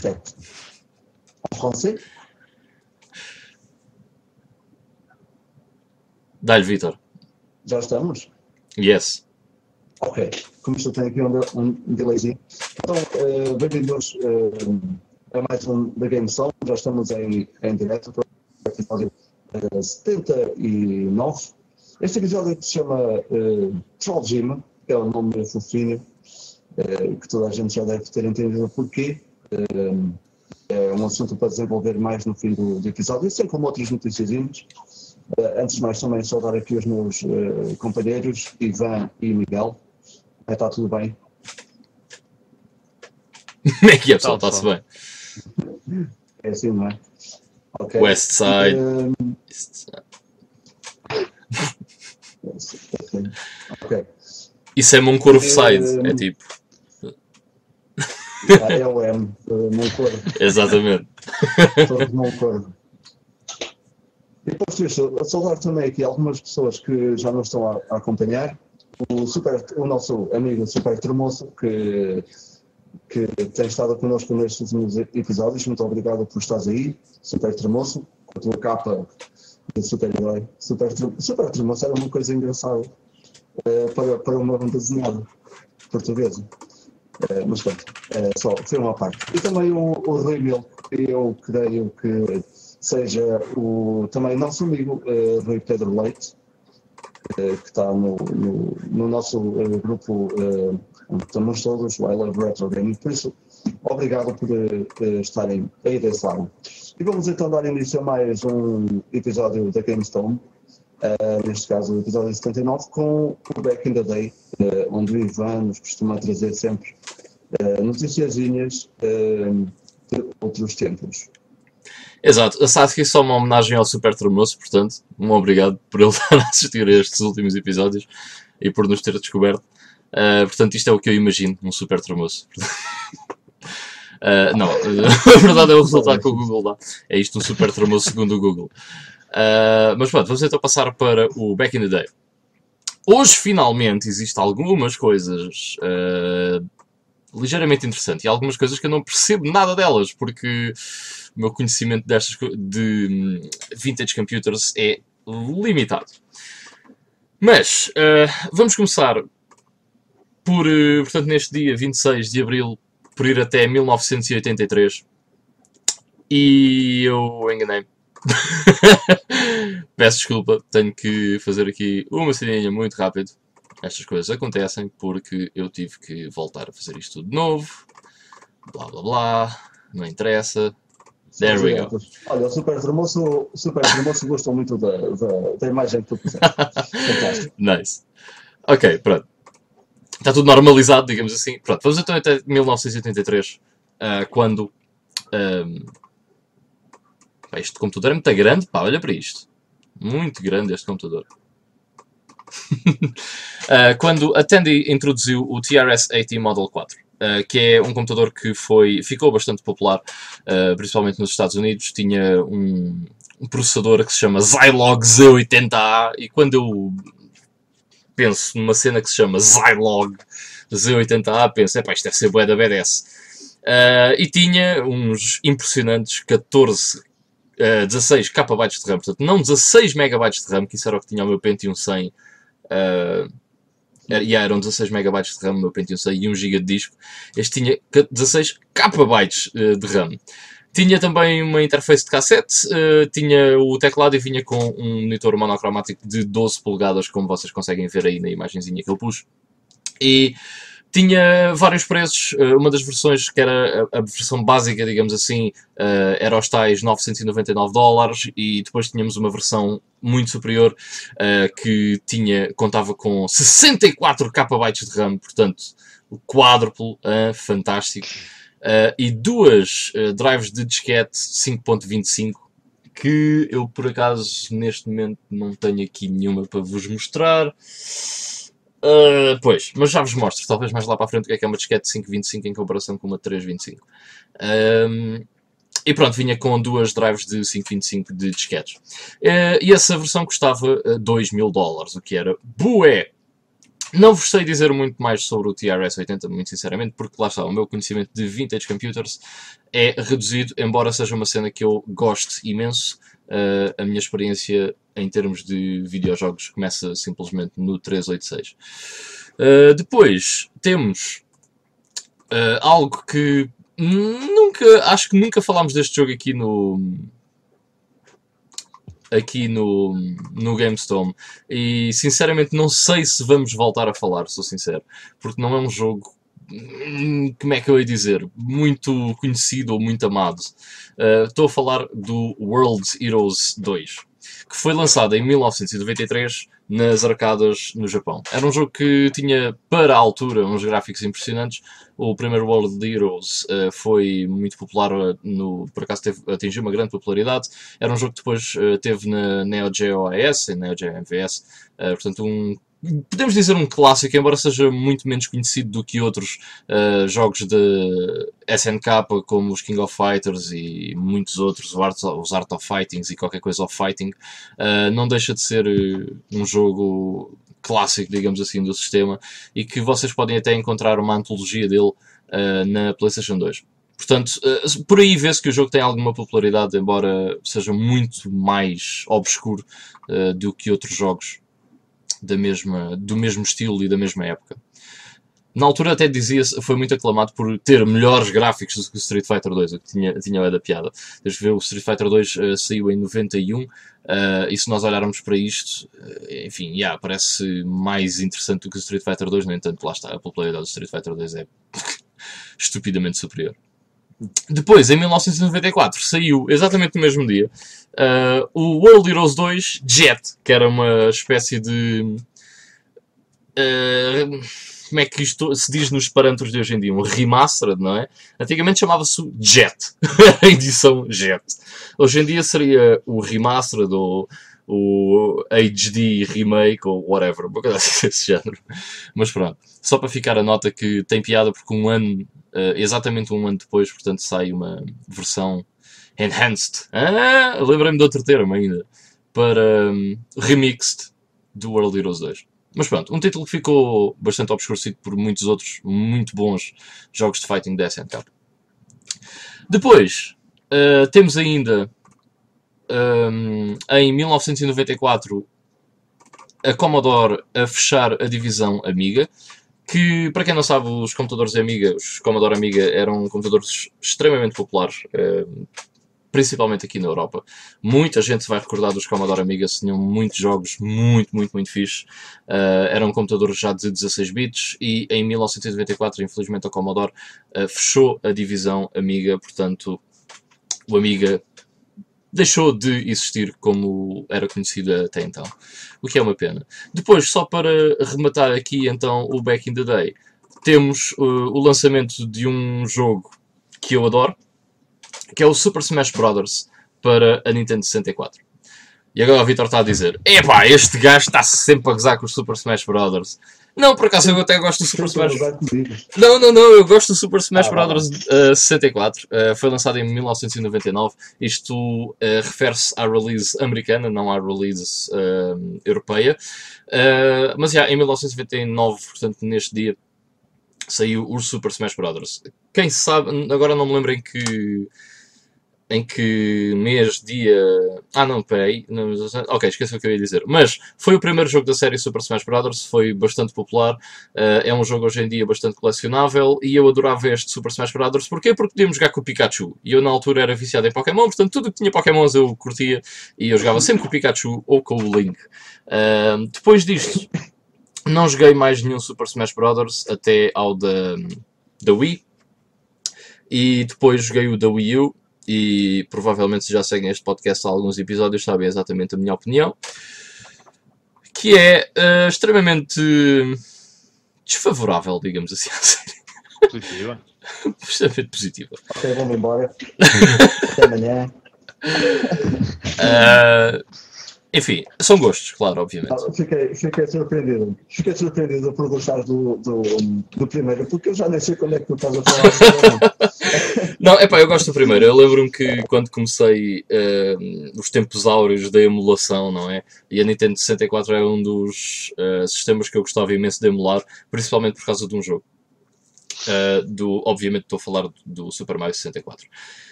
Certo. En français? Dá-lhe, Vitor. Já estamos? Yes. Ok. Como isto tem aqui um, um delayzinho. Então, uh, bem-vindos uh, a mais um da Game Song. Já estamos em, em direto para o episódio uh, 79. Este episódio se chama uh, Troll Gym, que é o nome fofinho, uh, que toda a gente já deve ter entendido porquê. É um assunto para desenvolver mais no fim do, do episódio, assim como outras notícias. Uh, antes de mais, também saudar aqui os meus uh, companheiros, Ivan e Miguel. Uh, está tudo bem? Como é que é, pessoal? Está-se bem? É assim, não é? Okay. West Side. East Side. ok. Isso é Moncorvo Side, é tipo. É o M, Moncorvo. Exatamente. Todos Moncorvo. E depois disso, saudar também aqui algumas pessoas que já nos estão a, a acompanhar. O, super, o nosso amigo Super Tremoço, que, que tem estado connosco nestes últimos episódios. Muito obrigado por estares aí, Super Tremoço, com a tua capa de super-herói. Super, super Tremoço era uma coisa engraçada uh, para, para uma desenhada portuguesa. Uh, mas pronto, uh, só foi uma parte. E também o, o Rui Mil, eu creio que seja o também nosso amigo uh, Rui Pedro Leite, que está no, no, no nosso grupo onde estamos todos, o I Love Retro Gaming. Por isso, obrigado por estarem aí desse lado. E vamos então dar início a mais um episódio da GameStone, neste caso o episódio 79, com o Back in the Day, onde o Ivan nos costuma trazer sempre noticiazinhas de outros tempos. Exato, a Satsuki é só uma homenagem ao Super Tremoço, portanto, um obrigado por ele estar a assistir a estes últimos episódios e por nos ter descoberto. Uh, portanto, isto é o que eu imagino, um Super Tremoço. Uh, não, a verdade é o resultado que o Google dá. É isto um Super Tremoço segundo o Google. Uh, mas pronto, vamos então passar para o Back in the Day. Hoje, finalmente, existem algumas coisas ligeiramente interessantes e algumas coisas que eu não percebo nada delas, porque o meu conhecimento destas de hum, vintage computers é limitado. Mas uh, vamos começar por, uh, portanto, neste dia 26 de abril, por ir até 1983. E eu enganei-me. Peço desculpa, tenho que fazer aqui uma ceninha muito rápido. Estas coisas acontecem porque eu tive que voltar a fazer isto tudo de novo. Blá blá blá. Não interessa. There we go. Olha, o Super Tremoço, Super gostou muito da, da, da imagem que tu puseste. Fantástico. Nice. Ok, pronto. Está tudo normalizado, digamos assim. Pronto, vamos então até 1983, uh, ah, quando. Um, este computador é muito grande, pá, olha para isto. Muito grande este computador. uh, quando a Tandy introduziu o TRS-80 Model 4. Uh, que é um computador que foi, ficou bastante popular, uh, principalmente nos Estados Unidos. Tinha um, um, processador que se chama Zilog Z80A, e quando eu penso numa cena que se chama Zilog Z80A, penso, é pá, isto deve ser bué da BDS. Uh, e tinha uns impressionantes 14, 16 KB de RAM, portanto, não 16 MB de RAM, que isso era o que tinha o meu Pentium 100 Uh, yeah, eram 16 MB de RAM meu Pentium 100 e 1 GB de disco. Este tinha 16 KB de RAM. Tinha também uma interface de cassete, uh, tinha o teclado e vinha com um monitor monocromático de 12 polegadas, como vocês conseguem ver aí na imagenzinha que eu pus. E tinha vários preços. Eh, uma das versões, que era a, versão básica, digamos assim, uh, era os tais 999 dólares e depois tínhamos uma versão muito superior uh, que tinha, contava com 64 KB de RAM, portanto, o quádruplo, fantástico. e duas drives de disquete 5.25 que eu por acaso neste momento não tenho aqui nenhuma para vos mostrar. Uh, pois, mas já vos mostro, talvez mais lá para a frente, o que é que é uma disquete 525 em comparação com uma 325. Um, e pronto, vinha com duas drives de 525 de disquetes. Uh, e essa versão custava 2 mil dólares, o que era bué. Não vos sei dizer muito mais sobre o TRS-80, muito sinceramente, porque lá está, o meu conhecimento de vintage computers é reduzido, embora seja uma cena que eu gosto imenso. Uh, a minha experiência em termos de videojogos começa simplesmente no 386. Uh, depois temos uh, algo que nunca, acho que nunca falámos deste jogo aqui no, aqui no, no GameStone e sinceramente não sei se vamos voltar a falar, sou sincero, porque não é um jogo hum, como é que eu ia dizer, muito conhecido ou muito amado. Uh, estou a falar do World Heroes 2, que foi lançado em 1993 nas arcadas no Japão. Era um jogo que tinha, para a altura, uns gráficos impressionantes. O primeiro World Heroes uh, foi muito popular, eh, no, por acaso teve, atingiu uma grande popularidade. Era um jogo que depois uh, teve na Neo Geo AS e Neo Geo MVS. Uh, portanto, um podemos dizer um clássico, embora seja muito menos conhecido do que outros uh, jogos de SNK, como os King of Fighters e muitos outros, os Art of Fighting e qualquer coisa of Fighting, uh, não deixa de ser uh, um jogo clássico, digamos assim, do sistema e que vocês podem até encontrar uma antologia dele na PlayStation 2. Portanto, por aí vê-se que o jogo tem alguma popularidade, embora seja muito mais obscuro do que outros jogos da mesma, do mesmo estilo e da mesma época. Na altura até dizia foi muito aclamado por ter melhores gráficos do que o Street Fighter 2, o que tinha, tinha é da piada. Desde ver o Street Fighter 2 uh, saiu em 91, uh, eh, e se nós olharmos para isto, uh, enfim, yeah, parece mais interessante do que o Street Fighter 2, no entanto, lá está, a popularidade do Street Fighter 2 é estupidamente superior. Depois, em 1994, saiu exatamente no mesmo dia uh, o World Heroes 2 Jet, que era uma espécie de. Uh, como é que isto se diz nos parâmetros de hoje em dia? Um remastered, não é? Antigamente chamava-se Jet, a edição Jet. Hoje em dia seria o remastered ou o HD remake ou whatever, uma coisa desse género. Mas pronto, só para ficar a nota que tem piada porque um ano, uh, exatamente um ano depois, portanto, sai uma versão enhanced. Ah, lembrei-me de outro termo ainda. Para um, remixed do World Heroes 2. Mas pronto, um título que ficou bastante obscurecido por muitos outros muito bons jogos de fighting da SNK. Depois, uh, temos ainda um, em 1994 a Commodore a fechar a divisão Amiga, que para quem não sabe, os computadores Amiga, os Commodore Amiga eram computadores extremamente populares, uh, principalmente aqui na Europa. Muita gente vai recordar dos Commodore Amiga, tinham muitos jogos muito, muito, muito fixe. Uh, eram computadores já de 16 bits e em 1994, infelizmente, a Commodore uh, fechou a divisão Amiga, portanto, o Amiga deixou de existir como era conhecida até então, o que é uma pena. Depois, só para rematar aqui então o Back in the Day, temos uh, o lançamento de um jogo que eu adoro, que é o Super Smash Bros. para a Nintendo 64. E agora o Vitor está a dizer: Epá, este gajo está sempre a gozar com os Super Smash Bros. Não, por acaso eu até gosto do Super Smash. Não, não, não, eu gosto do Super Smash ah, Bros. Uh, 64. Uh, foi lançado em 1999. Isto uh, refere-se à release americana, não à release europeia. Mas já, em 1999, portanto, neste dia, saiu o Super Smash Bros. Quem sabe, agora não me lembro em que em que mês, dia. Ah, não, peraí. Não, ok, esqueci o que eu ia dizer. Mas foi o primeiro jogo da série Super Smash Bros. Foi bastante popular. Uh, é um jogo hoje em dia bastante colecionável. E eu adorava este Super Smash Bros. Porquê? Porque podíamos jogar com o Pikachu. E eu na altura era viciado em Pokémon, portanto tudo que tinha Pokémons eu curtia. E eu jogava sempre com o Pikachu ou com o Link. Uh, depois disto, não joguei mais nenhum Super Smash Bros. até ao da, da Wii. E depois joguei o da Wii U e provavelmente se já seguem este podcast há alguns episódios sabem exatamente a minha opinião, que é uh, extremamente desfavorável, digamos assim, à série. Positiva. extremamente positiva. Ok, vamos embora. Até amanhã. Uh, enfim, são gostos, claro, obviamente. Ah, fiquei, fiquei surpreendido. Fiquei surpreendido por gostar do, do, do primeiro, porque eu já nem sei quando é que tu estás a falar. Não, é eu gosto do primeiro. Eu lembro-me que quando comecei uh, os tempos áureos da emulação, não é? E a Nintendo 64 é um dos uh, sistemas que eu gostava imenso de emular, principalmente por causa de um jogo. Uh, do, obviamente estou a falar do Super Mario 64.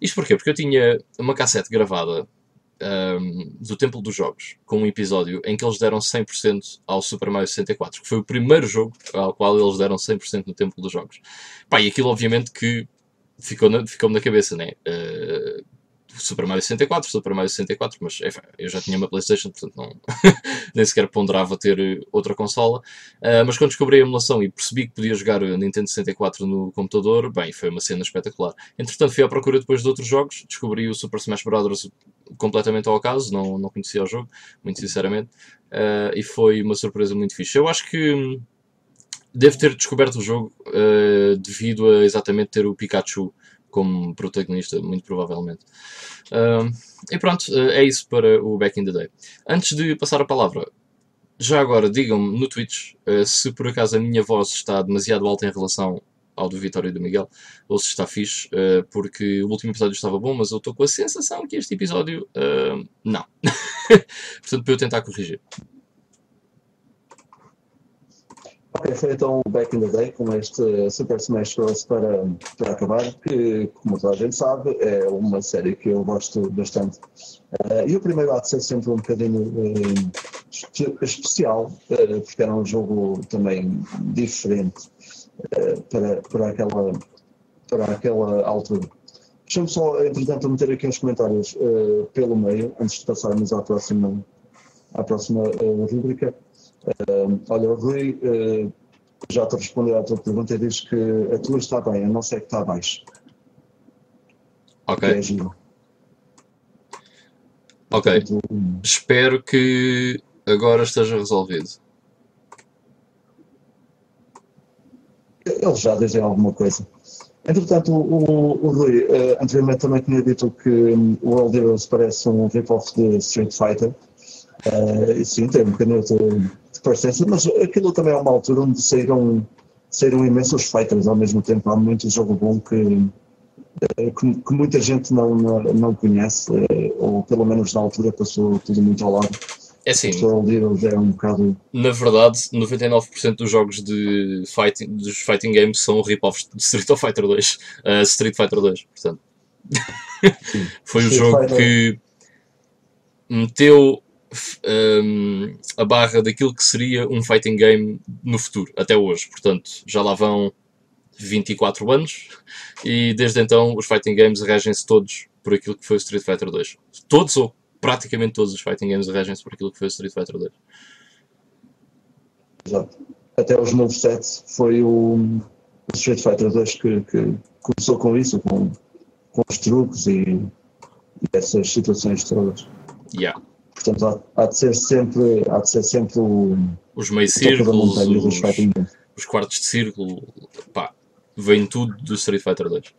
Isto porquê? Porque eu tinha uma cassete gravada um, do Templo dos Jogos, com um episódio em que eles deram 100% ao Super Mario 64, que foi o primeiro jogo ao qual eles deram 100% no Templo dos Jogos. Pá, e aquilo obviamente que ficou-me ficou na cabeça, né? Uh, Super Mario 64, Super Mario 64, mas enfim, eu já tinha uma Playstation, portanto não, nem sequer ponderava ter outra consola. Uh, mas quando descobri a emulação e percebi que podia jogar Nintendo 64 no computador, bem, foi uma cena espetacular. Entretanto, fui à procura depois de outros jogos, descobri o Super Smash Bros. completamente ao acaso, não, não conhecia o jogo, muito sinceramente, uh, e foi uma surpresa muito fixe. Eu acho que hum, devo ter descoberto o jogo uh, devido a exatamente ter o Pikachu como protagonista, muito provavelmente. Uh, e pronto, uh, é isso para o Back in the Day. Antes de passar a palavra, já agora digam-me no Twitch uh, se por acaso a minha voz está demasiado alta em relação ao do Vitório e do Miguel, ou se está fixe, porque o último episódio estava bom, mas eu estou com a sensação que este episódio não. Portanto, para eu tentar corrigir. Ok, foi então o Back in the Day com este Super Smash Bros. para, para acabar, que, como toda a gente sabe, é uma série que eu gosto bastante. Uh, e o primeiro há de ser sempre um bocadinho uh, especial, uh, porque era um jogo também diferente para, para, aquela, para aquela altura. Deixa-me só, entretanto, meter aqui uns comentários pelo meio, antes de passarmos à próxima, à próxima rubrica. Uh, olha, o Rui uh, já te respondeu à tua pergunta e diz que a tua está bem, a nossa é que está abaixo. Ok. É ok. Espero que agora esteja resolvido. Eles já dizem alguma coisa. Entretanto, o, o Rui uh, anteriormente também tinha dito que um, o World Heroes parece um rip-off de Street Fighter. Uh, sim, tem um bocadinho parecência, mas aquilo também é uma altura onde saíram, saíram imensos fighters ao mesmo tempo. Há muito jogo bom que, eh, que, que muita gente não, não conhece, eh, ou pelo menos na altura passou tudo muito ao lado. É assim, é um bocado... na verdade, 99% dos jogos de fighting, dos fighting games são rip-offs de Street Fighter 2. Uh, eh, Street Fighter 2, portanto. Foi o jogo Fighter. que meteu um, a barra daquilo que seria um fighting game no futuro, até hoje. Portanto, já lá vão 24 anos e desde então os fighting games regem-se todos por aquilo que foi o Street Fighter 2. Todos ou praticamente todos os fighting games regem-se por aquilo que foi o Street Fighter 2. Exato. Até os novos sets foi o, o Street Fighter 2 que, que, começou com isso, com, com os truques e, e essas situações todas. Yeah. Portanto, há, há, de ser sempre, há de ser sempre o, os meios círculos, os, os, quartos de círculo, pá, vem tudo do Street Fighter 2.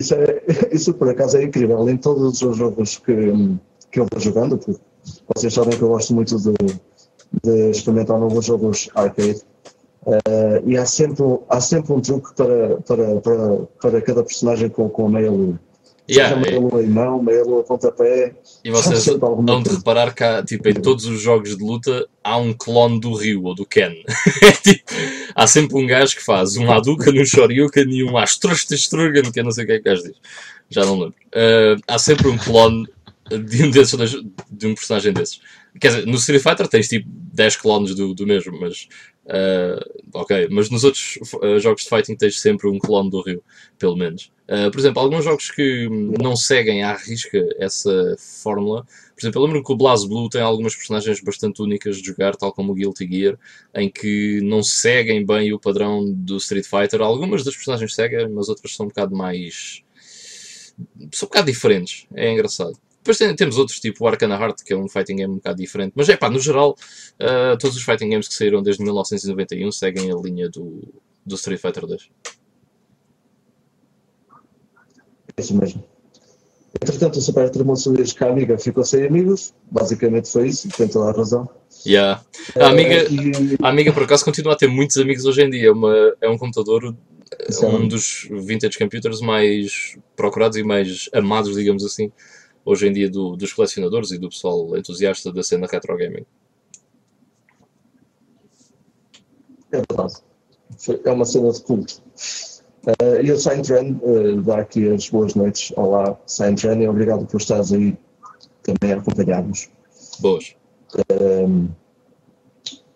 Isso, é, isso por acaso é incrível. Em todos os jogos que, que eu vou jogando, porque vocês sabem que eu gosto muito de, de experimentar novos jogos arcade. Uh, e há sempre, há sempre um truque para, para, para, para cada personagem com, com a meia lua. Yeah, Seja meia lua em mão, meia lua pontapé. E vocês vão de reparar que há, tipo, em todos os jogos de luta há um clone do Ryu ou do Ken. tipo, há sempre um gajo que faz um Hadouken, um Shoryuken e um Astrostestrugan, que eu não sei o que é que o gajo diz. Já não lembro. Uh, há sempre um clone de um, desses, de um personagem desses. Quer dizer, no Street Fighter tens tipo 10 clones do, do mesmo, mas. Uh, ok, mas nos outros uh, jogos de fighting tens sempre um clone do Ryu, pelo menos. Uh, por exemplo, alguns jogos que não seguem à risca essa fórmula. Por exemplo, eu lembro que o BlazBlue tem algumas personagens bastante únicas de jogar, tal como o Guilty Gear, em que não seguem bem o padrão do Street Fighter. Algumas das personagens seguem, mas outras são um bocado mais. são um bocado diferentes. É engraçado. Depois temos outros, tipo o Arcana Heart, que é um fighting game um bocado diferente. Mas é pá, no geral, uh, todos os fighting games que saíram desde 1991 seguem a linha do, do Street Fighter 2. É isso mesmo. Entretanto, o Super Tremoso diz que a amiga ficou sem amigos. Basicamente foi isso, tem toda a razão. Yeah. A, amiga, uh, e... a amiga, por acaso, continua a ter muitos amigos hoje em dia. É, uma, é um computador é um dos vintage computers mais procurados e mais amados, digamos assim, hoje em dia do, dos colecionadores e do pessoal entusiasta da cena retro gaming. É verdade. É uma cena de culto. Uh, e o Saintren uh, dá aqui as boas noites. Olá, Saintren, e obrigado por estares aí também a acompanhar-nos. Boas. Uh,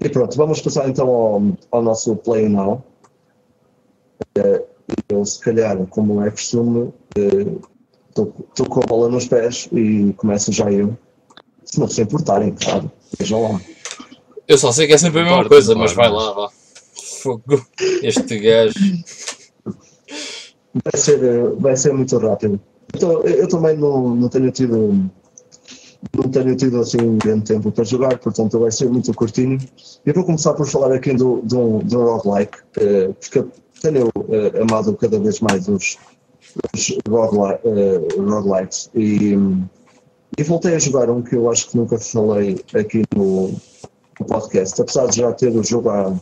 e pronto, vamos passar então ao, ao nosso Play Now. Uh, eu, se calhar, como é costume, estou com a bola nos pés e começo já eu. Se não se importarem, claro. Vejam lá. Eu só sei que é sempre a mesma coisa, mas vai lá, vá. Fogo. Este gajo. Vai ser, vai ser muito rápido. Então, eu também não, não tenho tido não tenho tido assim grande tempo para jogar, portanto vai ser muito curtinho. Eu vou começar por falar aqui do, do, do roguelike, eh, porque tenho eh, amado cada vez mais os, os roguelikes e, e voltei a jogar um que eu acho que nunca falei aqui no, no podcast, apesar de já ter o jogo há,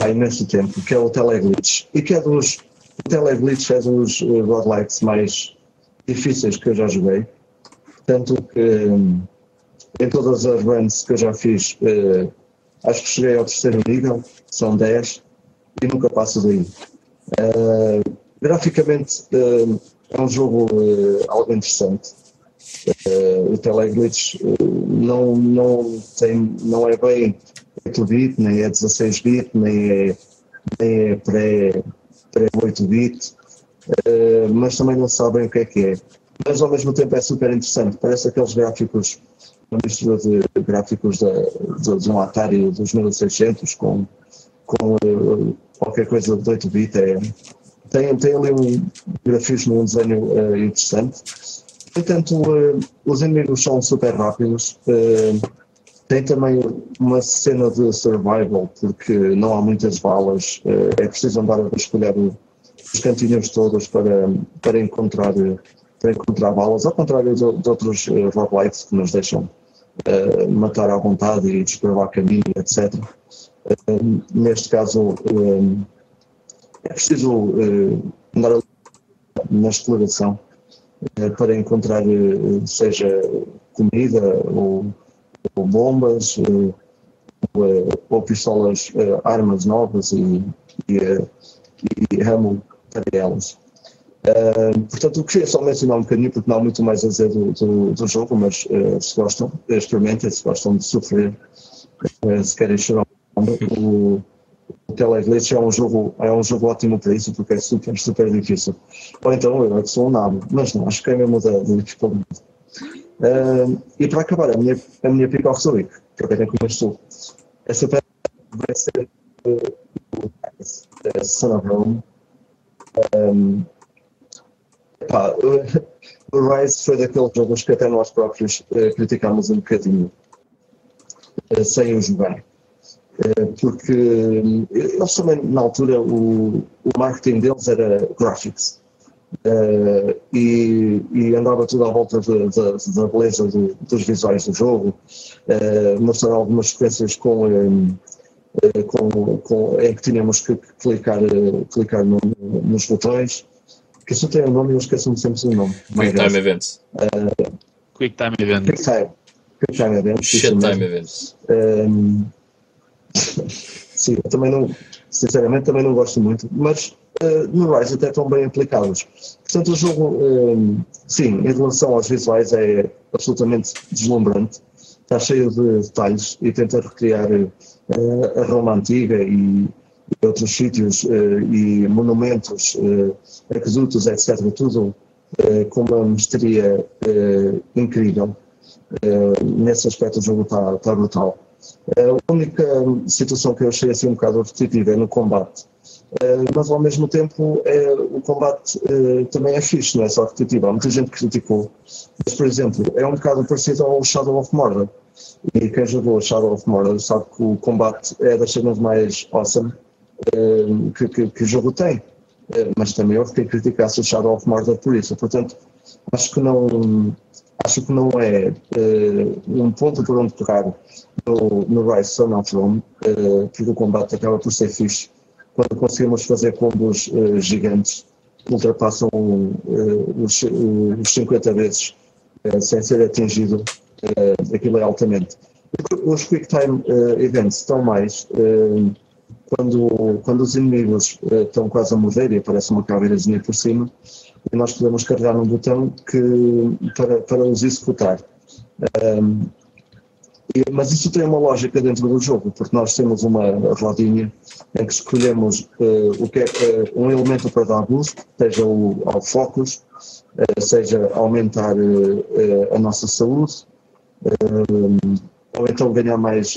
há imenso tempo, que é o Teleglitch. E que é dos. O Teleglitch é dos uh, roguelikes mais difíceis que eu já joguei. Tanto que em todas as runs que eu já fiz, uh, acho que cheguei ao terceiro nível, são 10, e nunca passo daí. Uh, graficamente uh, é um jogo algo interessante. o Teleglitch não, não, tem, não é bem 8-bit, nem é 16-bit, nem é, nem é pré-8-bit, pré uh, mas também não sabem o que é que é. Mas ao mesmo tempo é super interessante, parece aqueles gráficos, uma mistura de gráficos de, de, de um Atari 2600 com, com uh, qualquer coisa de 8-bit. É, tem, tem ali um grafismo, um desenho uh, interessante. Entanto, os inimigos são super rápidos. Tem também uma cena de survival, porque não há muitas balas, é preciso andar a escolher os cantinhos todos para, para, encontrar, para encontrar balas, ao contrário de, de outros uh, roguelites que nos deixam uh, matar à vontade e desbravar caminho, etc. Uh, neste caso, é preciso andar na exploração para encontrar, seja comida ou ou bombas, ou, ou pistolas, eh, armas novas e, e, eh, e ramo para elas. Uh, portanto, eu queria só mencionar um bocadinho, porque não há muito mais a dizer do, do, do jogo, mas uh, se gostam, experimentem, se gostam de sofrer, uh, se querem chorar, o, o Teleglitch é um jogo é um jogo ótimo para isso, porque é super, super difícil. Ou então eu é que sou um nabo, mas não, acho que é mesmo da, da dificuldade. Uh, e para acabar, a minha, a minha pick of the week, que como estou. Essa vai ser uh, Son of Rome. Um, epá, o Rise foi daqueles jogos que até nós próprios uh, criticámos um bocadinho, uh, sem o jogar. Uh, porque eles também, na altura, o, o marketing deles era graphics. Uh, e, e, andava tudo à volta da beleza do, dos visuais do jogo, uh, mostrar algumas sequências com, um, uh, com, com, em que tínhamos que clicar, clicar no, nos botões, que isso tem um nome e eu esqueço-me sempre do nome. Quick Time Events. Quick Time Events. Quick Time, Quick time Events. Shit Time Events. Um, sim, também não, sinceramente também não gosto muito, mas uh, no Rise até estão bem aplicados. Portanto, o jogo, um, eh, sim, em relação aos visuais é absolutamente deslumbrante, está cheio de detalhes e tenta recriar uh, a Roma Antiga e, outros sítios uh, e monumentos, aquedutos, etc. Tudo com uma mestria incrível. nesse aspecto o jogo está, está brutal. A única situação que eu achei assim um bocado repetitiva é no combate. Uh, mas ao mesmo tempo é, o combate uh, também é fixe, não é só repetitivo. Há muita gente que criticou. Mas, por exemplo, é um bocado parecido ao Shadow of Mordor. E quem jogou Shadow of Mordor sabe que o combate é das cenas mais awesome que, que, que, o jogo tem. mas também houve quem criticasse o Shadow of Mordor por isso. Portanto, acho que não acho que não é uh, um ponto por onde tocar no, no Rise of Rome, uh, porque o combate acaba por ser fixe quando conseguimos fazer combos uh, gigantes, ultrapassam uh, os, os 50 vezes sem ser atingido, aquilo é altamente. Os Quick Time Events estão mais quando, quando os inimigos estão quase a morrer e aparece uma caveirazinha por cima, e nós podemos carregar um botão que, para, para os executar. Um, mas isso tem uma lógica dentro do jogo, porque nós temos uma rodinha em que escolhemos uh, o que é, uh, um elemento para dar boost, seja o, ao focus, uh, seja aumentar a nossa saúde, ou então ganhar mais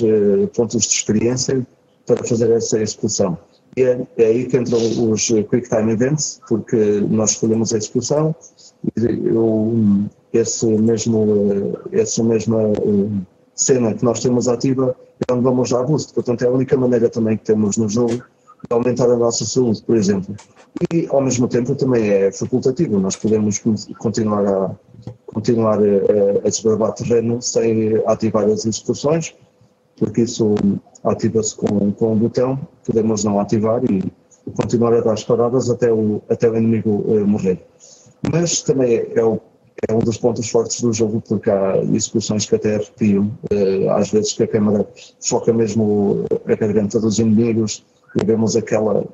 pontos de experiência para fazer essa execução. É, é, aí que entram os Quick Time Events, porque nós escolhemos a execução e eu, esse mesmo, essa mesma cena que nós temos ativa é onde vamos dar boost. Portanto, é a única maneira também que temos no jogo de aumentar a nossa saúde, por exemplo. E, ao mesmo tempo, também é facultativo. Nós podemos continuar a, continuar a, a desbravar terreno sem ativar as execuções, porque isso ativa-se com, com um botão, podemos não ativar e continuar a dar as paradas até o, até o inimigo uh, morrer. Mas também é, é o é um dos pontos fortes do jogo, porque há execuções que até arrepiam, eh, às vezes que a câmera foca mesmo a garganta dos inimigos e vemos aquela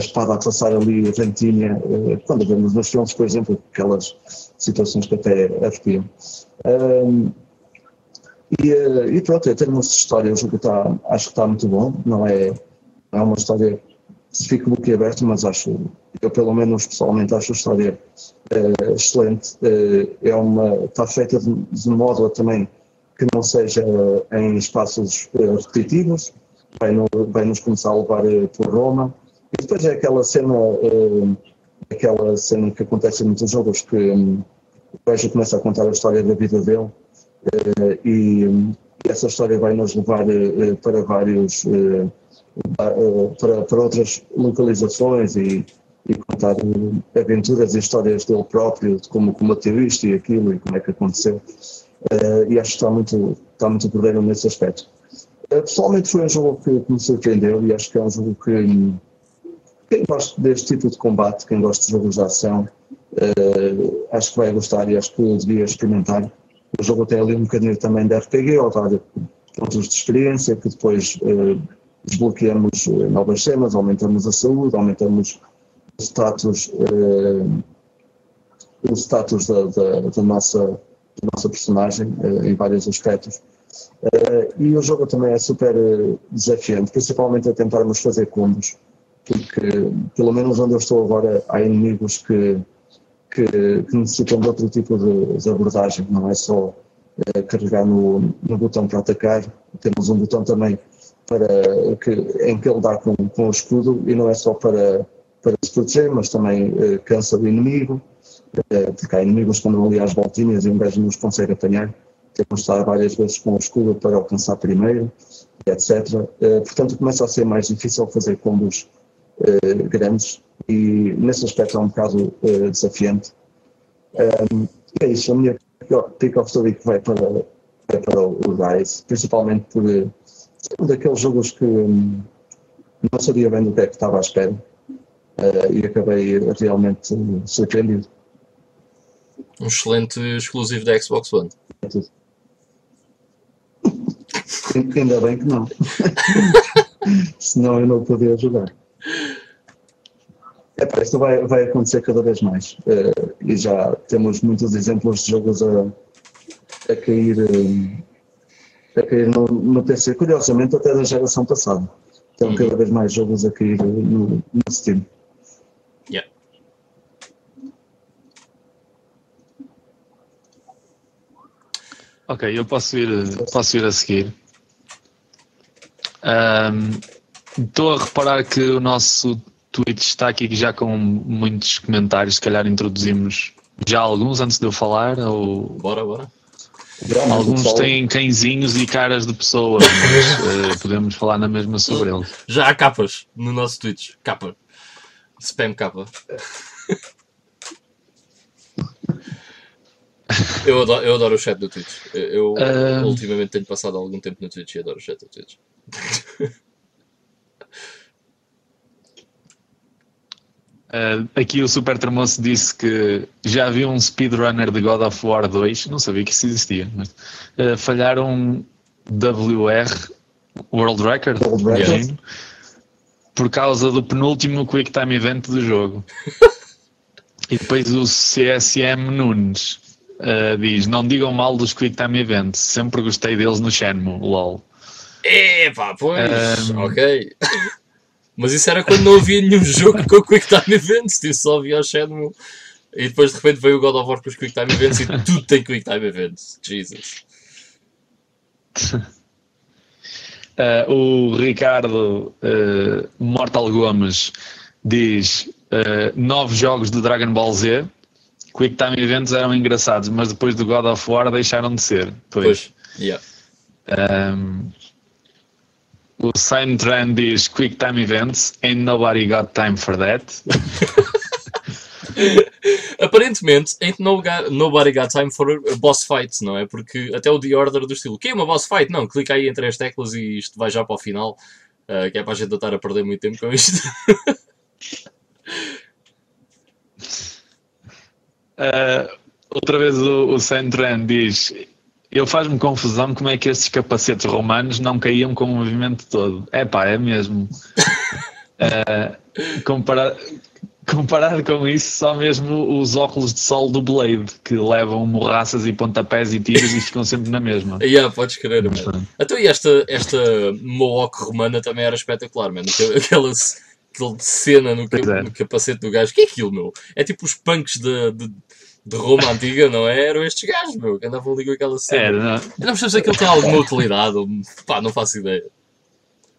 espada a passar ali rentinha, eh, quando vemos nos filmes, por exemplo, aquelas situações que até arrepiam. E, eh, e pronto, termos de história, o jogo está, acho que está muito bom, não é, é uma história se fica boquiaberto, mas acho, eu pelo menos pessoalmente acho a história uh, excelente. Uh, é uma, está feita de, de modo a também que não seja em espaços repetitivos, vai, no, vai nos começar a levar por Roma. E depois é aquela cena, aquela cena que acontece em muitos jogos que um, o gajo começa a contar a história da vida dele e, um, essa história vai nos levar para vários para, para outras localizações e, e contar aventuras e histórias dele próprio, de como combateu isto e aquilo e como é que aconteceu. Uh, e acho que está muito, está muito verdadeiro nesse aspecto. Uh, pessoalmente foi um jogo que, me surpreendeu e acho que é um jogo que quem gosta deste tipo de combate, quem gosta de jogos de ação, uh, acho que vai gostar e acho que devia experimentar. O jogo tem ali um bocadinho também de RPG, ou dar pontos de experiência que depois desbloqueamos eh, novas cenas, aumentamos a saúde, aumentamos o status, eh, o status da, da, da, nossa, da nossa personagem eh, em vários aspectos. e o jogo também é super desafiante, principalmente a tentarmos fazer combos, porque pelo menos onde eu estou agora há inimigos que, que, que necessitam de outro tipo de, de abordagem, não é só carregar no, no botão para atacar, temos um botão também para que, em que ele dá com, com o escudo e não é só para, para se proteger, mas também uh, cansa o inimigo, uh, porque há inimigos que andam ali às voltinhas e um gajo não os consegue apanhar, temos de estar várias vezes com o escudo para alcançar primeiro, etc. Portanto, começa a ser mais difícil fazer combos grandes e nesse aspecto é um bocado desafiante. Um, é isso, a minha pick of the week vai para, vai para o Rise, principalmente por um daqueles jogos que hum, não sabia bem do que é que estava à espera uh, e acabei realmente surpreendido. Um excelente exclusivo da Xbox One. É tudo. Ainda bem que não. Senão eu não podia jogar. É, isto vai, vai acontecer cada vez mais. Uh, e já temos muitos exemplos de jogos a, a cair. Uh, a cair no, no PC, curiosamente até da geração passada. Então cada vez mais jogos a cair no, no Steam. Yeah. Ok, eu posso ir, posso ir a seguir. Estou um, a reparar que o nosso Twitch está aqui já com muitos comentários, se calhar introduzimos já alguns antes de eu falar. Ou... Bora, bora. Alguns têm cãezinhos e caras de pessoas, mas uh, podemos falar na mesma sobre eles. Já há capas no nosso Twitch. Capa. Spam capa. eu, adoro, eu adoro o chat do Twitch. Eu uh... ultimamente tenho passado algum tempo no Twitch e adoro o chat do Twitch. Uh, aqui o Super Termoço disse que já viu um speedrunner de God of War 2, não sabia que isso existia, mas uh, falharam WR World Record, World Record. imagino, por causa do penúltimo Quick Time Event do jogo. e depois o CSM Nunes uh, diz: Não digam mal dos Quick Time Events, sempre gostei deles no Shenmue, lol. Epá, pois, Um, ok. Mas isso era quando não havia nenhum jogo com Quick Time Events, tipo, só havia o Shenmue. E depois de repente veio o God of War com os Quick Time Events e tudo tem Quick Time Events. Jesus. Uh, o Ricardo uh, Mortal Gomes diz uh, nove jogos de Dragon Ball Z. Quick Time Events eram engraçados, mas depois do God of War deixaram de ser. Pois. Pois, yeah. Um, o Sign Trend diz Quick Time Events, ain't nobody got time for that. Aparentemente, ain't no ga- nobody got time for boss fight, não é? Porque até o The Order do estilo, que é uma boss fight? Não, clica aí em três teclas e isto vai já para o final, ah, que é para a gente não estar a perder muito tempo com isto. Uh, outra vez o, o Trend diz eu faz-me confusão como é que estes capacetes romanos não caíam com o movimento todo. É pá, é mesmo. Uh, compara- comparado com isso, só mesmo os óculos de sol do Blade, que levam morraças e pontapés e tiros e ficam sempre na mesma. yeah, podes crer, Mas pronto. Então, e esta, esta Mohawk romana também era espetacular, mano. Aquela, aquela, cena no, Pois ca- é. no capacete do gajo. O que é aquilo, meu? É tipo os punks de, de, de Roma antiga, não é? Eram estes gajos, meu, que andavam ali com aquela cena. É, não- Eu não percebo se aquilo tem alguma utilidade, ou, pá, não faço ideia.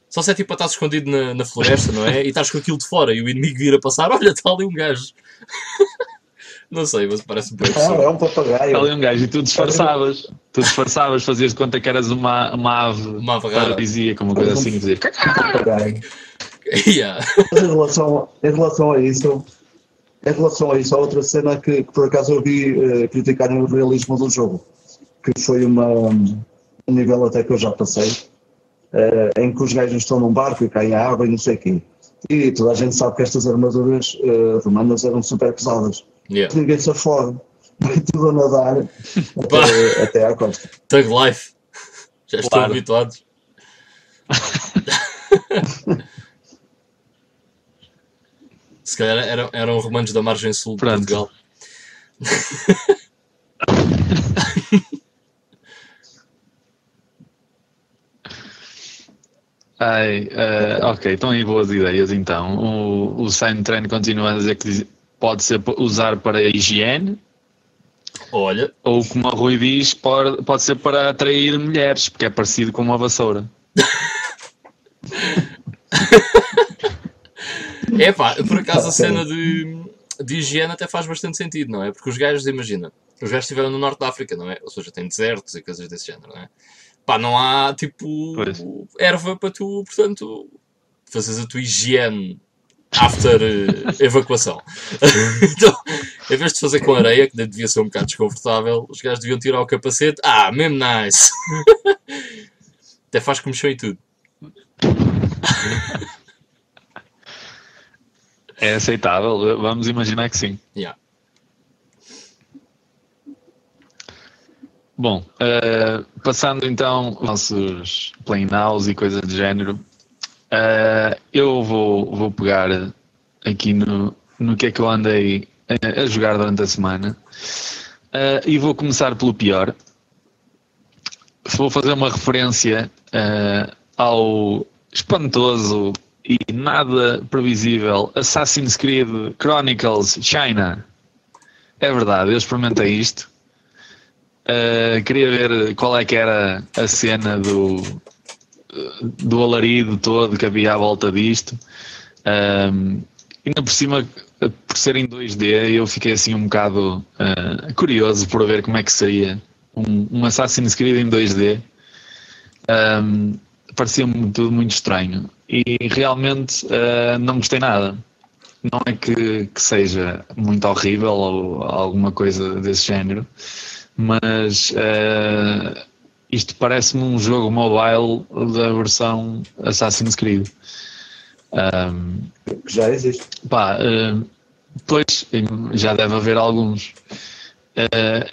Só se é tipo para estar escondido na, na floresta, não é? E estás com aquilo de fora e o inimigo vir a passar, olha, está ali um gajo. não sei, mas parece bem Ah, é um papagaio. Está ali um gajo e tu disfarçavas. Tu disfarçavas, fazias conta que eras uma, uma ave Uma ave rara. paradisíaca, uma coisa assim, e fazias. Um papagaio. Yeah. Mas em relação, em relação a isso, em relação a isso, há outra cena que, que por acaso eu vi eh, criticarem o realismo do jogo, que foi uma, um nível até que eu já passei, eh, em que os gajos estão num barco e caem à água e não sei o quê. E toda a gente sabe que estas armaduras eh, romanas eram super pesadas. Yeah. Ninguém se afoga. Vai tudo a nadar até, até à costa. Thug Life. Já estão Claro. habituados. Se calhar eram, eram romanos da margem sul de Pronto. Portugal. Ai, eh, ok, estão aí boas ideias então. O, o Sign Train continua a dizer que pode ser usar para higiene, Olha, ou como a Rui diz, pode, pode ser para atrair mulheres, porque é parecido com uma vassoura. é pá, por acaso a cena de, de higiene até faz bastante sentido, não é? Porque os gajos, imagina, os gajos estiveram no norte da África, não é? Ou seja, tem desertos e coisas desse género, não é? Pá, não há tipo Pois. erva para tu, portanto, fazeres a tua higiene after eh, evacuação. então, em vez de fazer com areia, que devia ser um bocado desconfortável, os gajos deviam tirar o capacete. Ah, mesmo nice! Até faz comichão e tudo. É aceitável, vamos imaginar que sim. Yeah. Bom, eh, passando então aos nossos play nows e coisas de género, eh, eu vou, vou pegar aqui no, no que é que eu andei a, a jogar durante a semana eh, e vou começar pelo pior. Vou fazer uma referência ao espantoso e nada previsível Assassin's Creed Chronicles China. É verdade, eu experimentei isto. Uh, queria ver qual é que era a cena do, do alarido todo que havia à volta disto. Um, ainda por cima, por ser em 2D, eu fiquei assim um bocado uh, curioso por ver como é que seria um, um Assassin's Creed em 2D. Um, Parecia-me tudo muito estranho e realmente uh, não gostei nada. Não é que, que seja muito horrível ou alguma coisa desse género, mas eh, isto parece-me um jogo mobile da versão Assassin's Creed. Um, Que já existe. pá, eh, Pois, já deve haver alguns. Uh,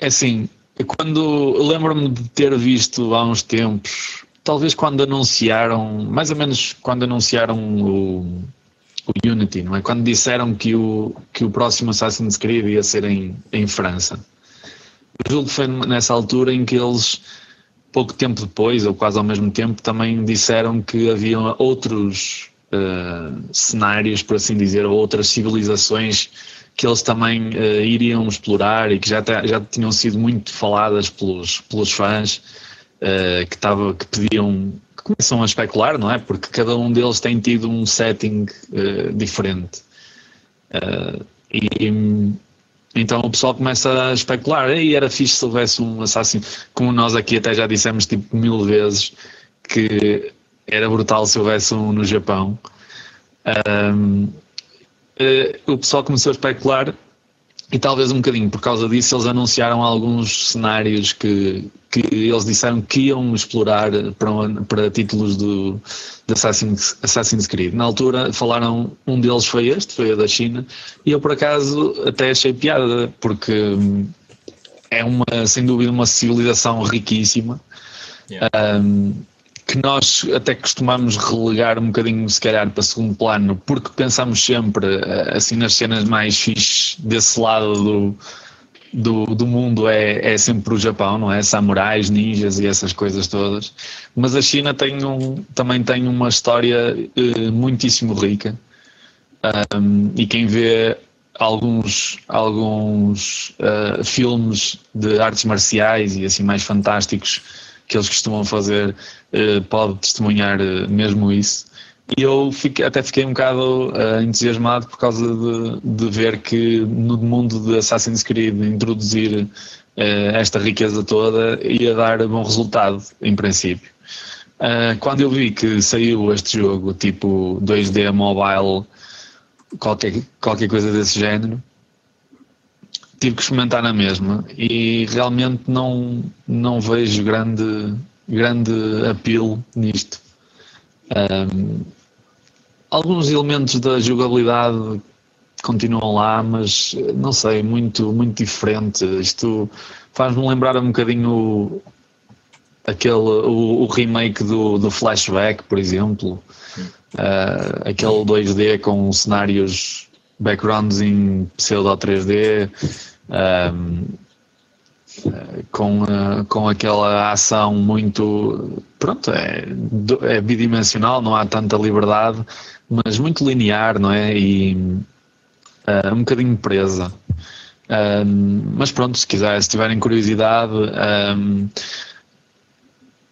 assim, quando lembro-me de ter visto há uns tempos, talvez quando anunciaram, mais ou menos quando anunciaram o, o Unity, não é? Quando disseram que o, que o próximo Assassin's Creed ia ser em, em França. Eu julgo que foi nessa altura em que eles, pouco tempo depois, ou quase ao mesmo tempo, também disseram que havia outros uh, cenários, por assim dizer, ou outras civilizações que eles também uh, iriam explorar e que já, já tinham sido muito faladas pelos, pelos fãs, uh, que, tava, que pediam, que começam a especular, não é? Porque cada um deles tem tido um setting uh, diferente. e então o pessoal começa a especular, e era fixe se houvesse um assassino, como nós aqui até já dissemos tipo mil vezes, que era brutal se houvesse um no Japão. Um, uh, o pessoal começou a especular e talvez um bocadinho por causa disso eles anunciaram alguns cenários que, que eles disseram que iam explorar para, para títulos do, de Assassin's, Assassin's Creed. Na altura falaram, um deles foi este, foi a da China, e eu por acaso até achei piada, porque hum, é uma, sem dúvida uma civilização riquíssima. Yeah. Um, que nós até costumamos relegar um bocadinho, se calhar, para segundo plano, porque pensamos sempre eh, assim nas cenas mais fixes desse lado do, do, do mundo é, é sempre o Japão, não é? Samurais, ninjas e essas coisas todas. Mas a China tem um, também tem uma história uh, muitíssimo rica. Um, e quem vê alguns, alguns uh, filmes de artes marciais e assim mais fantásticos que eles costumam fazer uh, pode testemunhar uh, mesmo isso. E eu fiquei, até fiquei um bocado uh, entusiasmado por causa de, de, ver que no mundo de Assassin's Creed introduzir esta riqueza toda ia dar bom resultado, em princípio. quando eu vi que saiu este jogo, tipo 2D mobile, qualquer, qualquer coisa desse género, tive que experimentar na mesma e realmente não, não vejo grande, grande apelo nisto. Um, alguns elementos da jogabilidade continuam lá, mas não sei, muito, muito diferente. Isto faz-me lembrar um bocadinho aquele, o, o remake do, do Flashback, por exemplo. Uh, aquele 2D com cenários backgrounds em pseudo 3D um, com, uh, com aquela ação muito pronto, é, é bidimensional, não há tanta liberdade, mas muito linear, não é? E uh, um bocadinho presa. Um, mas pronto, se quiser, se tiverem curiosidade, um,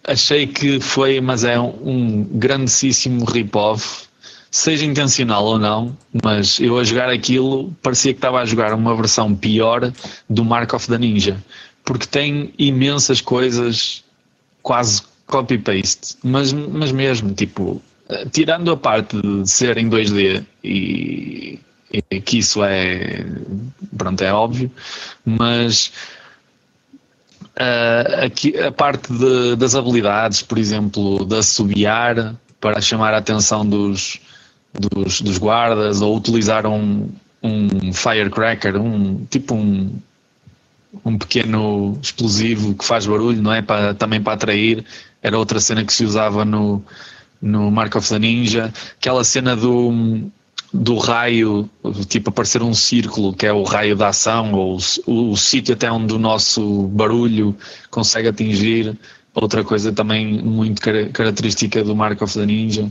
achei que foi, mas é um, um grandíssimo rip-off seja intencional ou não, mas eu a jogar aquilo parecia que estava a jogar uma versão pior do Mark of the Ninja, porque tem imensas coisas quase copy-paste, mas, mas mesmo, tipo, tirando a parte de ser em 2D e, e que isso é, pronto, é óbvio, mas uh, aqui, a parte de, das habilidades, por exemplo, de assobiar para chamar a atenção dos, dos, dos guardas ou utilizaram um, firecracker, um tipo um, um pequeno explosivo que faz barulho, não é? Para, também para atrair. Era outra cena que se usava no, no Mark of the Ninja. Aquela cena do, do raio, tipo aparecer um círculo, que é o raio da ação, ou o, o sítio até onde o nosso barulho consegue atingir. Outra coisa também muito característica do Mark of the Ninja.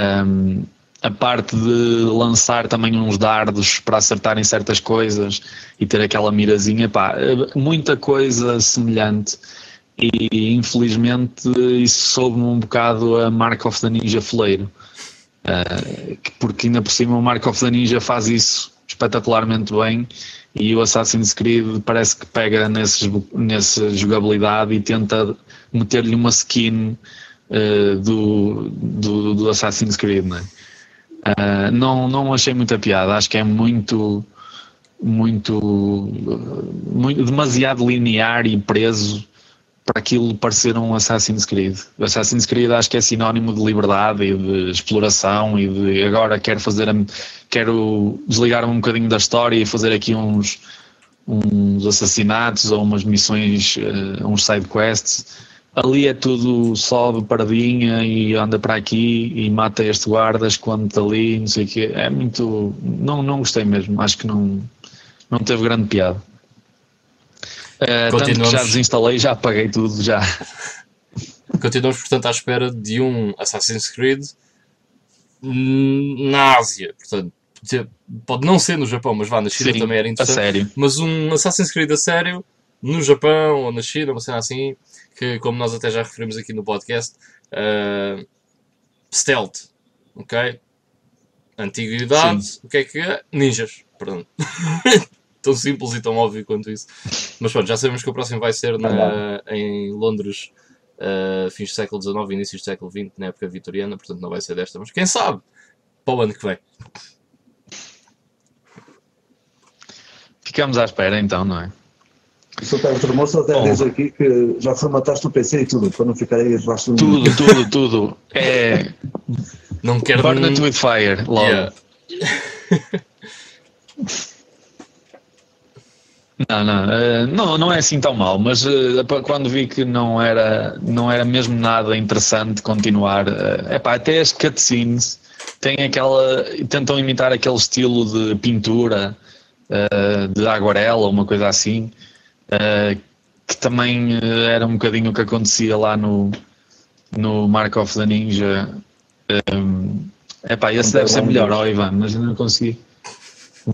Um, a parte de lançar também uns dardos para acertarem certas coisas e ter aquela mirazinha, pá, muita coisa semelhante. E infelizmente isso soube-me um bocado a Mark of the Ninja Fleiro, uh, porque ainda por cima o Mark of the Ninja faz isso espetacularmente bem e o Assassin's Creed parece que pega nesses, nessa jogabilidade e tenta meter-lhe uma skin uh, do, do, do Assassin's Creed, não é? Uh, não, não achei muita piada, acho que é muito, muito, muito demasiado linear e preso para aquilo parecer um Assassin's Creed. Assassin's Creed acho que é sinónimo de liberdade e de exploração e de agora quero fazer, quero desligar-me um bocadinho da história e fazer aqui uns, uns assassinatos ou umas missões, uh, uns side quests. Ali é tudo sobe paradinha e anda para aqui e mata este guarda, esconde ali, não sei o quê. É muito. Não, não gostei mesmo. Acho que não, não teve grande piada. Uh, tanto que já desinstalei, já apaguei tudo, já. Continuamos, portanto, à espera de um Assassin's Creed na Ásia. Portanto, pode não ser no Japão, mas vá, na China Sim, também era interessante. A sério. Mas um Assassin's Creed a sério, no Japão ou na China, uma cena assim, que como nós até já referimos aqui no podcast, uh, stealth, ok? Antiguidade, Sim. o que é que é? Ninjas, perdão. tão simples e tão óbvio quanto isso. Mas pronto, já sabemos que o próximo vai ser na, em Londres, uh, fins do século XIX início do século XX, na época vitoriana, portanto não vai ser desta, mas quem sabe para o ano que vem. Ficamos à espera então, não é? Super Formoso até diz aqui que já formataste o PC e tudo, para não ficar aí debaixo do Tudo, tudo, tudo. É. Não quero. Burn it with fire, logo. Yeah. Não, não, eh, não, não é assim tão mal, mas eh, quando vi que não era, não era mesmo nada interessante continuar, é eh, pá, até as cutscenes têm aquela, tentam imitar aquele estilo de pintura, de aguarela, uma coisa assim, que também era um bocadinho o que acontecia lá no, no Mark of the Ninja. É pá, esse deve ser melhor, ó Ivan, mas eu não consegui.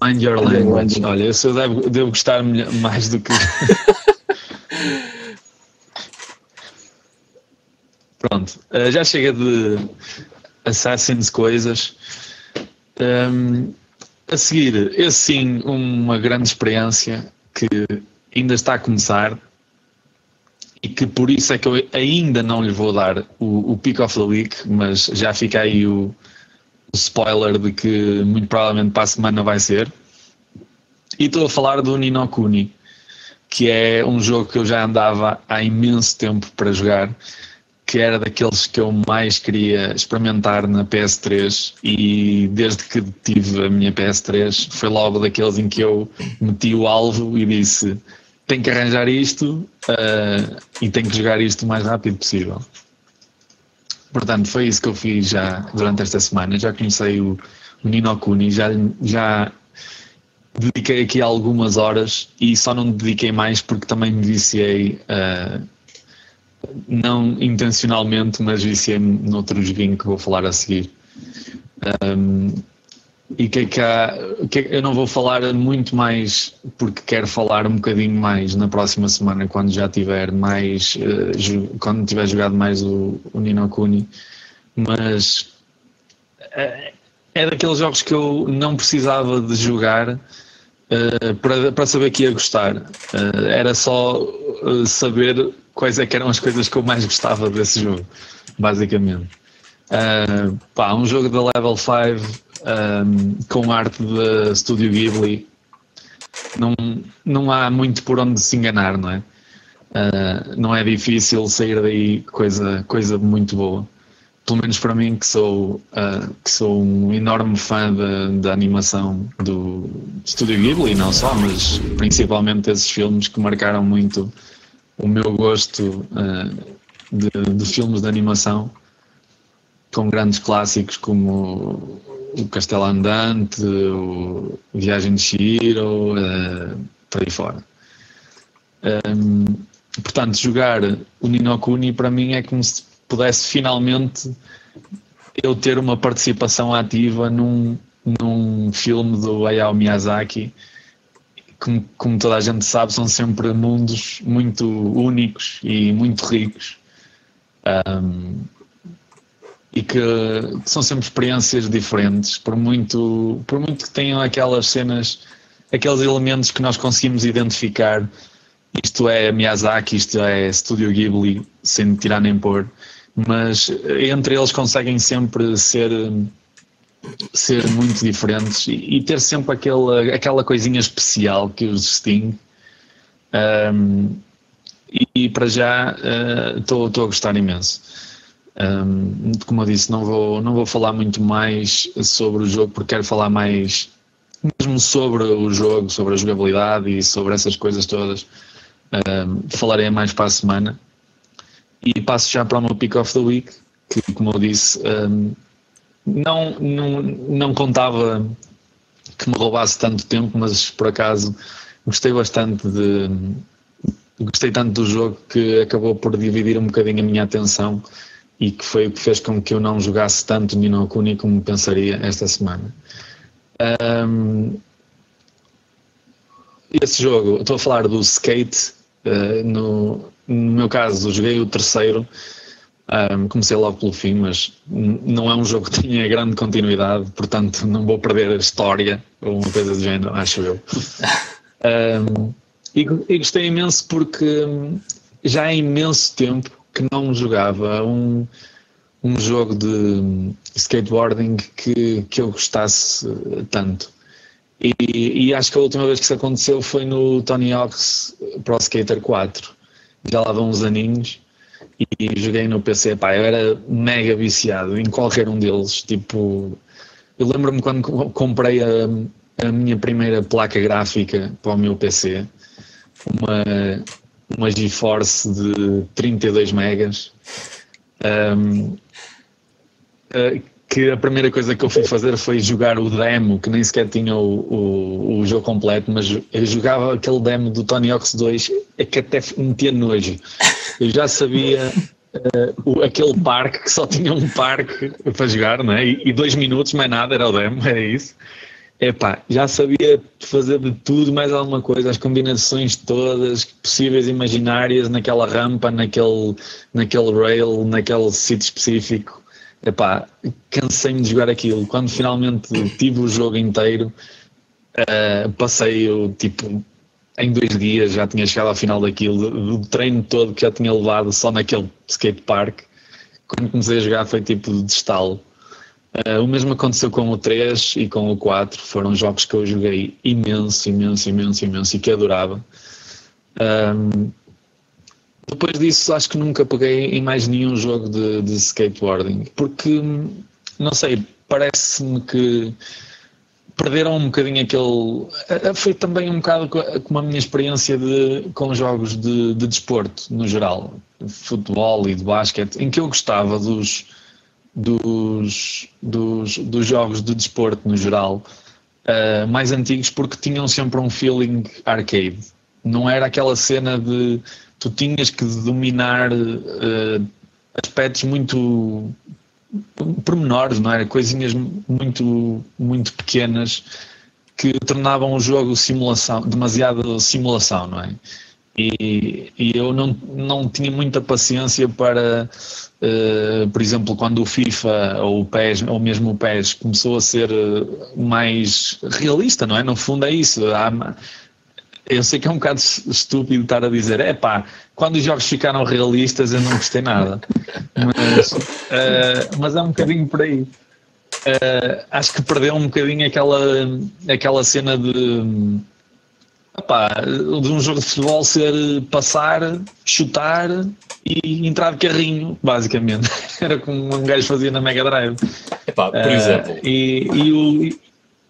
Mind your language. Olha, eu devo, devo gostar mais do que. Pronto, uh, já chega de Assassin's coisas. Um, a seguir, esse sim, uma grande experiência que ainda está a começar e que por isso é que eu ainda não lhe vou dar o, o Pick of the Week, mas já fica aí o, spoiler de que muito provavelmente para a semana vai ser. E estou a falar do Nino Kuni, que é um jogo que eu já andava há imenso tempo para jogar, que era daqueles que eu mais queria experimentar na PS3 e desde que tive a minha PS3 foi logo daqueles em que eu meti o alvo e disse tenho que arranjar isto uh, e tenho que jogar isto o mais rápido possível. Portanto, foi isso que eu fiz já durante esta semana. Já conheci o, o Nino Kuni, já, já dediquei aqui algumas horas e só não dediquei mais porque também me viciei, uh, não intencionalmente, mas viciei-me noutro joguinho que vou falar a seguir. Um, e que é que há, que é, eu não vou falar muito mais porque quero falar um bocadinho mais na próxima semana quando já tiver mais uh, quando tiver jogado mais o, o Nino mas é, é daqueles jogos que eu não precisava de jogar uh, para, para saber que ia gostar. Era só saber quais é que eram as coisas que eu mais gostava desse jogo basicamente. Pá, um jogo da Level 5 um, com arte de Studio Ghibli, não, não há muito por onde se enganar, não é? Uh, não é difícil sair daí coisa, coisa muito boa. Pelo menos para mim, que sou, uh, que sou um enorme fã da, animação do Studio Ghibli, não só, mas principalmente esses filmes que marcaram muito o meu gosto uh, de, de filmes de animação, com grandes clássicos como o Castelo Andante, o Viagem de Shiro, uh, por aí fora. Um, portanto, jogar o Nino Kuni para mim é como se pudesse finalmente eu ter uma participação ativa num, num filme do Hayao Miyazaki. Como, como toda a gente sabe, são sempre mundos muito únicos e muito ricos. Um, e que são sempre experiências diferentes, por muito, por muito que tenham aquelas cenas, aqueles elementos que nós conseguimos identificar. Isto é Miyazaki, isto é Studio Ghibli, sem tirar nem pôr, mas entre eles conseguem sempre ser ser muito diferentes e, e ter sempre aquela, aquela coisinha especial que os distingue. Um, e, e para já estou uh, a gostar imenso. Um, como eu disse, não vou, não vou falar muito mais sobre o jogo porque quero falar mais mesmo sobre o jogo, sobre a jogabilidade e sobre essas coisas todas. Um, falarei mais para a semana. E passo já para o meu pick of the week, que como eu disse, um, não, não, não contava que me roubasse tanto tempo, mas por acaso gostei bastante de. Gostei tanto do jogo que acabou por dividir um bocadinho a minha atenção e que foi o que fez com que eu não jogasse tanto Nino Kuni como pensaria esta semana. Um, esse jogo, estou a falar do Skate, uh, no, no meu caso joguei o terceiro, um, comecei logo pelo fim, mas não é um jogo que tenha grande continuidade, portanto não vou perder a história ou uma coisa do género, acho eu. Um, e, e, gostei imenso porque já há imenso tempo que não jogava um, um jogo de skateboarding que, que eu gostasse tanto. E, e, acho que a última vez que isso aconteceu foi no Tony Hawk's Pro Skater 4. Já lá vão uns aninhos e joguei no PC. Pá, eu era mega viciado em qualquer um deles. Tipo, eu lembro-me quando comprei a, a minha primeira placa gráfica para o meu PC, uma, uma GeForce de 32 megas. Um, uh, que a primeira coisa que eu fui fazer foi jogar o demo, que nem sequer tinha o, o, o jogo completo, mas eu jogava aquele demo do Tony Hawk's 2 é que até metia nojo. Eu já sabia uh, o, aquele parque que só tinha um parque para jogar, não é? E, e, dois minutos, mais nada, era o demo, era isso. Epá, já sabia fazer de tudo, mais alguma coisa, as combinações todas possíveis, imaginárias, naquela rampa, naquele, naquele rail, naquele sítio específico epá, cansei-me de jogar aquilo. Quando finalmente tive o jogo inteiro, uh, passei o tipo em dois dias já tinha chegado ao final daquilo, do, do treino todo que já tinha levado só naquele skatepark. Quando comecei a jogar foi tipo de estalo. Uh, o mesmo aconteceu com o 3 e com o 4, foram jogos que eu joguei imenso, imenso, imenso, imenso e que adorava. Depois disso, acho que nunca peguei em mais nenhum jogo de, de skateboarding, porque, não sei, parece-me que perderam um bocadinho aquele. Eh, eh, foi também um bocado como a minha experiência de, com jogos de, de desporto, no geral, futebol e de basquete, em que eu gostava dos, dos, dos, dos jogos de desporto, no geral, uh, mais antigos, porque tinham sempre um feeling arcade. Não era aquela cena de tu tinhas que dominar uh, aspectos muito pormenores, não era? Coisinhas muito, muito pequenas que tornavam o jogo simulação, demasiado simulação, não é? E, e eu não, não tinha muita paciência para, uh, por exemplo, quando o FIFA ou o PES, ou mesmo o PES começou a ser eh, mais realista, não é? No fundo é isso. Há, eu sei que é um bocado estúpido estar a dizer, é pá, quando os jogos ficaram realistas eu não gostei nada. Mas, uh, mas é um bocadinho por aí. Uh, acho que perdeu um bocadinho aquela, aquela cena de, opá, de um jogo de futebol ser passar, chutar e entrar de carrinho, basicamente. Era como um gajo fazia na Mega Drive. Epá, por uh, exemplo, e, e o,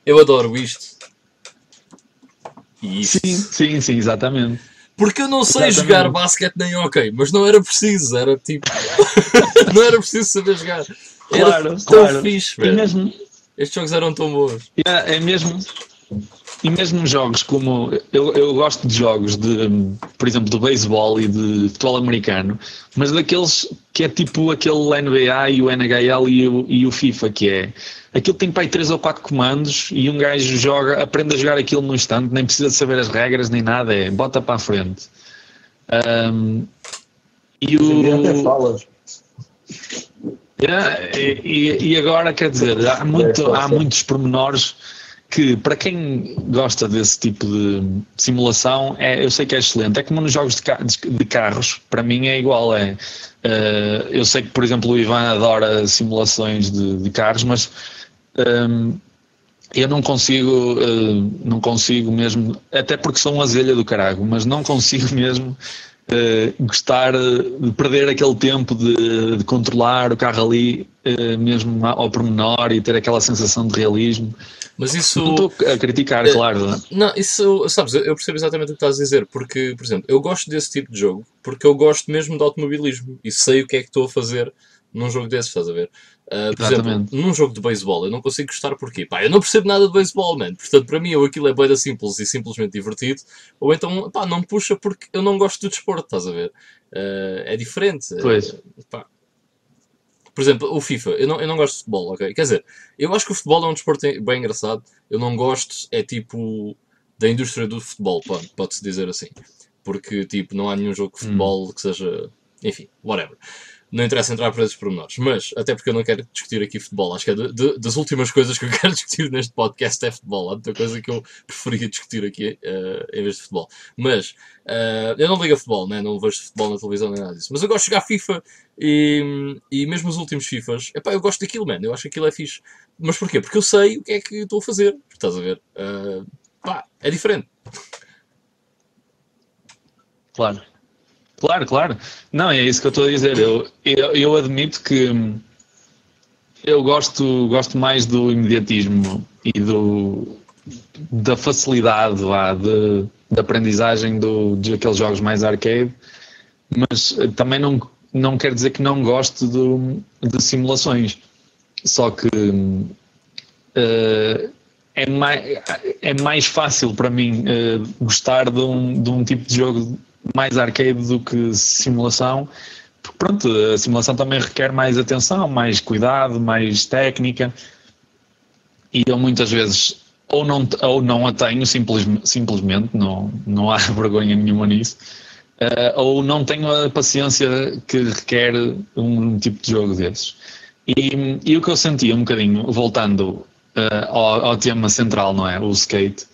eu adoro isto isso. Sim, sim, sim, exatamente. Porque eu não sei exatamente. jogar basquete nem ok, mas não era preciso, era tipo. não era preciso saber jogar. Era claro, tão claro. fixe, velho. Mesmo... Estes jogos eram tão bons. É, é mesmo. E mesmo jogos como. Eu, eu gosto de jogos de, por exemplo, de beisebol e de futebol americano, mas daqueles que é tipo aquele NBA e o NHL e o, e o FIFA, que é aquilo tem para aí três ou quatro comandos e um gajo joga, aprende a jogar aquilo num instante, nem precisa de saber as regras nem nada, é bota para a frente. Um, e o. Yeah, e, e, agora, quer dizer, há, muito, há muitos pormenores que, para quem gosta desse tipo de simulação, é, eu sei que é excelente. É como nos jogos de, de carros, para mim é igual. É, uh, eu sei que, por exemplo, o Ivan adora simulações de, de carros, mas um, eu não consigo, uh, não consigo mesmo, até porque sou uma azelha do caralho, mas não consigo mesmo uh, gostar de perder aquele tempo de, de controlar o carro ali, uh, mesmo ao pormenor, e ter aquela sensação de realismo. Mas isso. Não estou a criticar, claro. Não, não, isso, sabes, eu percebo exatamente o que estás a dizer, porque, por exemplo, eu gosto desse tipo de jogo, porque eu gosto mesmo de automobilismo e sei o que é que estou a fazer num jogo desses, estás a ver? Uh, por Exatamente. exemplo, num jogo de beisebol, eu não consigo gostar porquê? Pá, eu não percebo nada de beisebol, mano. Portanto, para mim, ou aquilo é bem simples e simplesmente divertido, ou então, pá, não me puxa porque eu não gosto do desporto, estás a ver? Uh, é diferente. Pois. Uh, pá. Por exemplo, o FIFA, eu não, eu não gosto de futebol, ok? Quer dizer, eu acho que o futebol é um desporto bem engraçado. Eu não gosto, é tipo da indústria do futebol, pode-se dizer assim. Porque, tipo, não há nenhum jogo de hum. futebol hum. que seja. Enfim, whatever não interessa entrar por esses pormenores, mas até porque eu não quero discutir aqui futebol, acho que é de, de, das últimas coisas que eu quero discutir neste podcast é futebol, há muita coisa que eu preferia discutir aqui uh, em vez de futebol. Mas uh, eu não ligo a futebol, né? não vejo futebol na televisão nem nada disso, mas eu gosto de jogar FIFA e, e mesmo os últimos FIFAs, epá, eu gosto daquilo, man, eu acho que aquilo é fixe. Mas porquê? Porque eu sei o que é que estou a fazer, estás a ver? Uh, pá, é diferente. Claro. Claro, claro. Não, é isso que eu estou a dizer. Eu, eu, eu admito que eu gosto, gosto mais do imediatismo e do, da facilidade lá, de, de aprendizagem do, de aqueles jogos mais arcade, mas também não, não quer dizer que não gosto do, de simulações. Só que uh, é, mais, é mais fácil para mim uh, gostar de um, de um tipo de jogo mais arcade do que simulação. Porque, pronto, a simulação também requer mais atenção, mais cuidado, mais técnica. E eu muitas vezes ou não, ou não a tenho simples, simplesmente, não, não há vergonha nenhuma nisso, uh, ou não tenho a paciência que requer um tipo de jogo desses. E, e o que eu sentia um bocadinho, voltando uh, ao, ao, tema central, não é? O skate,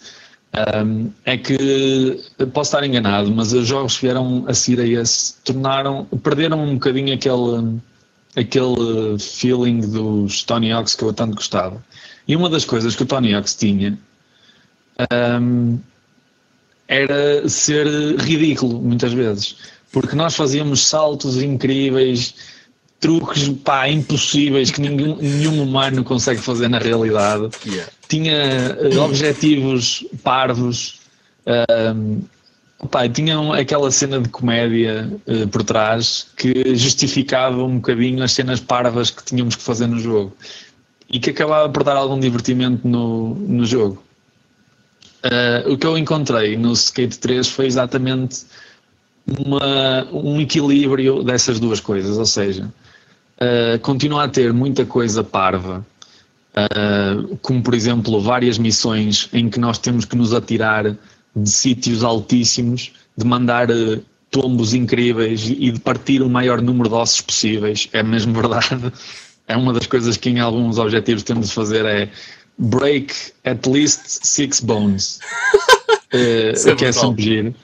um, é que posso estar enganado, mas os jogos que vieram a seguir a esse tornaram, perderam um bocadinho aquele, aquele feeling dos Tony Hawks que eu tanto gostava. E uma das coisas que o Tony Hawks tinha um, era ser ridículo, muitas vezes, porque nós fazíamos saltos incríveis truques pá, impossíveis que nenhum, nenhum humano consegue fazer na realidade. Yeah. Tinha uh, objetivos parvos. Um, pá, tinha aquela cena de comédia uh, por trás que justificava um bocadinho as cenas parvas que tínhamos que fazer no jogo e que acabava por dar algum divertimento no, no jogo. Uh, o que eu encontrei no Skate 3 foi exatamente uma, um equilíbrio dessas duas coisas, ou seja, uh, continua a ter muita coisa parva, uh, como por exemplo várias missões em que nós temos que nos atirar de sítios altíssimos, de mandar uh, tombos incríveis e de partir o maior número de ossos possíveis, é mesmo verdade. É uma das coisas que em alguns objetivos temos de fazer é break at least six bones. uh, que é sempre giro.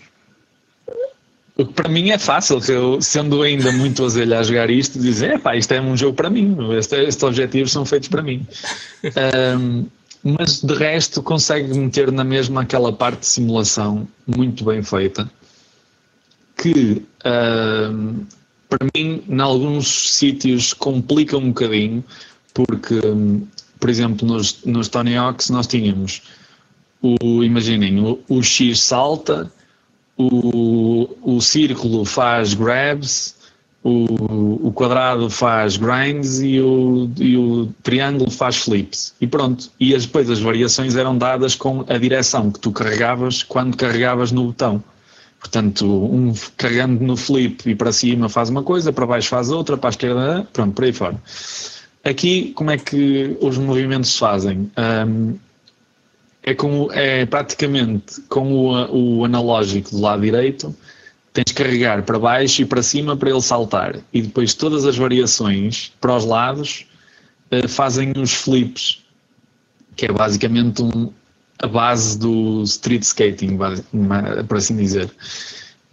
O que para mim é fácil, eu, sendo ainda muito azelha a jogar isto, dizer, pá, isto é um jogo para mim, este, estes objetivos são feitos para mim. Um, mas de resto consegue meter na mesma aquela parte de simulação muito bem feita, que um, para mim, em alguns sítios, complica um bocadinho, porque, por exemplo, nos, nos Tony Hawks nós tínhamos o, imaginem, o, o X salta o, o círculo faz grabs, o, o quadrado faz grinds e o, e o triângulo faz flips. E pronto. E as, depois as variações eram dadas com a direção que tu carregavas quando carregavas no botão. Portanto, um carregando no flip e para cima faz uma coisa, para baixo faz outra, para a esquerda, pronto, por aí fora. Aqui, como é que os movimentos se fazem? Um, é, com, é praticamente com o, o analógico do lado direito, tens de carregar para baixo e para cima para ele saltar. E depois todas as variações para os lados uh, fazem os flips, que é basicamente um, a base do street skating, por assim dizer.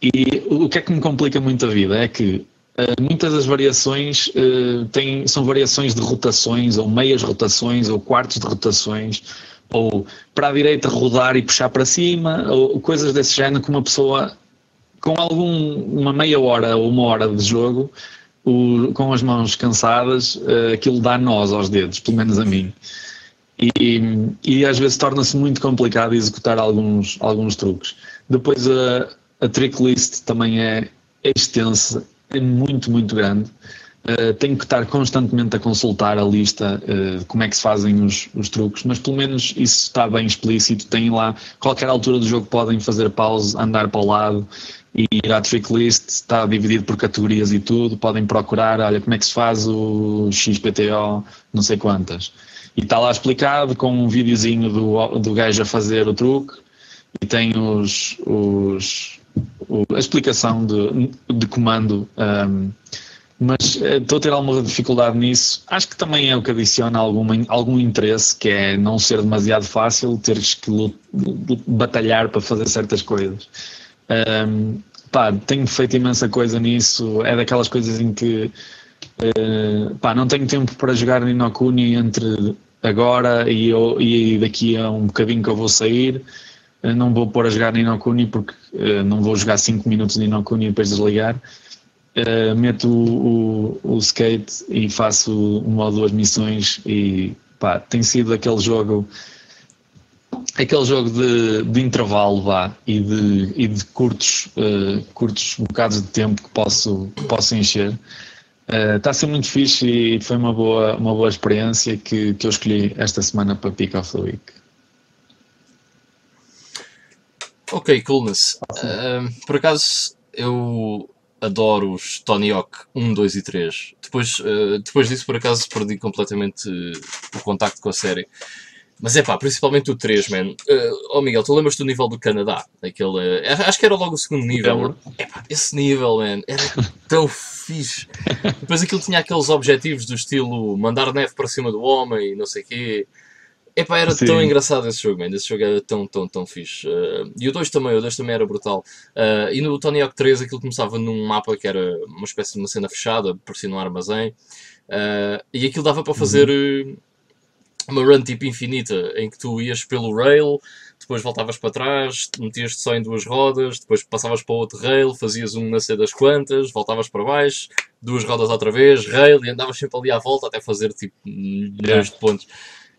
E o que é que me complica muito a vida é que uh, muitas das variações uh, têm, são variações de rotações, ou meias rotações, ou quartos de rotações ou para a direita rodar e puxar para cima, ou coisas desse género que uma pessoa com algum, uma meia hora ou uma hora de jogo, o, com as mãos cansadas, uh, aquilo dá nós aos dedos, pelo menos a mim. E, e às vezes torna-se muito complicado executar alguns, alguns truques. Depois a, a também é, é extensa, é muito, muito grande. Uh, tenho que estar constantemente a consultar a lista uh, como é que se fazem os, os, truques, mas pelo menos isso está bem explícito. Tem lá, qualquer altura do jogo podem fazer pause, andar para o lado e ir à trick list, está dividido por categorias e tudo. Podem procurar, olha, como é que se faz o XPTO, não sei quantas. E está lá explicado com um videozinho do, do gajo a fazer o truque e tem os, os, a explicação de, de comando. Um, mas eh, estou a ter alguma dificuldade nisso. Acho que também é o que adiciona alguma, algum interesse, que é não ser demasiado fácil, teres que batalhar para fazer certas coisas. Um, pá, tenho feito imensa coisa nisso. É daquelas coisas em que uh, pá, não tenho tempo para jogar Ninokuni entre agora e, eu, e daqui a um bocadinho que eu vou sair. Uh, não vou pôr a jogar Ninokuni porque uh, não vou jogar 5 minutos de Ninokuni e depois desligar uh, meto o, o, o, skate e faço uma ou duas missões e pá, tem sido aquele jogo aquele jogo de, de intervalo vá e de, e de curtos, uh, curtos bocados de tempo que posso, que posso encher. Está uh, a ser muito fixe e foi uma boa, uma boa experiência que, que eu escolhi esta semana para Pick of the Week. Ok, coolness. Uh, por acaso, eu adoro os Tony Hawk 1, 2 e 3. Depois, uh, depois disso, por acaso, perdi completamente uh, o contacto com a série. Mas é pá, principalmente o 3, man. Uh, oh Miguel, tu lembras do nível do Canadá? Aquele, uh, acho que era logo o segundo nível. É pá, esse nível, man, era tão fixe. Depois aquilo tinha aqueles objetivos do estilo mandar neve para cima do homem e não sei o quê. Epá, era Sim. tão engraçado esse jogo, man. Esse jogo era tão, tão, tão fixe. Uh, e o 2 também, o 2 também era brutal. Uh, e no Tony Hawk 3 aquilo começava num mapa que era uma espécie de uma cena fechada, parecia num armazém. Uh, e aquilo dava para fazer uhum. uma run tipo infinita, em que tu ias pelo rail, depois voltavas para trás, metias-te só em duas rodas, depois passavas para outro rail, fazias um nascer das quantas, voltavas para baixo, duas rodas outra vez, rail, e andavas sempre ali à volta até fazer tipo milhões yeah. de pontos.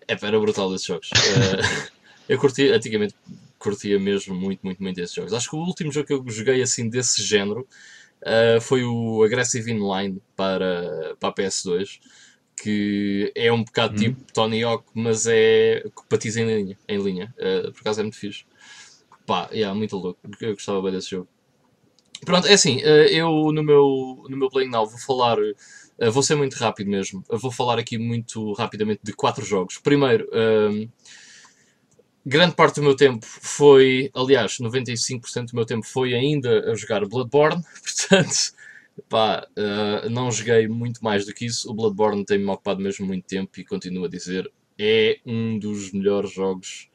É, era brutal esses jogos. Uh, eu curti, antigamente curtia mesmo muito, muito, muito esses jogos. Acho que o último jogo que eu joguei assim desse género uh, foi o Aggressive Inline para, para a PS2, que é um bocado hum. tipo Tony Hawk, mas é patins em linha. Em linha. Uh, por acaso é muito fixe. Pá, yeah, muito louco, eu gostava bem desse jogo. Pronto, é assim, eu no meu, no meu Playing Now vou falar Uh, vou ser muito rápido mesmo. Eu vou falar aqui muito rapidamente de quatro jogos. Primeiro, um, grande parte do meu tempo foi, aliás, 95% do meu tempo foi ainda a jogar Bloodborne, portanto, pá, uh, não joguei muito mais do que isso. O Bloodborne tem-me ocupado mesmo muito tempo e continuo a dizer, é um dos melhores jogos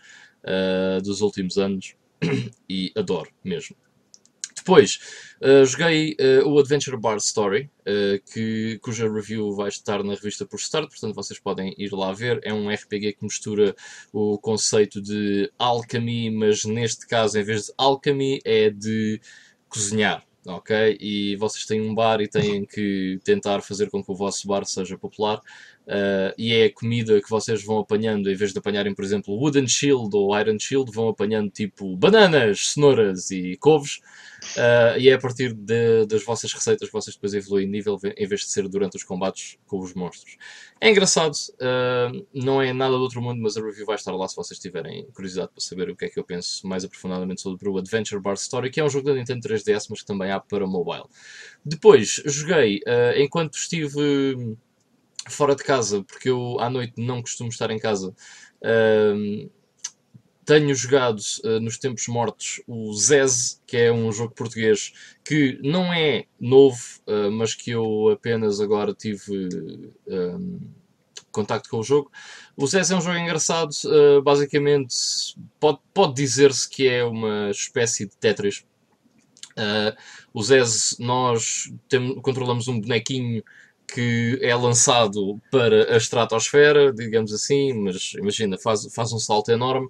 uh, dos últimos anos e adoro mesmo. Depois, uh, joguei uh, o Adventure Bar Story, uh, que, cuja review vai estar na revista por Start, portanto vocês podem ir lá ver. É um RPG que mistura o conceito de alchemy, mas neste caso, em vez de alchemy, é de cozinhar ok? E vocês têm um bar e têm que tentar fazer com que o vosso bar seja popular. Uh, e é a comida que vocês vão apanhando, em vez de apanharem, por exemplo, Wooden Shield ou Iron Shield, vão apanhando tipo bananas, cenouras e couves. Uh, e é a partir de, das vossas receitas que vocês depois evoluem nível, em vez de ser durante os combates com os monstros. É engraçado, uh, não é nada do outro mundo, mas a review vai estar lá se vocês tiverem curiosidade para saber o que é que eu penso mais aprofundadamente sobre o Adventure Bar Story, que é um jogo da Nintendo 3DS, mas que também há para mobile. Depois, joguei, enquanto estive fora de casa, porque eu à noite não costumo estar em casa, tenho jogado uh, nos tempos mortos o Zez, que é um jogo português que não é novo, uh, mas que eu apenas agora tive um, contacto com o jogo. O Zez é um jogo engraçado, uh, basicamente pode, pode dizer-se que é uma espécie de Tetris. o Zez, nós tem, controlamos um bonequinho que é lançado para a estratosfera, digamos assim, mas imagina, faz, faz um salto enorme.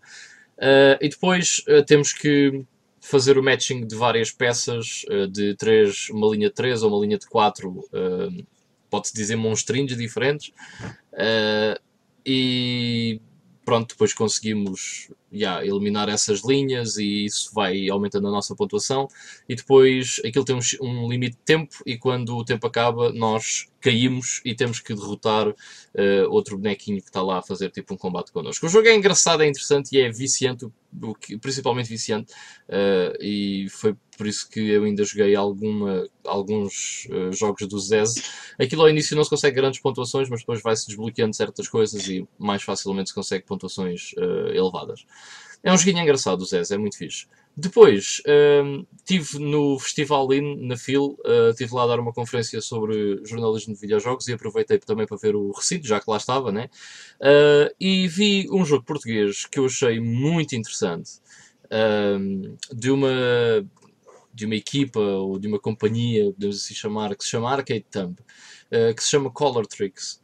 Uh, e depois uh, temos que fazer o matching de várias peças, uh, de três, uma linha de 3 ou uma linha de 4, uh, pode-se dizer monstrinhos diferentes. E pronto, depois conseguimos yeah, eliminar essas linhas e isso vai aumentando a nossa pontuação. E depois aquilo tem um, limite de tempo e quando o tempo acaba nós caímos e temos que derrotar uh, outro bonequinho que está lá a fazer tipo um combate connosco. O jogo é engraçado, é interessante e é viciante, principalmente viciante, uh, e foi por isso que eu ainda joguei alguma, alguns uh, jogos do Zez. Aquilo ao início não se consegue grandes pontuações, mas depois vai-se desbloqueando certas coisas e mais facilmente se consegue pontuações elevadas. É um joguinho engraçado, o Zez, é muito fixe. Depois, uh, tive no Festival In, na FIL, uh, tive lá a dar uma conferência sobre jornalismo de videojogos e aproveitei também para ver o recinto, já que lá estava, né? Uh, e vi um jogo português que eu achei muito interessante, de uma de uma equipa ou de uma companhia, podemos assim chamar, que se chama Arcade Thumb, uh, que se chama Color Tricks.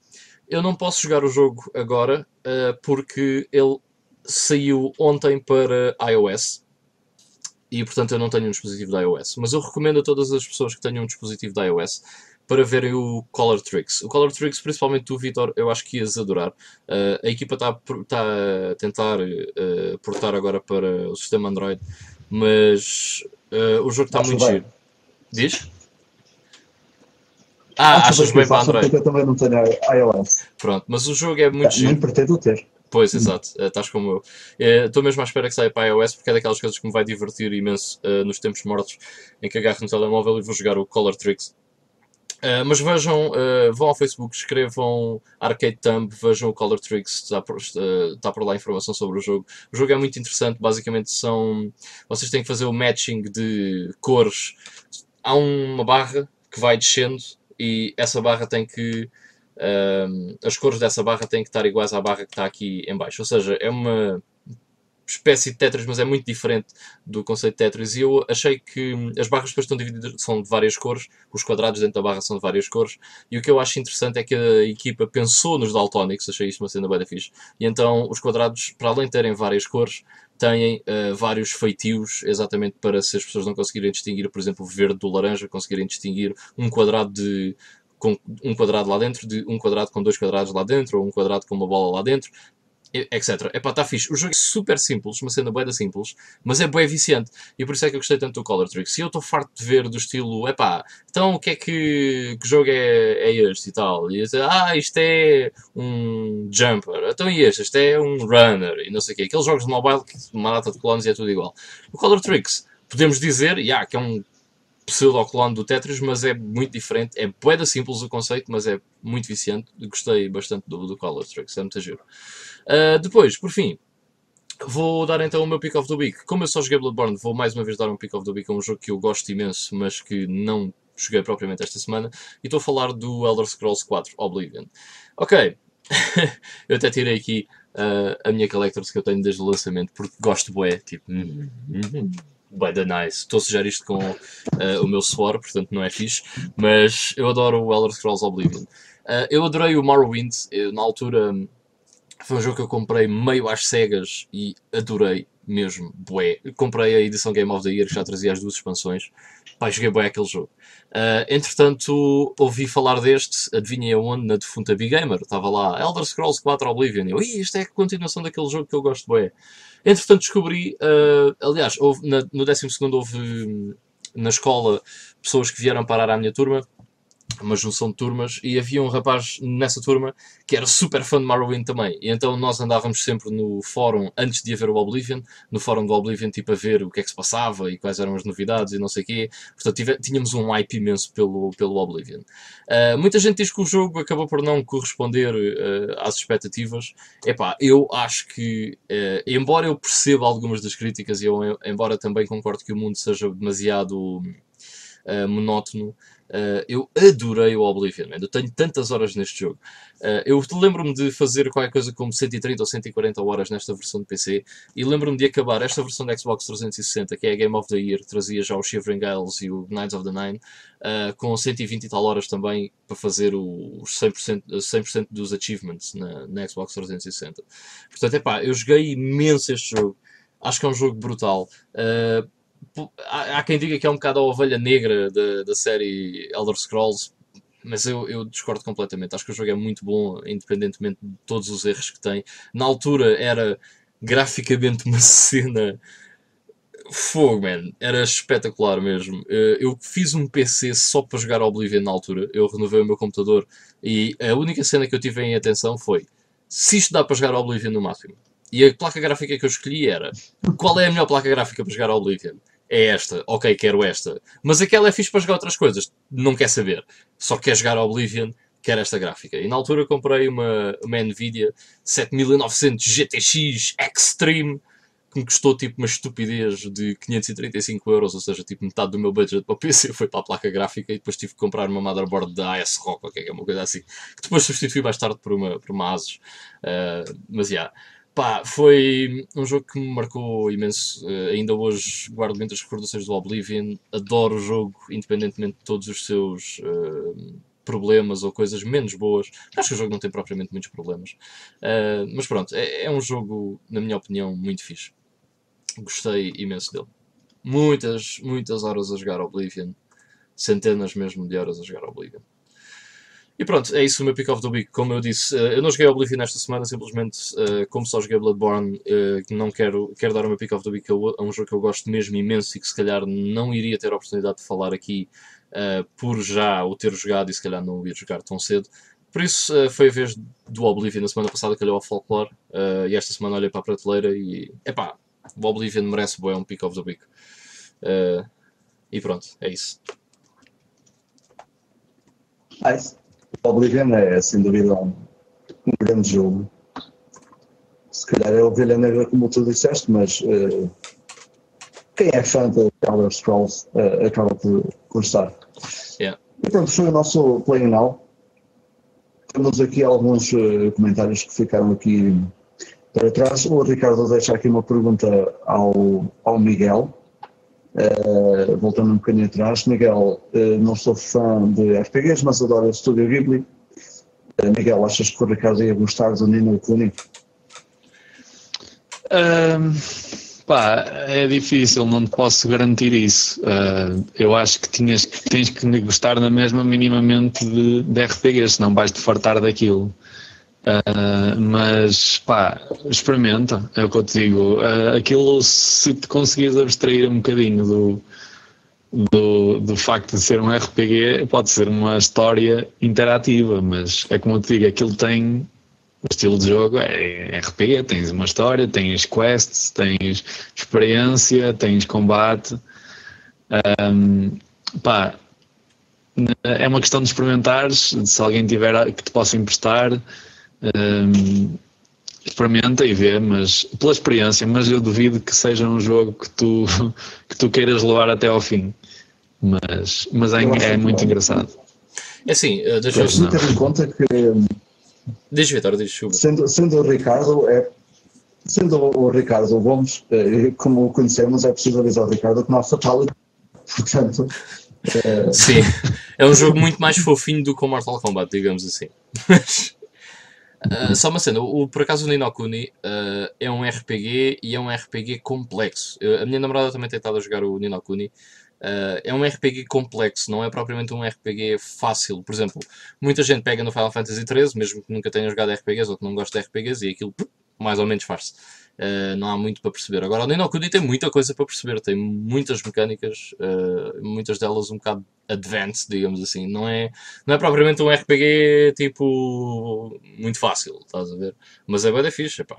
Eu não posso jogar o jogo agora uh, porque ele saiu ontem para iOS e portanto eu não tenho um dispositivo da iOS. Mas eu recomendo a todas as pessoas que tenham um dispositivo da iOS para verem o Color Tricks. O Color Tricks, principalmente tu, Vitor, eu acho que ias adorar. Uh, a equipa está tá a tentar uh, portar agora para o sistema Android, mas uh, o jogo está muito bem. giro. Diz? Ah, acho achas bem para Android. Eu também não tenho iOS. Pronto, mas o jogo é muito giro. Nem pretendo ter. Pois, exato, uh, estás como eu. Eh, estou uh, mesmo à espera que saia para a iOS porque é daquelas coisas que me vai divertir imenso uh, nos tempos mortos em que agarro no telemóvel e vou jogar o Color Tricks. mas vejam, vão ao Facebook, escrevam Arcade Thumb, vejam o Color Tricks, está por, está por lá informação sobre o jogo. O jogo é muito interessante, basicamente são. Vocês têm que fazer o matching de cores. Há uma barra que vai descendo e essa barra tem que as cores dessa barra têm que estar iguais à barra que está aqui em baixo. Ou seja, é uma espécie de Tetris, mas é muito diferente do conceito de Tetris. E eu achei que as barras depois estão divididas, são de várias cores, os quadrados dentro da barra são de várias cores. E o que eu acho interessante é que a equipa pensou nos Daltonics, achei isto uma cena bem fixe. E então os quadrados, para além de terem várias cores, têm uh, vários feitios, exatamente para se as pessoas não conseguirem distinguir, por exemplo, o verde do laranja, conseguirem distinguir um quadrado de com um quadrado lá dentro, de um quadrado com dois quadrados lá dentro, ou um quadrado com uma bola lá dentro, etc. Epá, está fixe. O jogo é super simples, uma cena bem simples, mas é bem viciante. E por isso é que eu gostei tanto do Color Tricks. E eu estou farto de ver do estilo, epá, então o que é que, que jogo é, é este e tal? E ah, isto é um jumper, então e este? Este é um runner, e não sei o quê. Aqueles jogos de mobile, uma data de clones e é tudo igual. O Color Tricks, podemos dizer, yeah, que é um pseudo-clone do Tetris, mas é muito diferente. É boeda simples o conceito, mas é muito viciante. Gostei bastante do, do Color Tricks, é muito giro. Uh, depois, por fim, vou dar então o meu Pick of the Week. Como eu só joguei Bloodborne, vou mais uma vez dar um Pick of the Week a um jogo que eu gosto imenso, mas que não joguei propriamente esta semana. E estou a falar do Elder Scrolls 4 Oblivion. Ok, eu até tirei aqui uh, a minha Collectors que eu tenho desde o lançamento, porque gosto bué, tipo... By the nice. Estou a sujar isto com uh, o meu suor, portanto não é fixe, mas eu adoro o Elder Scrolls Oblivion. Uh, eu adorei o Morrowind, eu, na altura foi um jogo que eu comprei meio às cegas e adorei mesmo, bué. Comprei a edição Game of the Year que já trazia as duas expansões. Pai, joguei bué aquele jogo. Uh, entretanto, ouvi falar deste, adivinhei aonde, na defunta Big Gamer. Estava lá, Elder Scrolls 4 Oblivion. Eu, isto é a continuação daquele jogo que eu gosto bué. Entretanto, descobri, uh, aliás, houve, na, no 12 houve hum, na escola pessoas que vieram parar à minha turma uma junção de turmas e havia um rapaz nessa turma que era super fã de Morrowind também. E então nós andávamos sempre no fórum, antes de haver o Oblivion, no fórum do Oblivion, tipo a ver o que é que se passava e quais eram as novidades e não sei o quê. Portanto, tínhamos um hype imenso pelo, pelo Oblivion. Uh, muita gente diz que o jogo acabou por não corresponder uh, às expectativas. Epá, eu acho que, uh, embora eu perceba algumas das críticas e eu, embora também concordo que o mundo seja demasiado monótono, Uh, eu adorei o Oblivion, man. eu tenho tantas horas neste jogo. Uh, eu lembro-me de fazer qualquer coisa como 130 ou 140 horas nesta versão de PC e lembro-me de acabar esta versão da Xbox 360, que é a Game of the Year, trazia já o Shivering Isles e o Knights of the Nine, uh, com 120 e tal horas também para fazer os 100%, 100 dos achievements na, na Xbox 360. Portanto, é pá, eu joguei imenso este jogo, acho que é um jogo brutal. Uh, há, há quem diga que é um bocado a ovelha negra da, da série Elder Scrolls, mas eu, eu, discordo completamente. Acho que o jogo é muito bom, independentemente de todos os erros que tem. Na altura era graficamente uma cena. Fogo, man. Era espetacular mesmo. Eh, eu fiz um PC só para jogar Oblivion na altura. Eu renovei o meu computador e a única cena que eu tive em atenção foi se isto dá para jogar Oblivion no máximo. E a placa gráfica que eu escolhi era qual é a melhor placa gráfica para jogar Oblivion? é esta, ok, quero esta. Mas aquela é fixe para jogar outras coisas, não quer saber. Só quer jogar Oblivion, quer esta gráfica. E na altura comprei uma, uma Nvidia 7900 GTX Extreme, que me custou tipo uma estupidez de 535 euros, ou seja, tipo metade do meu budget para o PC foi para a placa gráfica e depois tive que comprar uma motherboard da AS ROG, que é uma coisa assim, que depois substituí mais tarde por uma, por uma ASUS. Uh, mas. Yeah. Pá, foi um jogo que me marcou imenso. Uh, ainda hoje guardo muitas recordações do Oblivion. Adoro o jogo, independentemente de todos os seus uh, problemas ou coisas menos boas. Acho que o jogo não tem propriamente muitos problemas. Uh, mas pronto, é, é, um jogo, na minha opinião, muito fixe. Gostei imenso dele. Muitas, muitas horas a jogar Oblivion. Centenas mesmo de horas a jogar Oblivion. E pronto, é isso o meu pick of the week. Como eu disse, eh, eu não joguei Oblivion esta semana, simplesmente uh, como só joguei Bloodborne, uh, não quero, quero dar o meu pick of the week a um jogo que eu gosto mesmo imenso e que se calhar não iria ter a oportunidade de falar aqui por já o ter jogado e se calhar não o ir jogar tão cedo. Por isso foi a vez do Oblivion na semana passada que olhou ao Folklore e esta semana olhei para a prateleira e epá, o Oblivion merece boa, é um pick of the week. e pronto, é isso. Nice. Oblivion é, sem dúvida, um, um grande jogo. Se calhar é ovelha negra, como tu disseste, mas uh, quem é fã de Elder Scrolls uh, acaba por gostar. Yeah. E pronto, foi o nosso Play Now. Temos aqui alguns uh, comentários que ficaram aqui para trás. O Ricardo deixa aqui uma pergunta ao, ao Miguel. Uh, voltando um bocadinho atrás, Miguel, uh, não sou fã de RPGs, mas adoro o Studio Ghibli. Uh, Miguel, achas que o Ricardo ia gostar do Nino Kuni? pá, é difícil, não te posso garantir isso. eu acho que tinhas, tens que gostar na mesma minimamente de, de RPGs, senão vais-te fartar daquilo. Uh, mas pá, experimenta, é o que eu te digo. Uh, aquilo, se te conseguires abstrair um bocadinho do, do, do facto de ser um RPG, pode ser uma história interativa, mas é como eu te digo, aquilo tem. O estilo de jogo é RPG, tens uma história, tens quests, tens experiência, tens combate. Um, pá, é uma questão de experimentares, se alguém tiver que te possa emprestar, um, experimenta e vê, mas pela experiência, mas eu duvido que seja um jogo que tu, que tu queiras levar até ao fim. Mas, mas é, é muito engraçado. É assim, uh, deixa eu ter em conta que. Diz Vitor, diz chuva. Sendo, sendo o Ricardo, é, sendo o Ricardo Gomes, eh, como o conhecemos, é preciso avisar o Ricardo que nossa paleta, portanto. É... Sim, é um jogo muito mais fofinho do que o Mortal Kombat, digamos assim. Uh, só uma cena, o, por acaso o Ninokuni uh, é um RPG e é um RPG complexo. Eu, a minha namorada também tem estado a jogar o Ninokuni. Uh, é um RPG complexo, não é propriamente um RPG fácil. Por exemplo, muita gente pega no Final Fantasy XIII, mesmo que nunca tenha jogado RPGs ou que não goste de RPGs, e aquilo mais ou menos faz-se. Uh, não há muito para perceber. Agora, o Ninokuni tem muita coisa para perceber, tem muitas mecânicas, uh, muitas delas um bocado advanced, digamos assim. Não é, não é propriamente um RPG tipo muito fácil, estás a ver? Mas é bem da fixe, epá.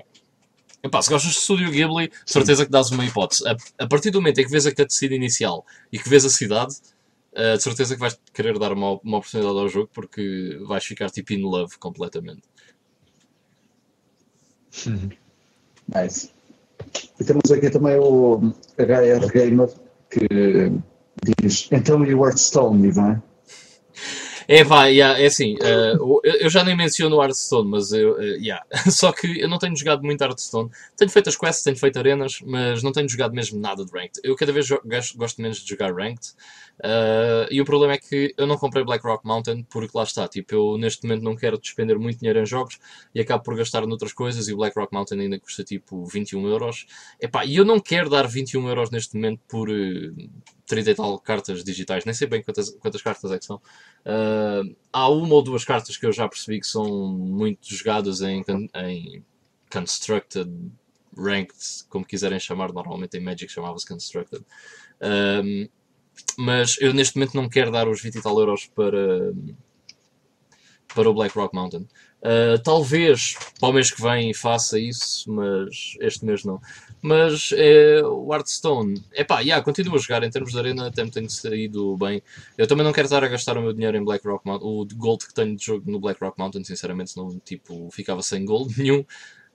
Epá, se gostas de Studio Ghibli, certeza que dás uma hipótese. A, a, partir do momento em que vês a cutscene inicial e que vês a cidade, uh, de certeza que vais querer dar uma, uma oportunidade ao jogo porque vais ficar tipo in love completamente. Nice. E temos aqui também o HR Gamer que diz: Então e o Hearthstone, Ivan? É, vai, yeah, é assim, uh, eu já nem menciono o Hearthstone, mas eu, uh, yeah. só que eu não tenho jogado muito Hearthstone. Tenho feito as quests, tenho feito arenas, mas não tenho jogado mesmo nada de Ranked. Eu cada vez gosto menos de jogar Ranked. Uh, e o problema é que eu não comprei Black Rock Mountain porque lá está, tipo, eu neste momento não quero despender muito dinheiro em jogos e acabo por gastar noutras coisas e Black Rock Mountain ainda custa tipo 21 euros. Epá, e eu não quero dar 21 euros neste momento por uh, 30 e tal cartas digitais, nem sei bem quantas, quantas cartas é que são. Uh, há uma ou duas cartas que eu já percebi que são muito jogadas em, em Constructed, Ranked, como quiserem chamar, normalmente em Magic chamava-se Constructed. Um, mas eu neste momento não quero dar os 20 e tal euros para, para o Black Rock Mountain. Uh, talvez para o mês que vem faça isso, mas este mês não. Mas é, o Hearthstone, é pá, yeah, continuo a jogar em termos de arena, até me tenho saído bem. Eu também não quero estar a gastar o meu dinheiro em Black Rock Mountain. O gold que tenho de jogo no Black Rock Mountain, sinceramente, não tipo, ficava sem gold nenhum.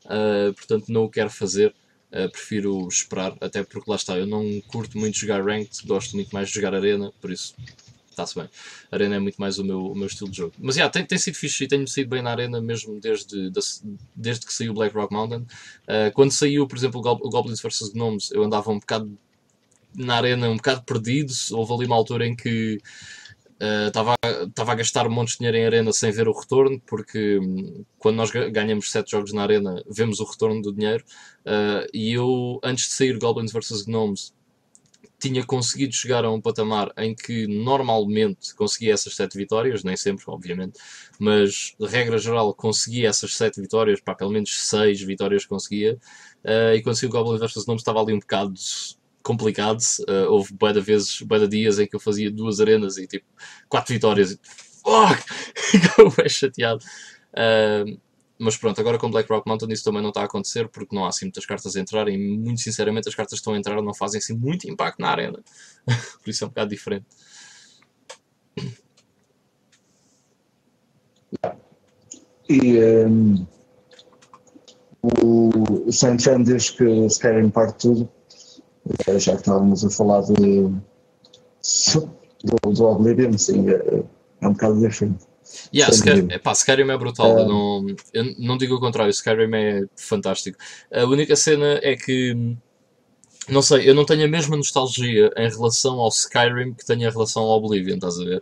Uh, portanto, não o quero fazer. Uh, prefiro esperar, até porque lá está, eu não curto muito jogar ranked, gosto muito mais de jogar arena, por isso está-se bem. Arena é muito mais o meu, o meu estilo de jogo. Mas yeah, tem, tem sido fixe e tenho saído bem na arena mesmo desde, desde que saiu Black Rock Mountain. Uh, quando saiu, por exemplo, o Goblins vs Gnomes, eu andava um bocado na arena, um bocado perdido. Houve ali uma altura em que estava uh, a gastar um monte de dinheiro em arena sem ver o retorno, porque um, quando nós ganhamos 7 jogos na arena, vemos o retorno do dinheiro. Uh, e eu, antes de sair Goblins vs Gnomes, tinha conseguido chegar a um patamar em que normalmente conseguia essas 7 vitórias, nem sempre, obviamente, mas de regra geral conseguia essas 7 vitórias, pá, pelo menos 6 vitórias conseguia. Uh, e quando saiu Goblins vs Gnomes estava ali um bocado complicado. Uh, houve de vezes, de dias em que eu fazia duas arenas e tipo quatro vitórias. E, fuck! Ficava bem chateado. Uh, mas pronto, agora com Black Rock Mountain isso também não está a acontecer porque não há assim muitas cartas a entrar e muito sinceramente as cartas que estão a entrar não fazem assim muito impacto na arena. Por isso é um bocado diferente. E um, o Saint diz que Skyrim parte tudo é, já que estávamos a falar de, do, do Oblivion, sim, é, é um bocado diferente. Yeah, Skyrim, epá, Skyrim é brutal, eu, não, eu não digo o contrário, Skyrim é fantástico. A única cena é que, não sei, eu não tenho a mesma nostalgia em relação ao Skyrim que tenho em relação ao Oblivion, estás a ver?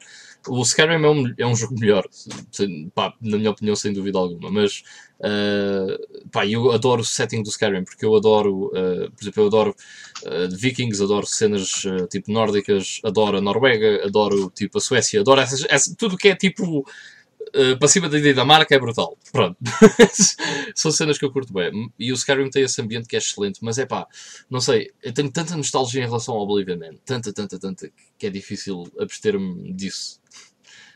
O Skyrim é um, é um jogo melhor, pá, na minha opinião, sem dúvida alguma, mas uh, pá, eu adoro o setting do Skyrim, porque eu adoro, uh, por exemplo, eu adoro uh, Vikings, adoro cenas tipo nórdicas, adoro a Noruega, adoro tipo a Suécia, adoro essas, tudo que é tipo Uh, para cima da Dinamarca é brutal. Pronto. São cenas que eu curto bem. E o Skyrim tem esse ambiente que é excelente, mas é pá, não sei, eu tenho tanta nostalgia em relação ao Oblivion, man. Tanta, tanta, tanta, que é difícil abster-me disso.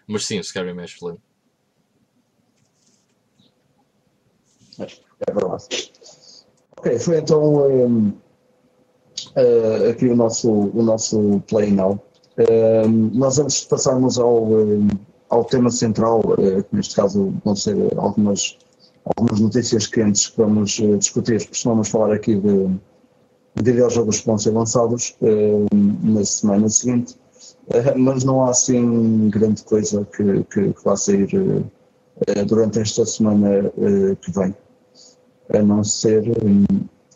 Mas sim, o Skyrim é excelente. É. Ok, foi então um, uh, aqui o nosso, o nosso Play Now. Nós antes de passarmos ao, um, ao tema central, uh, que neste caso vão ser algumas, algumas notícias quentes que vamos uh, discutir, vamos falar aqui de, de videojogos que vão ser lançados na semana seguinte. Eh, mas não há assim grande coisa que, que, que vá sair uh, durante esta semana que vem. A não ser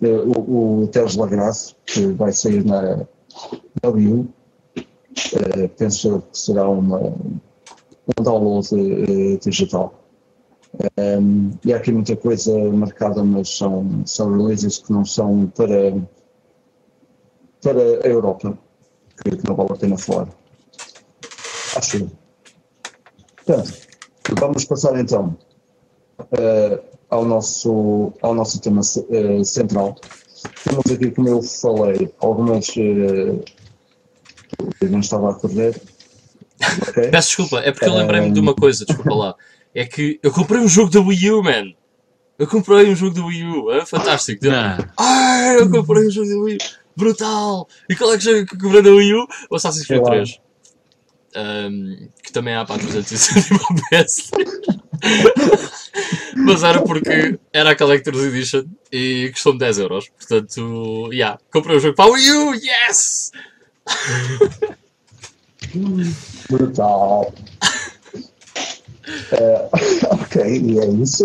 o, o Tesla Graça, que vai sair na, na Wii penso que será uma, um download digital. Um, e há aqui muita coisa marcada, mas são, são releases que não são para, para a Europa que, que não vale a pena falar. Acho. Portanto, vamos passar então uh, ao, nosso, ao nosso tema uh, central. Temos aqui, como eu falei, algumas. Uh, eu não estava a correr. Okay. Peço desculpa, é porque eu lembrei-me um... de uma coisa, desculpa lá. É que eu comprei um jogo da Wii U, man. Eu comprei um jogo da Wii U, é fantástico. Ah, eu comprei um jogo da Wii U brutal! E qual é que jogo que comprei da Wii U? O Assassin's Creed 3. Um, que também há para 360 PS. Mas era porque era a Collector's Edition e custou-me 10 euros. Portanto, yeah, comprei o jogo para Wii U, yes! Brutal. Eh, ok, e é isso.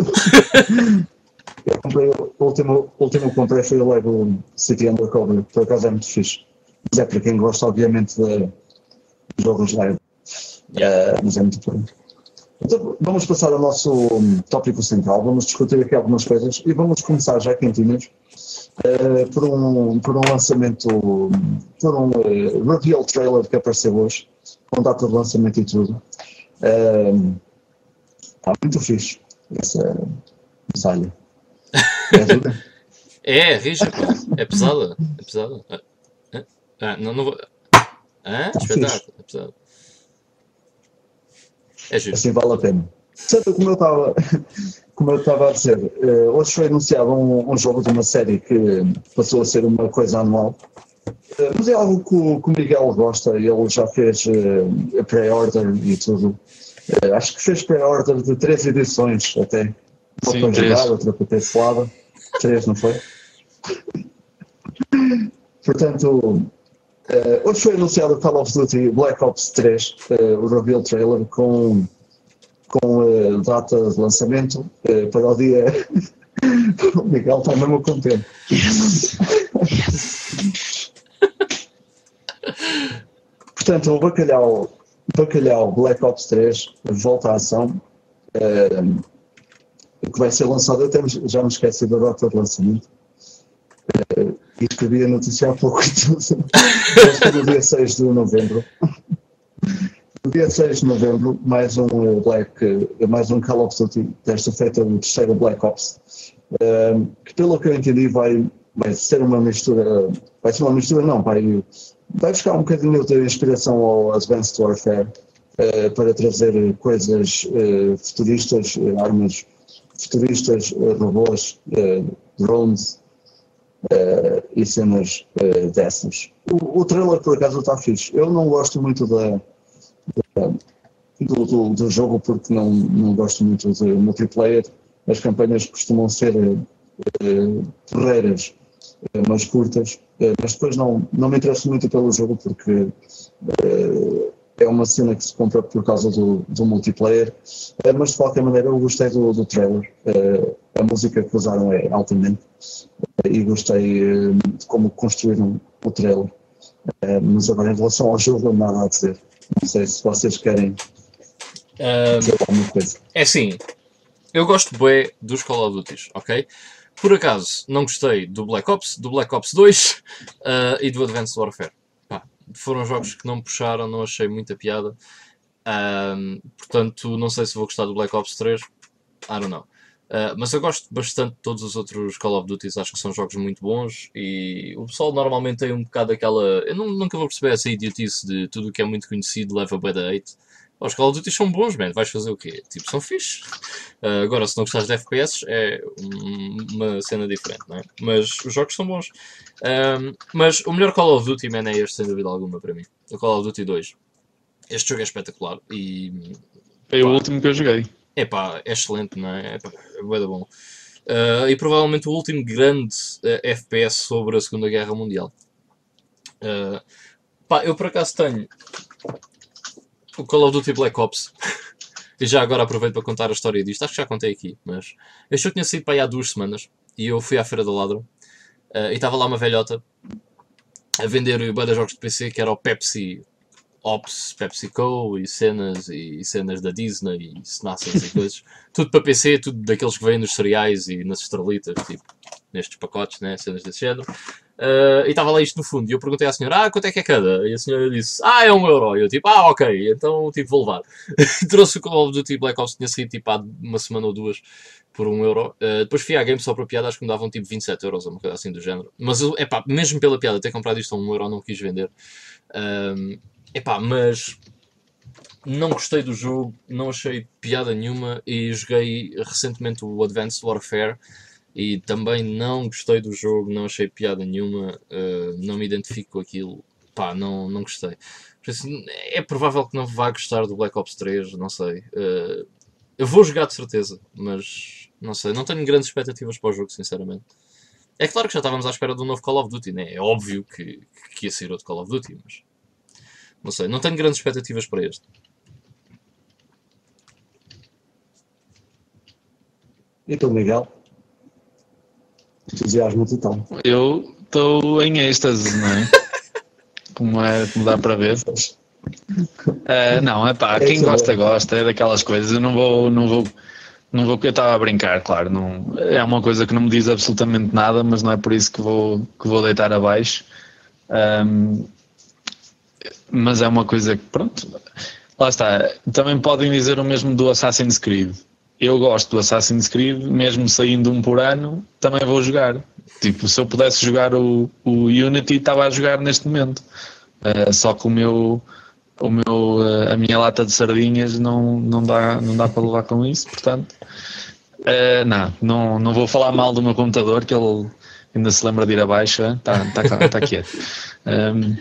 Eu comprei, o último, o último que comprei foi o Lego City Undercover, por acaso é muito fixe. Mas é para quem gosta, obviamente, de jogos Lego. Eh, mas é muito bom. Então, vamos passar ao nosso hum, tópico central, vamos discutir aqui algumas coisas e vamos começar já quentinhos uh, por, um, por um lançamento, por um uh, reveal trailer que apareceu hoje, com data de lançamento e tudo. Uh, está muito fixe essa batalha. É dura. É, rija. É pesada. É pesada. Ah, ah, ah, não, não vou. Ah, espetáculo. É pesado. É justo. assim vale a pena. Sabe como eu estava, como eu estava a dizer, eh, hoje foi anunciado um, um jogo de uma série que passou a ser uma coisa anual, Eh, mas é algo que, o- que o Miguel gosta, ele já fez a pré-order e tudo. Eh, acho que fez pré-order de três edições até. Uma Sim, para três. jogar, outra para ter suada. Três, não foi? Portanto, eh, hoje foi anunciado o Call of Duty Black Ops 3, eh, o reveal trailer com, com eh, data de lançamento para o dia. o Miguel está mesmo contente. Portanto, o Bacalhau, Bacalhau Black Ops 3 volta à ação. que vai ser lançado, até já me esqueci da data de lançamento. E escrevi a notícia há pouco e foi no dia 6 de novembro. No dia 6 de novembro, mais um Black, mais um Call of Duty, desta feita o terceiro Black Ops, eh, que pelo que eu entendi vai, vai ser uma mistura, vai ser uma mistura não, vai, vai buscar um bocadinho de inspiração ao Advanced Warfare eh, para trazer coisas eh, futuristas, armas futuristas, eh, robôs, eh, drones, eh, e cenas eh, dessas. O, o trailer, por acaso, está fixe. Eu não gosto muito da, da- do, do, do jogo porque não, não gosto muito de multiplayer. As campanhas costumam ser eh, eh, eh, mas curtas. Eh, mas depois não, não me interesso muito pelo jogo porque é uma cena que se compra por causa do, do multiplayer. Mas de qualquer maneira, eu gostei do, do trailer. Eh, a música que usaram é altamente e gostei eh, de como construíram o trailer. Eh, mas agora em relação ao jogo, não há nada a dizer. Não sei se vocês querem Ah, dizer alguma coisa. É assim, eu gosto bem dos Call of Duty, ok? Por acaso, não gostei do Black Ops, do Black Ops 2 ah, e do Advanced Warfare. Pá, foram jogos que não me puxaram, não achei muita piada. Portanto, não sei se vou gostar do Black Ops 3. I don't know. Ah, mas eu gosto bastante de todos os outros Call of Duty, acho que são jogos muito bons e o pessoal normalmente tem um bocado aquela. Eu nu- nunca vou perceber essa idiotice de tudo o que é muito conhecido leva bué da hate. Os Call of Duty são bons, man. Vais fazer o quê? Tipo, são fixe. Ah, agora, se não gostares de FPS, é um- uma cena diferente, não é? Mas os jogos são bons. Ahm, mas o melhor Call of Duty, man, é este, sem dúvida alguma, para mim. O Call of Duty 2. Este jogo é espetacular e Foi o último que eu joguei. Epá, é excelente, não é? É da bom. Ah, e provavelmente o último grande ah, FPS sobre a Segunda Guerra Mundial. Ah, pá, eu por acaso tenho o Call of Duty Black Ops. e já agora aproveito para contar a história disto. Acho que já contei aqui, mas eu que tinha saído para aí há duas semanas e eu fui à Feira da Ladra ah, e estava lá uma velhota a vender de jogos de PC que era o Pepsi Ops, PepsiCo e cenas e cenas da Disney e Snassas e coisas. tudo para PC, tudo daqueles que vêm nos cereais e nas estrelitas, tipo, nestes pacotes, né? cenas desse género. Ah, e estava lá isto no fundo. E eu perguntei à senhora, ah, quanto é que é cada? E a senhora disse, ah, é um euro. E eu tipo, ah, ok, então tipo, vou levar. Trouxe o Call of Duty Black Ops, tinha saído tipo há uma semana ou duas por um euro. Ah, depois fui à game só para piada, acho que me davam tipo 27 euros ou uma coisa assim do género. Mas eu, epá, mesmo pela piada, ter comprado isto a um euro, não quis vender. Ahm, epá, mas não gostei do jogo, não achei piada nenhuma e joguei recentemente o Advanced Warfare e também não gostei do jogo, não achei piada nenhuma, eh, não me identifico com aquilo, pá, não, não gostei. Isso, é provável que não vá gostar do Black Ops 3, não sei. Eh, eu vou jogar de certeza, mas não sei, não tenho grandes expectativas para o jogo, sinceramente. É claro que já estávamos à espera de um novo Call of Duty, né? É óbvio que, que ia sair outro Call of Duty, mas não sei, não tenho grandes expectativas para este. E tu, Miguel? Entusiasmo total. Eu estou em êxtase, não é? como, é como dá para ver. Uh, não, é pá, quem gosta, gosta, é daquelas coisas. Eu não vou, não vou, não vou, eu estava a brincar, claro. Não, é uma coisa que não me diz absolutamente nada, mas não é por isso que vou, que vou deitar abaixo. Um, mas é uma coisa que, pronto, lá está. Também podem dizer o mesmo do Assassin's Creed. Eu gosto do Assassin's Creed, mesmo saindo um por ano, também vou jogar. Tipo, se eu pudesse jogar o, o Unity, estava a jogar neste momento. Uh, só que o meu, o meu, uh, a minha lata de sardinhas não, não, dá, não dá para levar com isso, portanto. Uh, não, não, não vou falar mal do meu computador, que ele ainda se lembra de ir abaixo, está tá, tá quieto. Um,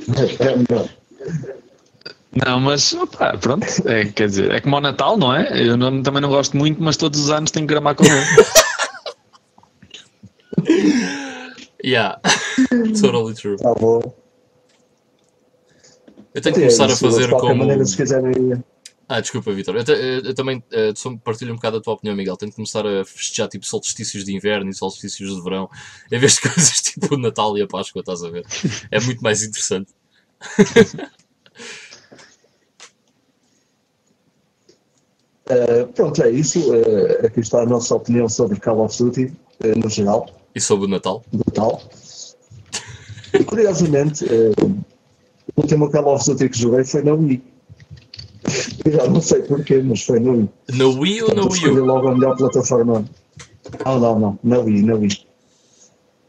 não, mas opa, pronto, é, quer dizer, é como o Natal, não é? Eu não, também não gosto muito, mas todos os anos tenho que gramar com ele. yeah, totally true. Tá bom. Eu tenho que começar a fazer de qualquer como. maneira, se quiserem. Ah, desculpa, Vitor. Eu, eu- eu também eh, partilho um bocado a tua opinião, Miguel. Tenho que começar a festejar tipo solstícios de inverno e solstícios de verão, em vez de coisas tipo o Natal e a Páscoa, estás a ver? É muito mais interessante. eh, pronto, é isso. eh, aqui está a nossa opinião sobre Call of Duty, eh, no geral, E sobre o Natal? brutal. E curiosamente, eh, o último Call of Duty que joguei foi na Wii. Eu já não sei porquê, mas foi na Wii. Na Wii ou na Portanto, Wii escolhi U? logo a melhor plataforma. Não, não, não, na Wii, na Wii.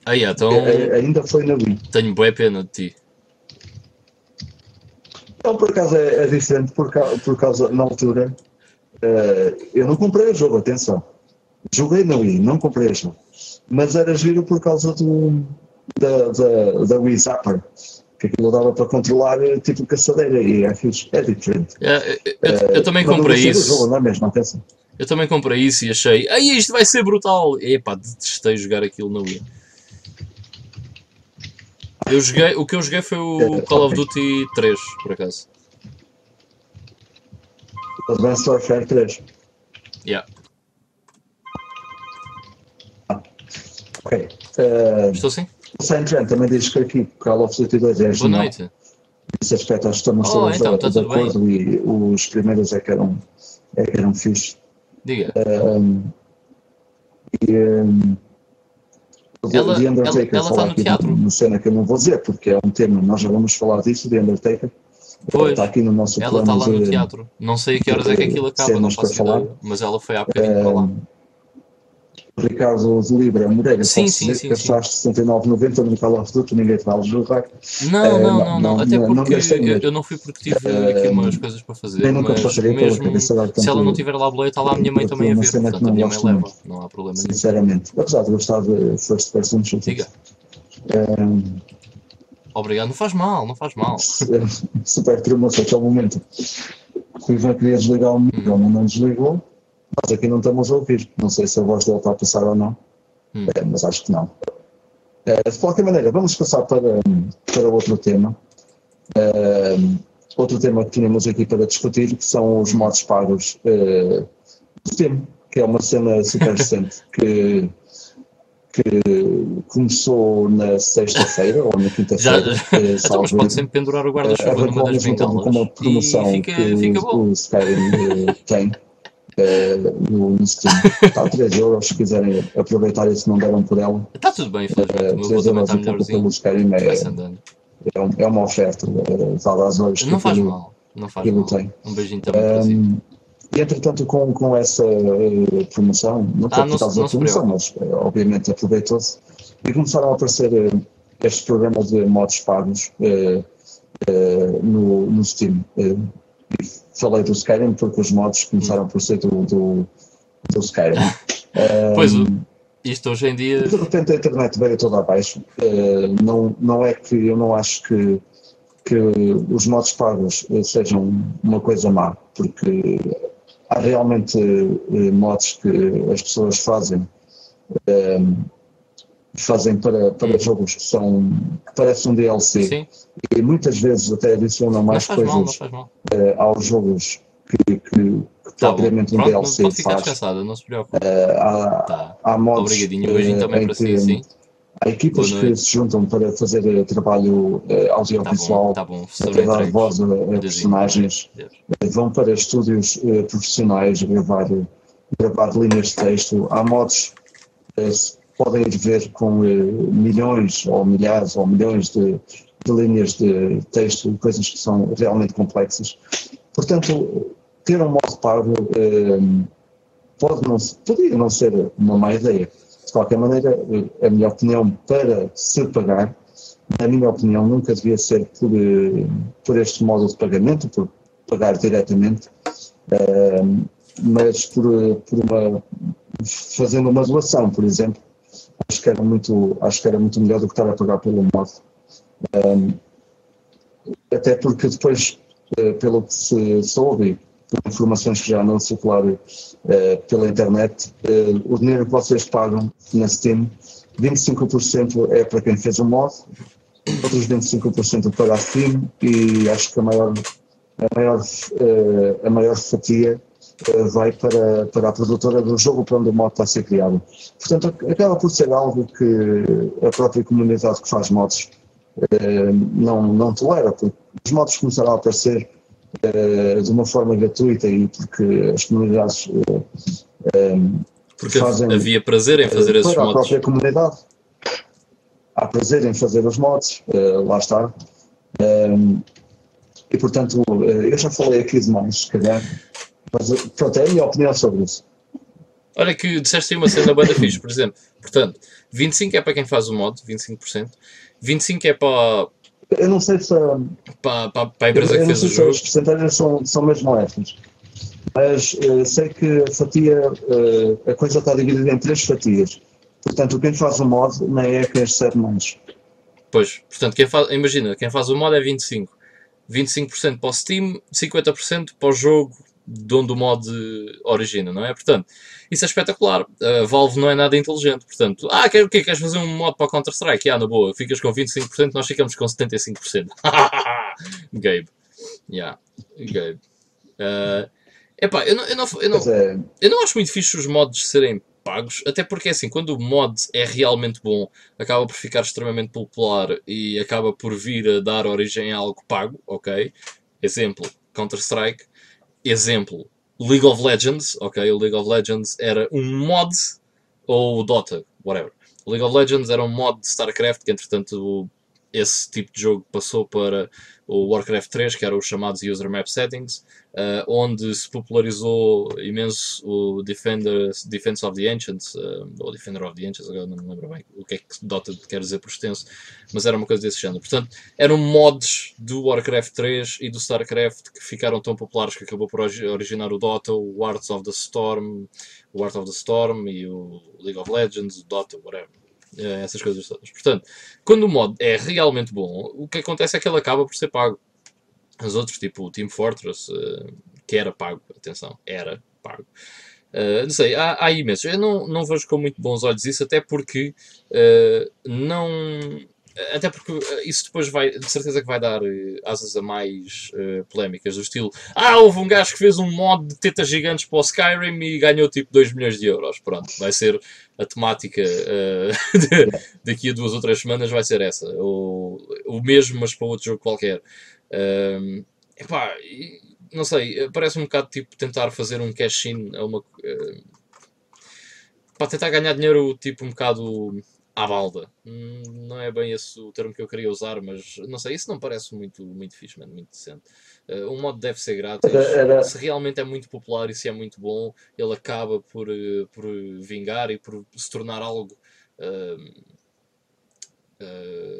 Ah, yeah, então eh, ainda foi na Wii. tenho boa pena de ti. Não, por acaso é, é diferente, por, ca- por causa, na altura, eh, eu não comprei o jogo, atenção. Joguei na Wii, não comprei o jogo. Mas era giro por causa do, da, da, da Wii Zapper, que aquilo dava para controlar eh, tipo caçadeira e é fixe, é diferente. É, eu, eu- eu também Mas não comprei isso. jogo, não é mesmo? Atenção. Eu também comprei isso e achei, ai, isto vai ser brutal. E epá, detestei jogar aquilo na Wii. Eu joguei, o que eu joguei foi o É, Call of. Duty 3, por acaso. Advanced Warfare 3. Yeah. Ok. Eh, Estou sim? o Saint Trent também diz que aqui Call of Duty 2 é Boa genial. noite. Nesse aspecto acho que estamos Oh, todos então, tá de tudo bem. acordo e os primeiros é que eram, é que eram fixe. Diga. Um, e um, o Ela- The Undertaker ela- ela falar tá no aqui teatro. numa cena que eu não vou dizer porque é um tema, nós já vamos falar disso, The Undertaker. Pois. Está aqui no nosso Ela está lá no de- teatro. Não sei a que horas é que aquilo acaba, não faço falar. ideia. Mas ela foi há bocadinho para lá. Ricardo de Libra Moreira, Sim, sim, sim, gastaste 69,90 no Call of Duty, ninguém te vai julgar. Não, Eh, não, não, não, Até porque eu, não fui porque tive Eh, aqui umas coisas para fazer. nem nunca passaria pela cabeça dar se ela não tiver lá a boleia, está lá a minha mãe também a ver. Portanto, a não minha mãe leva. Não há problema nenhum. Sinceramente, apesar de gostar de First Person Shooters. Diga. Um, Obrigado. Não faz mal, não faz mal. super tremoso aquele momento. O Ivan queria desligar o micro, mas não desligou. Nós aqui não estamos a ouvir. Não sei se a voz dele está a passar ou não, Hum. É, mas acho que não. É, de qualquer maneira, vamos passar para, para outro tema. É, outro tema que tínhamos aqui para discutir, que são os modos pagos é, do Steam, que é uma cena super recente que, que começou na sexta-feira ou na quinta-feira. é, então, mas pode sempre pendurar o É, guarda-chuva arrancou numa ao das tempo com uma promoção e fica, que fica o, o Skyrim eh, tem eh, no, Steam. Está a 3 euros, se quiserem aproveitar e se não deram por ela. Está tudo bem, felizmente. O meu 3 avô também euros e pouco melhorzinho. pelo Skyrim Vai-se é, é, um- é uma oferta eh, dada às horas que Não faz aquilo- mal. Não faz aquilo mal. tem. Um beijinho também. Um, e entretanto, com, com essa eh, promoção, não Ah, foi não por causa da promoção, mas eh, obviamente aproveitou-se, e começaram a aparecer eh, estes programas de modos pagos no, no Steam. Falei do Skyrim porque os modos começaram por ser do, do, do Skyrim. Um, Pois, o- Isto hoje em dia. de repente a internet veio toda abaixo. Eh, não, não é que eu não acho que, que os modos pagos eh, sejam uma coisa má, porque há realmente eh, modos que as pessoas fazem fazem para, para jogos que são que parecem um DLC Sim, e muitas vezes até adicionam não mais não coisas mal. eh, aos jogos que, que, que Tá propriamente um não DLC pode ficar faz. descansada, não se preocupe. Eh, há, Tá. há modos Obrigadinho. O beijinho eh, também em para si, sim. há equipas Boa que noite. se juntam para fazer eh, trabalho eh, Tá bom, audiovisual, tá bom. para dar voz a, a personagens, vão para estúdios eh, profissionais gravar, gravar linhas de texto. Há modos se podem ver com eh, milhões ou milhares ou milhões de, de linhas de texto, coisas que são realmente complexas. Portanto, ter um modo pago eh, pode não, poderia não ser uma má ideia. De qualquer maneira, eh, a minha opinião para se pagar, na minha opinião, nunca devia ser por, eh, por este modo de pagamento, por pagar diretamente, mas por, por uma, fazendo uma doação, por exemplo. Acho que era muito, acho que era muito melhor do que estar a pagar pelo modo. Eh, até porque depois, eh, pelo que se soube, por informações que já andam a circular eh, pela internet, eh, o dinheiro que vocês pagam na Steam, 25% é para quem fez o mod, outros 25% para a Steam e acho que a maior, a maior, a maior fatia vai para, para a produtora do jogo para onde o mod está a ser criado. Portanto, acaba por ser algo que a própria comunidade que faz mods eh, não, não tolera, porque os mods começaram a aparecer eh, de uma forma gratuita e porque as comunidades eh, eh, Porque fazem- havia prazer em fazer esses para a modos. própria comunidade. Há prazer em fazer os mods, eh, lá está. E portanto, eh, eu já falei aqui demais, se calhar, mas eh, pronto, é a minha opinião sobre isso. Olha que disseste aí uma cena banda fixe, por exemplo. Portanto, 25 é para quem faz o mod, 25%. 25 é para, Eu não sei se, a- para, para, para a eu, empresa que eu não fez o jogo. as porcentagens são, são mesmo estas, mas eh, sei que a fatia, eh, a coisa está dividida em três fatias. Portanto, quem faz o mod nem é quem recebe mais. Pois, portanto, quem faz, imagina, quem faz o mod é 25. 25% para o Steam, 50% para o jogo de onde o mod origina, não é? Portanto, isso é espetacular. A Valve não é nada inteligente. Portanto, ah, quer, o quê? Queres fazer um mod para Counter-Strike? Ah, na boa, ficas com 25%, nós ficamos com 75%. Gabe. Yeah, Gabe. Uh, epá, eu não, eu, não, eu, não, é, eu não acho muito fixe os mods serem pagos, até porque assim, quando o mod é realmente bom, acaba por ficar extremamente popular e acaba por vir a dar origem a algo pago, ok? Exemplo, Counter-Strike. Exemplo, League of Legends, ok? O League of Legends era um mod, ou Dota, whatever. League of Legends era um mod de StarCraft que, entretanto, esse tipo de jogo passou para o Warcraft 3, que era os chamados User Map Settings, uh, onde se popularizou imenso o Defender, Defense of the Ancients, uh, ou Defender of the Ancients, agora não me lembro bem o que é que Dota quer dizer por extenso, mas era uma coisa desse género. Portanto, eram mods do Warcraft 3 e do StarCraft que ficaram tão populares que acabou por origi- originar o Dota, o Hearts of the Storm, o Heart of the Storm e o League of Legends, o Dota, whatever. Eh, essas coisas todas. Portanto, quando o mod é realmente bom, o que acontece é que ele acaba por ser pago. Os outros, tipo o Team Fortress, eh, que era pago, atenção, era pago. Eh, não sei, há, há imensos. Eu não, não vejo com muito bons olhos isso, até porque eh, não. Até porque eh, isso depois vai, de certeza que vai dar eh, asas a mais eh, polémicas, do estilo Ah, houve um gajo que fez um mod de tetas gigantes para o Skyrim e ganhou tipo 2 milhões de euros. Pronto, vai ser a temática de- daqui a duas ou três semanas vai ser essa. O, o mesmo, mas para outro jogo qualquer. Um, epá, não sei, parece um bocado tipo tentar fazer um cash-in a uma. eh, para tentar ganhar dinheiro tipo um bocado à balda. Hum, Não é bem esse o termo que eu queria usar, mas não sei, isso não parece muito, muito fixe, mano, muito decente. Eh, um modo deve ser grátis. Era- Se realmente é muito popular e se é muito bom, ele acaba por, eh, por vingar e por se tornar algo eh,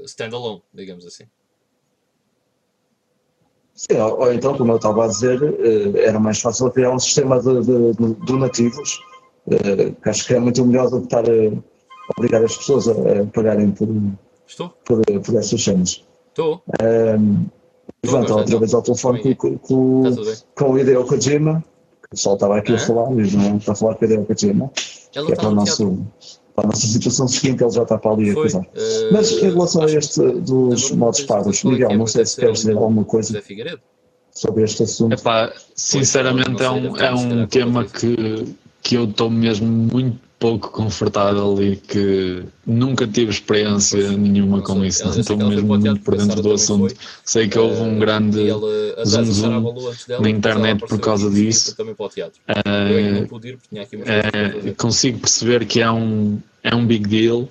standalone, digamos assim. Sim, ou, ou então, como eu estava a dizer, era mais fácil criar um sistema de, de- de donativos, que acho que é muito melhor do que estar obrigar as pessoas a, a pagarem por, Estou? por, por essas cenas. Estou? Um, outra vez ao telefone com, com, com o Hideo Kojima, que o pessoal estava aqui Ah. a falar, mas não está a falar com o Hideo Kojima, que é para, o no nosso, para a nossa situação seguinte, ele já está para ali a Foi. coisar. eh, Mas em relação a este dos modos pagos, é é, Miguel, não sei se queres dizer alguma coisa. Sobre este assunto. Epá, sinceramente é um, é um tema que, que eu estou mesmo muito pouco confortável e que nunca tive experiência nenhuma com isso. Não estou mesmo muito por dentro do assunto. Sei que houve um grande zoom zoom na internet por causa disso. Uh, consigo perceber que é um, é um big deal uh,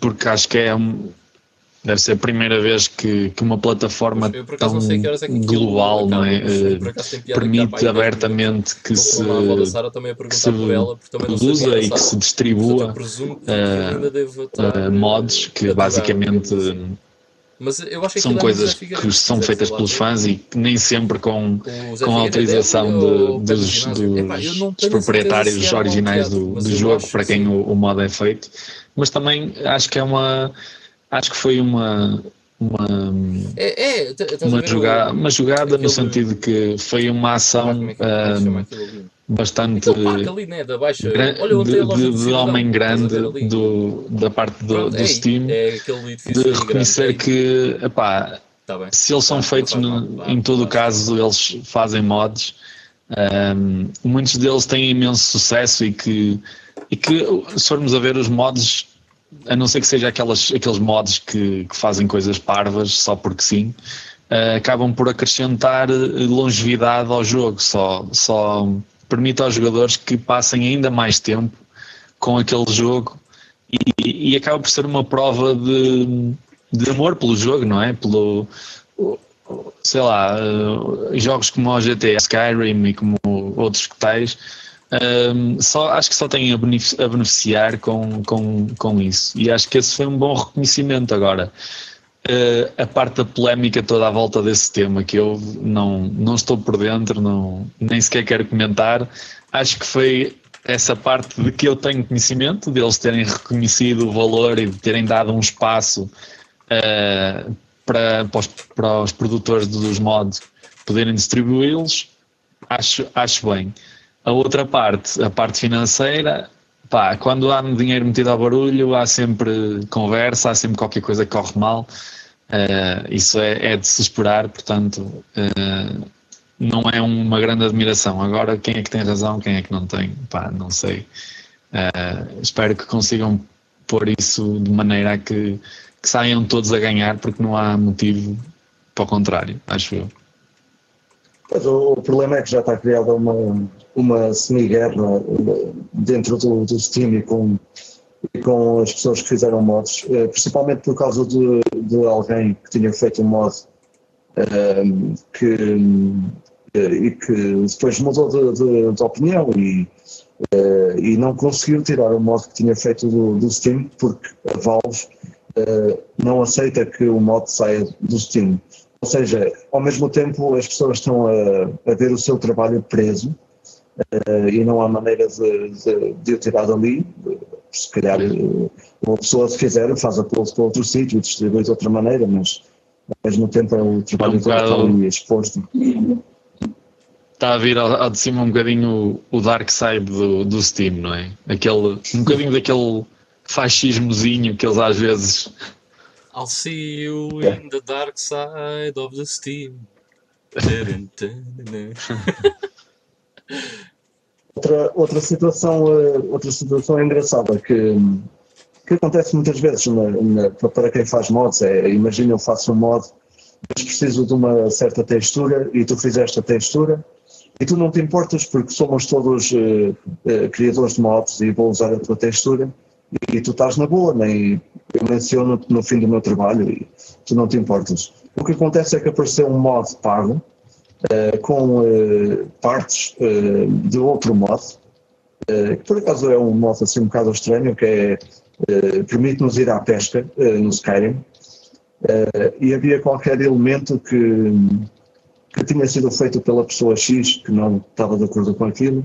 porque acho que é um, Deve ser a primeira vez que, que uma plataforma tão é global não é? Uh, permite abertamente que se, que se produza e que se distribua uh, mods que basicamente são coisas que são feitas pelos fãs e que nem sempre com, com a autorização de, dos, dos, dos proprietários originais do, do jogo para quem o, o mod é feito, mas também acho que é uma acho que foi uma uma, é, é, uma, jogada, uma jogada no sentido que foi uma ação um, é bastante ali, né, da baixa, Olha, de, de, de homem grande do, da parte do, do Steam é de reconhecer que epá, tá se eles são tá, feitos no, em todo o caso eles fazem mods um, muitos deles têm imenso sucesso e que, e que se formos a ver os mods a não ser que seja aquelas, aqueles mods que, que fazem coisas parvas só porque sim, uh, acabam por acrescentar eh, longevidade ao jogo, só, só permite aos jogadores que passem ainda mais tempo com aquele jogo e, e acaba por ser uma prova de, de amor pelo jogo, não é? Pelo, sei lá, uh, jogos como o GTA Skyrim e como outros que tais um, só, acho que só têm a beneficiar com, com, com isso. E acho que esse foi um bom reconhecimento agora. Uh, a parte da polémica toda à volta desse tema que eu não, não estou por dentro, não, nem sequer quero comentar. Acho que foi essa parte de que eu tenho conhecimento, deles terem reconhecido o valor e de terem dado um espaço uh, para, para os, para, os, produtores dos mods poderem distribuí-los, acho, acho bem. A outra parte, a parte financeira, pá, quando há dinheiro metido ao barulho, há sempre conversa, há sempre qualquer coisa que corre mal. Uh, isso é, é, de se esperar, portanto, uh, não é uma grande admiração. Agora, quem é que tem razão, quem é que não tem, pá, não sei. Uh, espero que consigam pôr isso de maneira a que, que saiam todos a ganhar, porque não há motivo para o contrário, acho eu. Pois, o, problema é que já está criada uma, uma semi-guerra dentro do, do Steam e com, e com as pessoas que fizeram mods, eh, principalmente por causa de, de alguém que tinha feito um mod um, eh, que, eh, e que depois mudou de, de, de opinião e, uh, e não conseguiu tirar o mod que tinha feito do, do Steam porque a Valve uh, não aceita que o mod saia do Steam. Ou seja, ao mesmo tempo as pessoas estão a, a ver o seu trabalho preso e não há maneira de, de, de o tirar dali. Se calhar uma pessoa se fizer faz a post para outro sítio e distribui de outra maneira, mas ao mesmo tempo é o trabalho um bocado... está ali exposto. Está a vir ao, ao de cima um bocadinho o, o dark side do, do Steam, não é? Aquele, um bocadinho daquele fascismozinho que eles às vezes I'll see you in the dark side of the steam. outra, outra situação eh, outra situação engraçada que, que acontece muitas vezes na, na, para quem faz mods é imagina eu faço um mod mas preciso de uma certa textura e tu fizeste a textura e tu não te importas porque somos todos uh, uh, criadores de mods e vou usar a tua textura e tu estás na boa, nem eu menciono no fim do meu trabalho e tu não te importas. O que acontece é que apareceu um mod pago com uh, partes uh, de outro mod, que por acaso é um mod assim um bocado estranho, que é permite-nos ir à pesca no Skyrim, e havia qualquer elemento que, que tinha sido feito pela pessoa X que não estava de acordo com aquilo,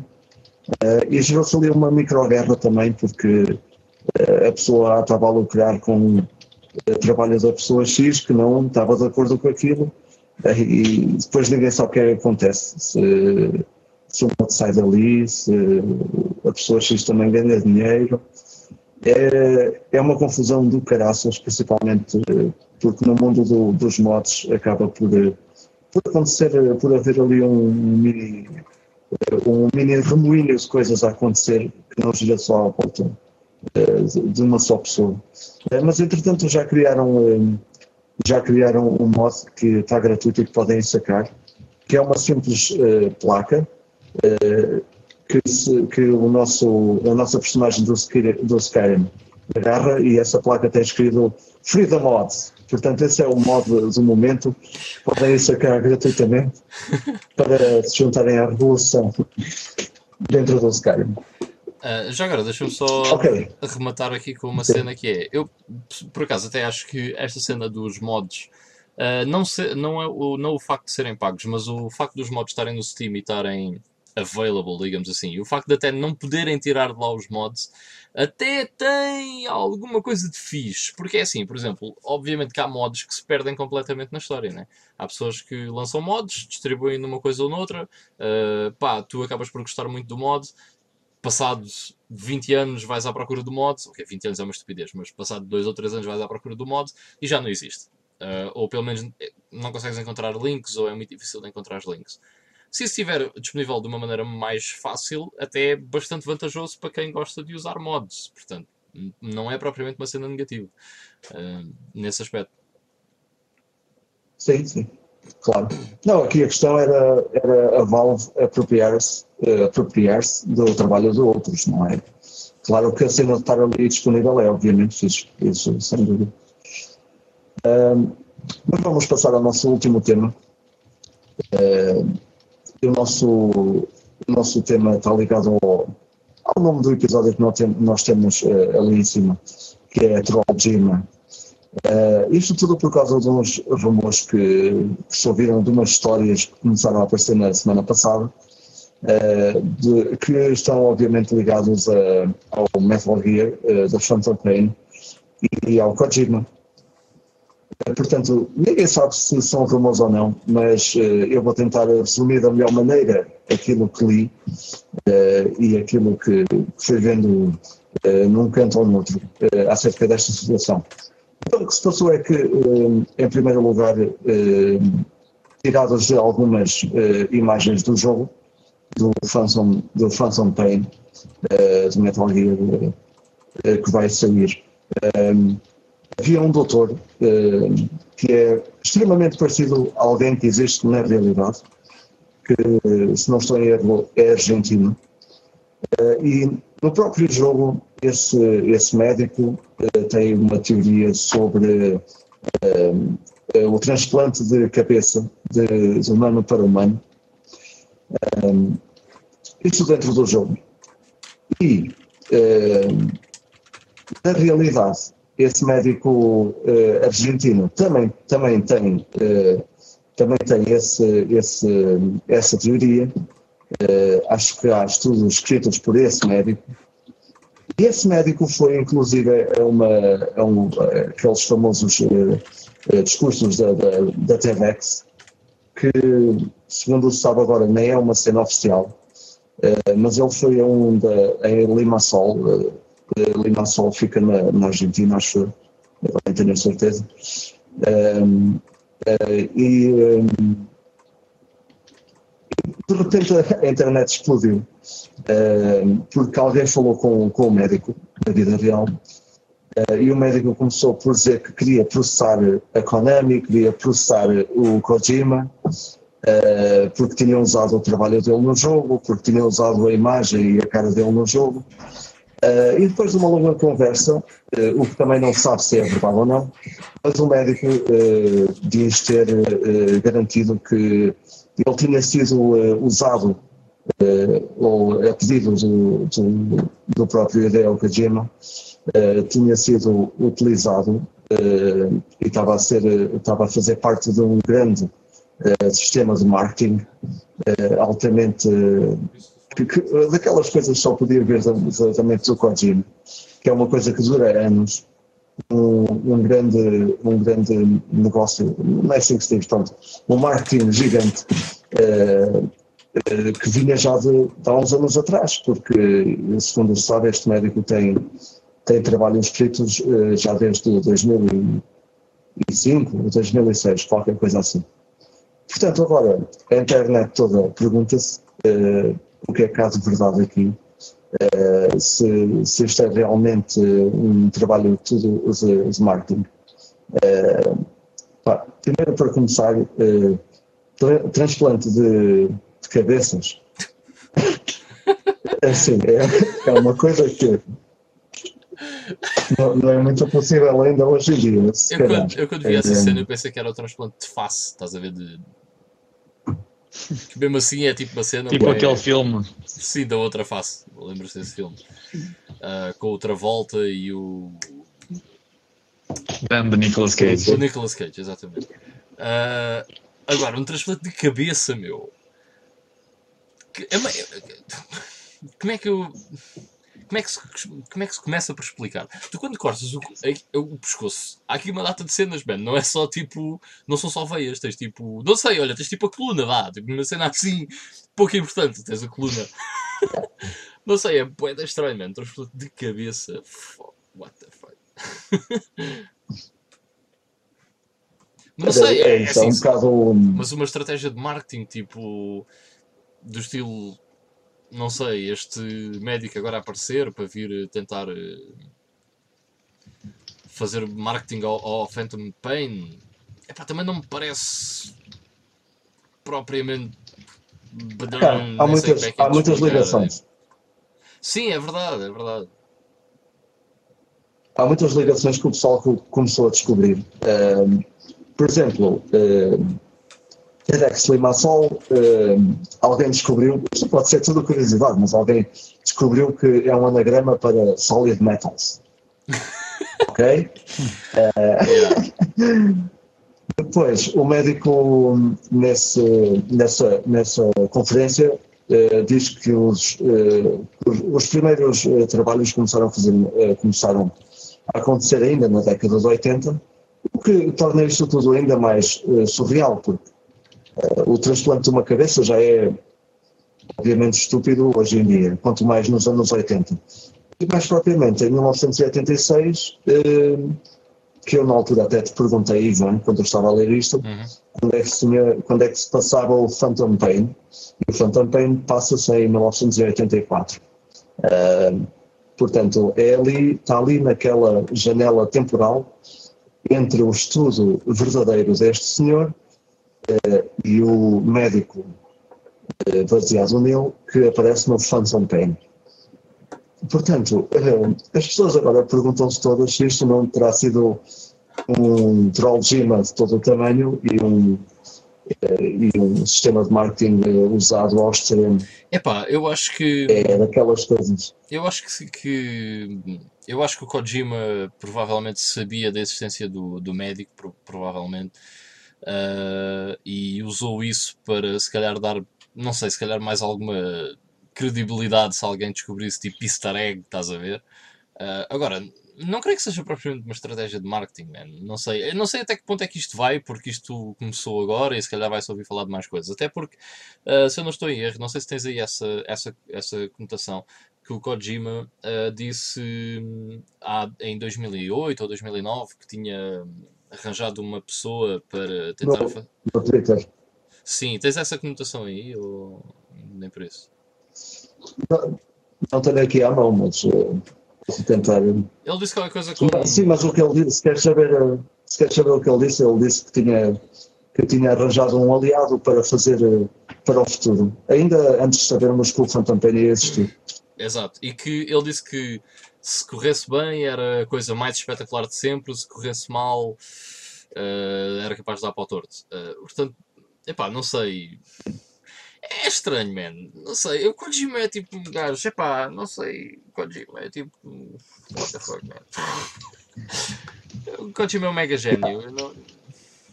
e gerou-se ali uma micro-guerra também, porque a pessoa estava a lucrar com o trabalho da pessoa X que não estava de acordo com aquilo e depois ninguém sabe o que é acontece. Se, se modo sai dali, se a pessoa X também ganha dinheiro. É, é uma confusão do caraças, principalmente porque no mundo do, dos mods acaba por, por acontecer, por haver ali um mini, um mini remoinho de coisas a acontecer que não gira só à volta de uma só pessoa. Mas entretanto já criaram já criaram um mod que está gratuito e que podem sacar, que é uma simples uh, placa uh, que, se, que, o nosso, a nossa personagem do, do Skyrim agarra e essa placa tem escrito Freedom Mod. Portanto, esse é o mod do momento. Podem sacar gratuitamente para se juntarem à revolução dentro do Skyrim. Uh, já agora, deixa-me só okay. arrematar aqui com uma cena que é. Eu, por acaso, até acho que esta cena dos mods. Uh, não, se, não é o, não o facto de serem pagos, mas o facto dos mods estarem no Steam e estarem available, digamos assim, e o facto de até não poderem tirar de lá os mods, até tem alguma coisa de fixe. Porque é assim, por exemplo, obviamente que há mods que se perdem completamente na história, né? Há pessoas que lançam mods, distribuem numa coisa ou noutra, uh, pá, tu acabas por gostar muito do mod, passados 20 anos vais à procura do mod, ok, 20 anos é uma estupidez, mas passado 2 ou 3 anos vais à procura do mod e já não existe. Uh, ou pelo menos eh, não consegues encontrar links ou é muito difícil de encontrar links. Se isso estiver disponível de uma maneira mais fácil, até é bastante vantajoso para quem gosta de usar mods. Portanto, não é propriamente uma cena negativa uh, nesse aspecto. Sim, sim. Claro. Não, aqui a questão era, era a Valve apropriar-se uh, apropriar do trabalho de outros, não é? Claro que a cena estar ali disponível é obviamente fixe, isso sem dúvida. Mas vamos passar ao nosso último tema. Uh, o, nosso, o nosso tema está ligado ao, ao nome do episódio que nós, tem, nós temos uh, ali em cima, que é Troll Gima. Uh, isto tudo por causa de uns rumores que, que se ouviram de umas histórias que começaram a aparecer na semana passada, uh, de, que estão obviamente ligados a, ao Metal Gear uh, da Phantom Pain e ao Kojima. portanto, ninguém sabe se são rumores ou não, mas eu vou tentar resumir da melhor maneira aquilo que li e aquilo que, que fui vendo num canto ou no outro acerca desta situação. Então, o que se passou é que, eh, em primeiro lugar, eh, tiradas algumas eh, imagens do jogo, do Phantom, do Phantom Pain, do Metal Gear, que vai sair, havia um doutor que é extremamente parecido a alguém que existe na realidade, que, se não estou em erro, é argentino. E no próprio jogo, esse, esse médico uh, tem uma teoria sobre uh, uh, o transplante de cabeça de, de humano para humano. Um, isso dentro do jogo. E, na realidade, esse médico argentino também, também tem, também tem esse, esse, essa teoria Uh, acho que há estudos escritos por esse médico. E esse médico foi, inclusive, a, uma, a um, a aqueles famosos uh, discursos da, da, da TEDx, que, segundo se sabe agora, nem é uma cena oficial, uh, mas ele foi a um da, em Limassol. Uh, Limassol fica na, na Argentina, acho eu, não tenho certeza. Um, e. Um, de repente a internet explodiu uh, porque alguém falou com, com o médico na vida real uh, e o médico começou por dizer que queria processar a Konami, queria processar o Kojima uh, porque tinham usado o trabalho dele no jogo, porque tinham usado a imagem e a cara dele no jogo. e depois de uma longa conversa, o que também não sabe se é verdade ou não, mas o médico diz ter garantido que ele tinha sido uh, usado uh, ou a pedido do, do, do próprio Hideo Kojima uh, tinha sido utilizado e estava a ser estava a fazer parte de um grande sistema de marketing altamente que, que, daquelas coisas que só podia ver exatamente do Kojima que é uma coisa que dura anos um, um, grande, um grande negócio, não é assim que se diz, portanto, um marketing gigante uh, uh, que vinha já de, de, há uns anos atrás, porque, segundo se sabe, este médico tem, tem trabalhos escritos uh, já desde 2005, 2006, qualquer coisa assim. Portanto, agora, a internet toda pergunta-se uh, o que é caso de verdade aqui. Uh, se, se isto é realmente um trabalho tudo de, de marketing. Uh, pá, primeiro, para começar, tra transplante de, de cabeças. assim, é, é uma coisa que não, não, é muito possível ainda hoje em dia. Eu quando, eu quando, vi é, essa cena eu pensei que era o transplante de face, estás a ver? De... Que mesmo assim é tipo uma cena. Tipo aquele é... filme. Sim, da outra face. Lembro-se desse filme. Uh, com outra volta e o. Dan de Nicolas Cage. O Nicolas Cage, exatamente. Uh, agora, um transplante de cabeça, meu. Que, é, como é que eu. Como é, que se, como é que se começa por explicar? Tu quando cortas o, o, pescoço, há aqui uma data de cenas, man. Não é só tipo. Não são só veias, tens tipo. Não sei, olha, tens tipo a coluna, vá. Tipo uma cena assim, pouco importante, tens a coluna. não sei, é poeta estranho, man. Transplante de cabeça. What the fuck? Não sei, é, é, é assim, um bocado... mas uma estratégia de marketing tipo do estilo não sei, este médico agora a aparecer para vir tentar eh, fazer marketing ao, ao Phantom Pain, epá, também não me parece propriamente. há, há muitas, é há muitas ligações. Sim, é verdade, é verdade. Há muitas ligações que o pessoal começou a descobrir. Uh, por exemplo, uh, TEDx Limassol, uh, alguém descobriu, isto pode ser tudo curiosidade, mas alguém descobriu que é um anagrama para solid metals. ok? Uh, depois, o médico nesse, nessa, nessa conferência uh, diz que os, os, os, primeiros trabalhos começaram a, fazer, começaram a acontecer ainda na década de 80, o que torna isto tudo ainda mais surreal, porque Uh, o transplante de uma cabeça já é obviamente estúpido hoje em dia, quanto mais nos anos 80. E mais propriamente em 1986, uh, que eu na altura até te perguntei, Ivan, quando eu estava a ler isto, uhum. quando, é que se tinha, quando é que se passava o Phantom Pain. E o Phantom Pain passa-se em 1984. Uh, portanto, é ali, está ali naquela janela temporal entre o estudo verdadeiro deste senhor e o médico uh, baseado nele que aparece no Phantom Pain. Portanto, uh, as pessoas agora perguntam-se todas se isto não terá sido um troll gima de todo o tamanho e um, e um sistema de marketing usado ao extremo. Epá, eu acho que. É daquelas coisas. Eu acho que, que eu acho que o Kojima provavelmente sabia da existência do, do médico, provavelmente, uh, e usou isso para se calhar dar, não sei, se calhar mais alguma credibilidade se alguém descobrisse tipo easter egg, estás a ver? Uh, agora, não creio que seja propriamente uma estratégia de marketing, man. Não sei, não sei até que ponto é que isto vai, porque isto começou agora e se calhar vai-se ouvir falar de mais coisas. Até porque, uh, se eu não estou em erro, não sei se tens aí essa, essa, essa conotação, que o Kojima uh, disse hum, em 2008 ou 2009 que tinha arranjado uma pessoa para tentar. No, no Twitter. Sim, tens essa conotação aí ou nem por isso? Não, não tenho aqui à mão, mas uh, posso tentar. Ele disse qualquer coisa com. Sim, mas o que ele disse, se queres saber, uh, se queres saber o que ele disse, ele disse que tinha, que tinha arranjado um aliado para fazer uh, para o futuro, ainda antes de sabermos que o Phantom Pain ia existir. Exato, e que ele disse que se corresse bem era a coisa mais espetacular de sempre, se corresse mal uh, era capaz de dar para o torto. Uh, portanto, epá, não sei. É estranho, man. Não sei. O Kojima é tipo um gajo, epá, não sei. Kojima é tipo. What the fuck, man. O Kojima é um mega gênio. Eu não.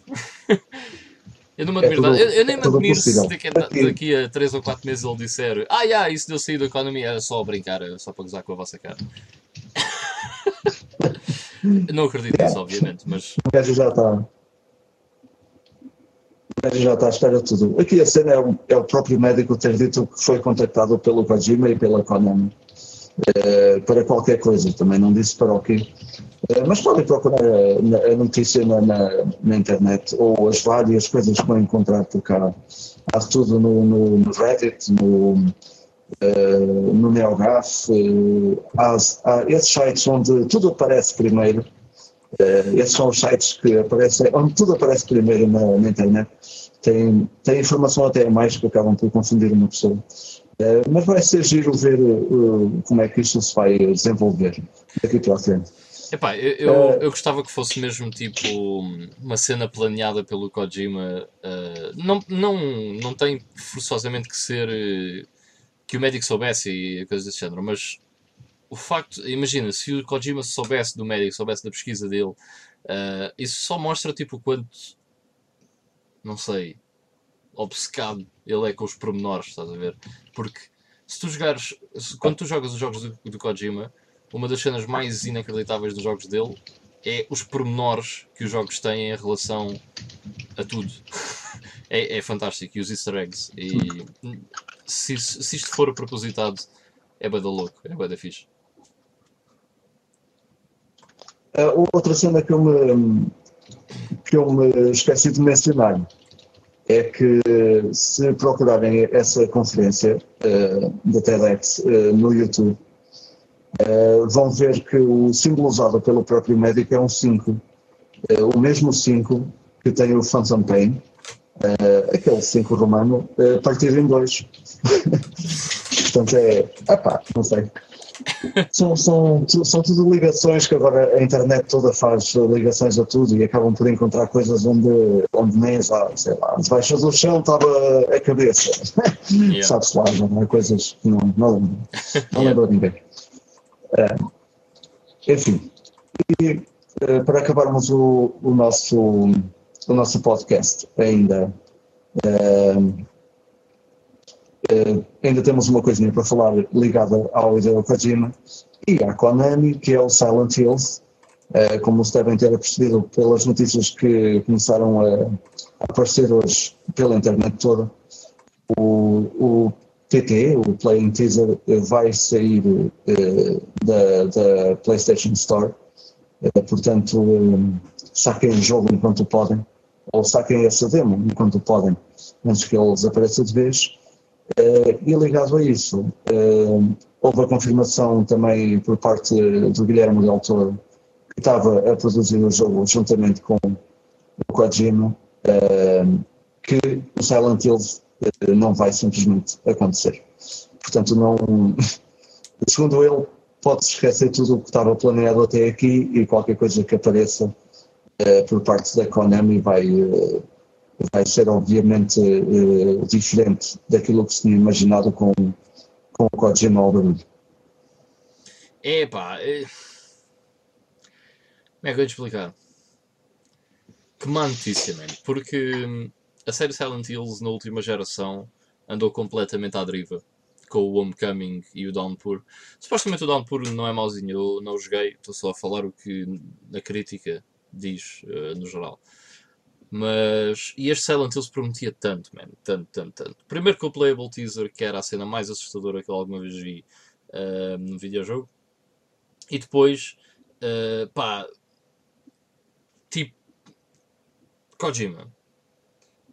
Eu não me admiro é eu, eu, nem me admiro se daqui, daqui, a 3 ou 4 meses ele disser Ah, yeah, isso deu sair da economia, era só brincar, só para gozar com a vossa cara. não acredito nisso, obviamente, mas. O gajo já está. O gajo já está à espera de tudo. Aqui a cena é o, é o próprio médico ter dito que foi contactado pelo Kojima e pela Konami. Uh, para qualquer coisa, também não disse para o quê. Uh, mas podem procurar a, a notícia na, na, na, internet ou as várias coisas que vão encontrar por cá. Há tudo no, no, no Reddit, no, uh, no NeoGAF, há, há esses sites onde tudo aparece primeiro. esses são os sites que aparecem, onde tudo aparece primeiro na, na internet. Tem, tem informação até mais que acabam por confundir uma pessoa. Eh, mas vai ser giro ver uh, como é que isto se vai desenvolver daqui para a frente. Epá, eu, eu, uh, eu, gostava que fosse mesmo tipo uma cena planeada pelo Kojima. Uh, não, não, não tem forçosamente que ser que o médico soubesse e coisas desse género, mas o facto, imagina, se o Kojima soubesse do médico, soubesse da pesquisa dele, isso só mostra tipo quanto não sei, obcecado ele é com os pormenores, estás a ver? Porque se tu jogares, se, quando tu jogas os jogos do, do, Kojima, uma das cenas mais inacreditáveis dos jogos dele é os pormenores que os jogos têm em relação a tudo. é, é fantástico. E os easter eggs. E se, se isto for propositado, é bada louco, é bada fixe. Uh, outra cena que eu me, que eu me esqueci de mencionar é que se procurarem essa conferência uh, da TEDx uh, no YouTube, uh, vão ver que o símbolo usado pelo próprio médico é um 5, o mesmo 5 que tem o Phantom Pain, aquele 5 romano, partido em dois. Portanto, é. Epá, não sei. São, são, são tudo ligações que agora a internet toda faz ligações a tudo e acabam por encontrar coisas onde, onde nem lá, sei lá, debaixo do chão estava a cabeça. Yeah. Sabe-se lá, não é? Coisas que não, não, não yeah. ninguém. Uh, enfim, e uh, para acabarmos o, o, nosso, o nosso podcast ainda. Uh, Uh, ainda temos uma coisinha para falar ligada ao Hideo Kojima e à Konami, que é o Silent Hills. Uh, como se devem ter percebido pelas notícias que começaram a, a aparecer hoje pela internet toda, o, o TT, o Playing Teaser, vai sair uh, da, da, PlayStation Store. portanto, um, saquem o jogo enquanto podem, ou saquem essa demo enquanto podem, antes que ele desapareça de vez. Uh, e ligado a isso, uh, houve a confirmação também por parte do Guilherme Del Toro, que estava a produzir o jogo juntamente com o Kojima, uh, que o Silent Hills não vai simplesmente acontecer. Portanto, não, segundo ele, pode-se esquecer tudo o que estava planeado até aqui e qualquer coisa que apareça por parte da Konami vai vai ser obviamente uh, diferente daquilo que se tinha imaginado com, com o Kojima ao barulho. É... como é que eu vou te explicar? Que má notícia, man. Porque hum, a série Silent Hills na última geração andou completamente à deriva com o Homecoming e o Downpour. Supostamente o Downpour não é mauzinho, eu não joguei, estou só a falar o que a crítica diz uh, no geral. Mas. E este Silent Hills prometia tanto, man. Tanto, tanto, tanto. Primeiro com o Playable Teaser, que era a cena mais assustadora que eu alguma vez vi uh, no videojogo. E depois. Uh, pá. Tipo. Kojima.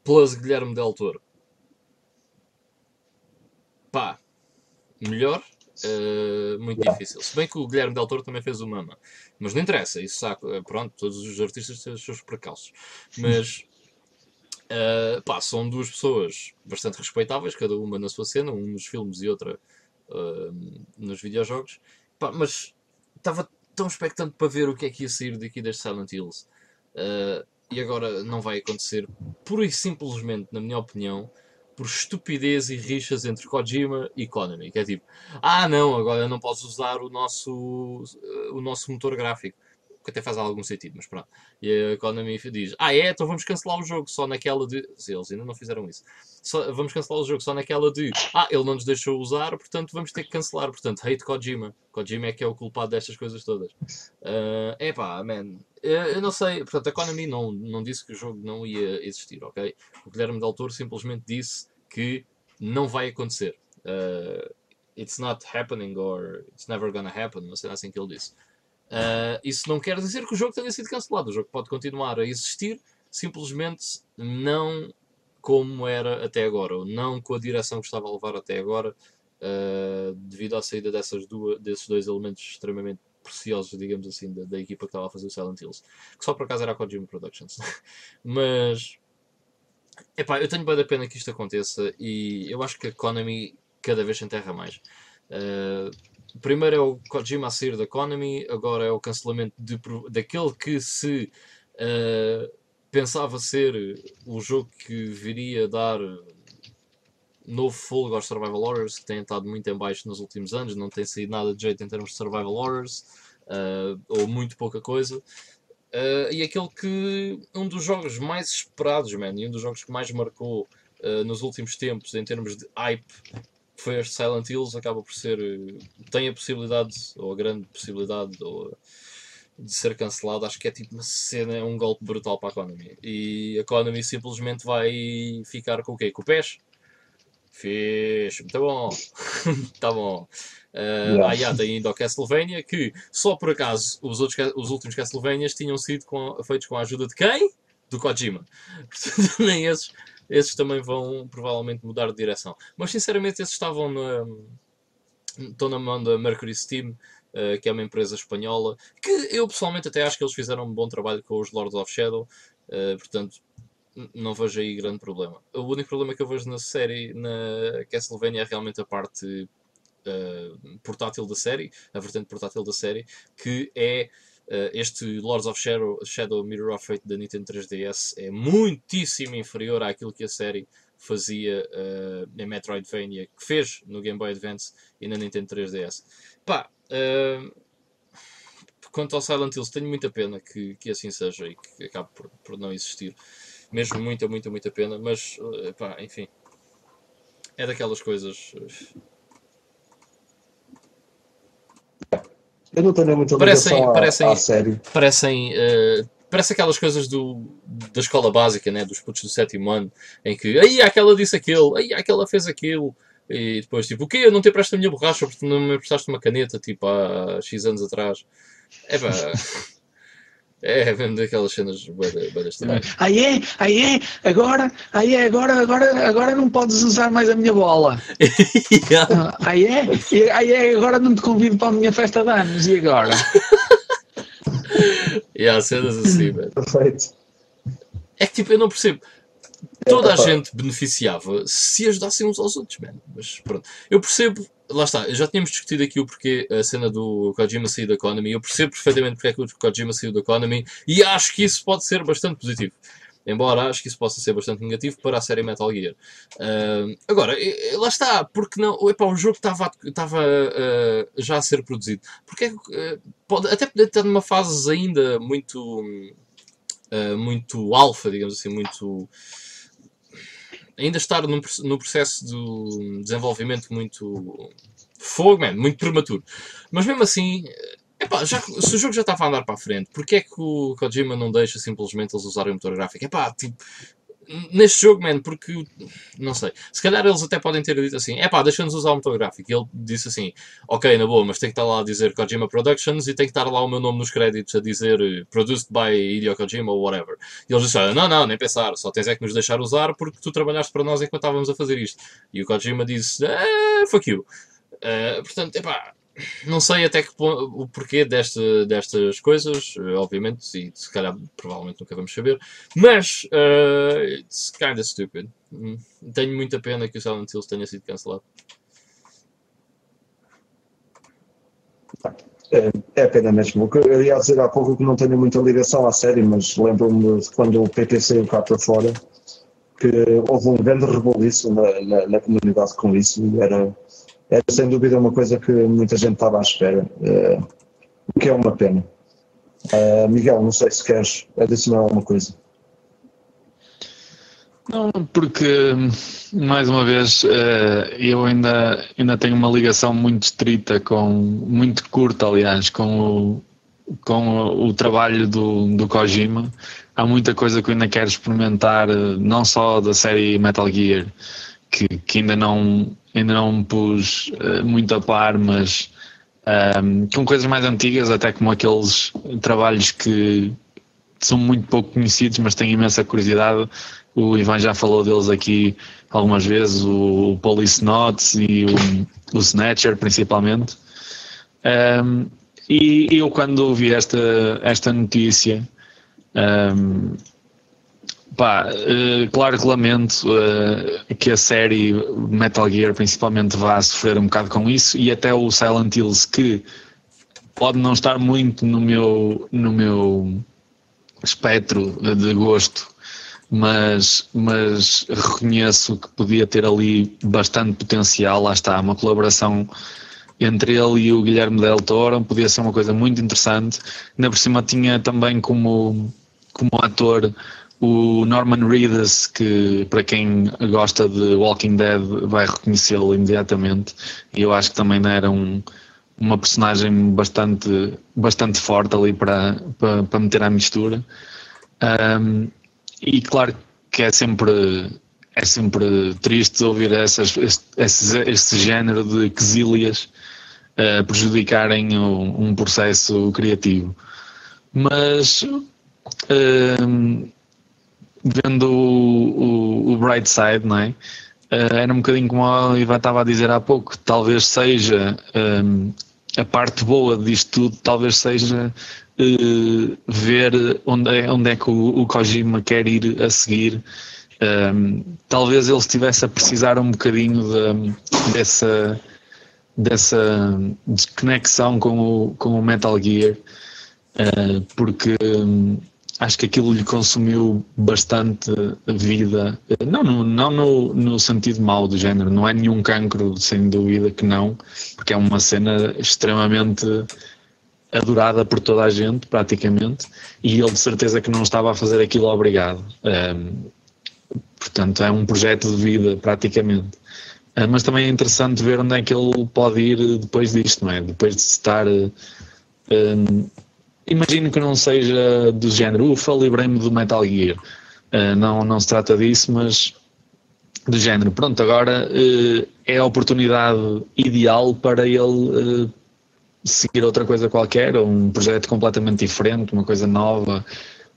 Plus Guilherme Del Toro. Pá. Melhor Uh, muito yeah. difícil. Se bem que o Guilherme Del Toro também fez o Mama. Mas não interessa, isso saco. Eh, pronto, todos os artistas têm os seus precalços. Mas uh, pá, são duas pessoas bastante respeitáveis, cada uma na sua cena, um nos filmes e outra uh, nos videojogos. Pá, mas estava tão expectante para ver o que é que ia sair daqui deste Silent Hills. e agora não vai acontecer, pura e simplesmente, na minha opinião por estupidez e rixas entre Kojima e Konami. Que é tipo, ah não, agora não posso usar o nosso, o nosso motor gráfico. Que até faz algum sentido, mas pronto. E a Konami diz, ah é, então vamos cancelar o jogo só naquela de... Eles ainda não fizeram isso. Só, vamos cancelar o jogo só naquela de, ah, ele não nos deixou usar, portanto vamos ter que cancelar. Portanto, hate Kojima. Kojima é que é o culpado destas coisas todas. Uh, epá, man, eu, eu não sei, portanto, a Konami não, não disse que o jogo não ia existir, ok? O Guilherme Del Toro simplesmente disse que não vai acontecer. Uh, it's not happening or it's never gonna happen, não sei assim que ele disse. Uh, isso não quer dizer que o jogo tenha sido cancelado. O jogo pode continuar a existir, simplesmente não como era até agora, ou não com a direção que estava a levar até agora, uh, devido à saída dessas duas, desses dois elementos extremamente preciosos, digamos assim, da, da, equipa que estava a fazer o Silent Hills, que só por acaso era a Kojima Productions. Mas, epá, eu tenho bem a pena que isto aconteça e eu acho que a Konami cada vez se enterra mais. Uh, primeiro é o Kojima a sair da Konami, agora é o cancelamento de, daquele que se uh, pensava ser o jogo que viria dar novo fôlego aos Survival Horrors, que tem estado muito em baixo nos últimos anos, não tem saído nada de jeito em termos de Survival Horrors, uh, ou muito pouca coisa. Uh, e aquele que um dos jogos mais esperados, man, e um dos jogos que mais marcou uh, nos últimos tempos em termos de hype foi este Silent Hills, acaba por ser. tem a possibilidade, ou a grande possibilidade, ou, de ser cancelado. Acho que é tipo uma cena, é um golpe brutal para a Economy. E a Economy simplesmente vai ficar com o quê? Com o PES? Fixe, muito bom. tá bom. Uh, ah, yeah, tem ainda o Castlevania, que só por acaso os, outros, os últimos Castlevanias tinham sido com, feitos com a ajuda de quem? Do Kojima. Portanto, nem esses, esses também vão provavelmente mudar de direção. Mas sinceramente, esses estavam na, estão na mão da Mercury Steam, uh, que é uma empresa espanhola, que eu pessoalmente até acho que eles fizeram um bom trabalho com os Lords of Shadow. Uh, portanto, não vejo aí grande problema. O único problema que eu vejo na série, na Castlevania, é realmente a parte uh, portátil da série, a vertente portátil da série, que é uh, este Lords of Shadow, Shadow Mirror of Fate da Nintendo 3DS é muitíssimo inferior àquilo que a série fazia uh, em Metroidvania, que fez no Game Boy Advance e na Nintendo 3DS. Pá, quanto ao Silent Hills, tenho muita pena que, que assim seja e que acabe por, por não existir mesmo muita, muita, muita pena, mas eh, pá, enfim, é daquelas coisas. Eh, Eu não tenho muita parecem, à, parecem, à série. Parecem, uh, parece aquelas coisas do, da escola básica, né? dos putos do sétimo ano, em que aí aquela disse aquilo, aí aquela fez aquilo, e depois tipo, o quê? Eu não te presto a minha borracha porque não me prestaste uma caneta tipo há X anos atrás. É pá. É, mesmo daquelas cenas bem estranhas. Aí é, aí é, agora, aí é, agora, agora, agora não podes usar mais a minha bola. yeah. Aí é, aí é, agora não te convido para a minha festa de anos, e agora? e há cenas assim, velho. Perfeito. É que tipo, eu não percebo. Toda a gente beneficiava se ajudassem uns aos outros, mano. Mas pronto. Eu percebo lá está, já tínhamos discutido aqui o porquê a cena do Kojima sair da Economy. Eu percebo perfeitamente porque é que o Kojima saiu da Economy e acho que isso pode ser bastante positivo. Embora acho que isso possa ser bastante negativo para a série Metal Gear. Uh, agora, lá está, porque não. Epá, o jogo estava, uh, já a ser produzido. Porque uh, pode, até poder estar numa fase ainda muito. muito alfa, digamos assim, muito ainda estar num, no processo de desenvolvimento muito fogo, man, muito prematuro. Mas mesmo assim, epá, já, se o jogo já estava a andar para a frente, porque é que o Kojima não deixa simplesmente eles usarem o motor gráfico? Epá, tipo, neste jogo, man, porque não sei, se calhar eles até podem ter dito assim: é pá, deixa-nos usar o motor gráfico. E ele disse assim: ok, na boa, mas tem que estar lá a dizer Kojima Productions e tem que estar lá o meu nome nos créditos a dizer eh, Produced by Hideo Kojima ou whatever. E eles disseram: não, não, nem pensar, só tens é que nos deixar usar porque tu trabalhaste para nós enquanto estávamos a fazer isto. E o Kojima disse: eh, fuck you. Uh, portanto, epá, não sei até que o porquê desta, destas coisas, obviamente, e se calhar provavelmente nunca vamos saber, mas uh, it's kinda stupid. Hum, tenho muita pena que o Silent Hills tenha sido cancelado. É, é pena mesmo. Eu ia dizer há pouco que não tenho muita ligação à série, mas lembro-me quando o PP saiu cá para fora, que houve um grande reboliço na, na, na comunidade com isso. Era, era sem dúvida uma coisa que muita gente estava à espera, uh, o que é uma pena. Uh, Miguel, não sei se queres adicionar alguma coisa. Não, porque, mais uma vez, eh, eu ainda, ainda tenho uma ligação muito estrita, com, muito curta, aliás, com o, com o, o trabalho do, do Kojima. Há muita coisa que eu ainda quero experimentar, não só da série Metal Gear, que, que ainda, não, ainda não me pus uh, muito a par, mas um, com coisas mais antigas, até como aqueles trabalhos que são muito pouco conhecidos, mas tenho imensa curiosidade. O Ivan já falou deles aqui algumas vezes, o Police Notes e o, o Snatcher principalmente. Um, e eu quando ouvi esta, esta notícia, um, pá, uh, claro que lamento uh, que a série Metal Gear principalmente vá sofrer um bocado com isso e até o Silent Hills que pode não estar muito no meu, no meu espectro de gosto mas, mas reconheço que podia ter ali bastante potencial. Lá está, uma colaboração entre ele e o Guilherme Del Toro podia ser uma coisa muito interessante. Ainda por cima tinha também como, como ator o Norman Reedus, que para quem gosta de Walking Dead vai reconhecê-lo imediatamente. E eu acho que também era um, uma personagem bastante, bastante forte ali para, para, para meter à mistura. Um, e claro que é sempre é sempre triste ouvir essas, esse, esse género de quesílias uh, prejudicarem um, um, processo criativo. Mas uh, vendo o, o, o, bright side, não é? Uh, era um bocadinho como a Ivan estava a dizer há pouco, talvez seja um, a parte boa disto tudo, talvez seja uh, ver onde é, onde é que o, o Kojima quer ir a seguir. Um, talvez ele estivesse a precisar um bocadinho de, dessa, dessa desconexão com o, com o Metal Gear, uh, porque um, acho que aquilo lhe consumiu bastante vida, não, no, não no, no sentido mau do género, não é nenhum cancro, sem dúvida que não, porque é uma cena extremamente adorada por toda a gente, praticamente, e ele de certeza que não estava a fazer aquilo obrigado. Um, portanto, é um projeto de vida, praticamente. Uh, mas também é interessante ver onde é que ele pode ir depois disto, não é? Depois de estar. Um, imagino que não seja do género, ufa, livrei-me do Metal Gear. Uh, não, não se trata disso, mas do género, pronto, agora uh, é a oportunidade ideal para ele seguir outra coisa qualquer, um projeto completamente diferente, uma coisa nova,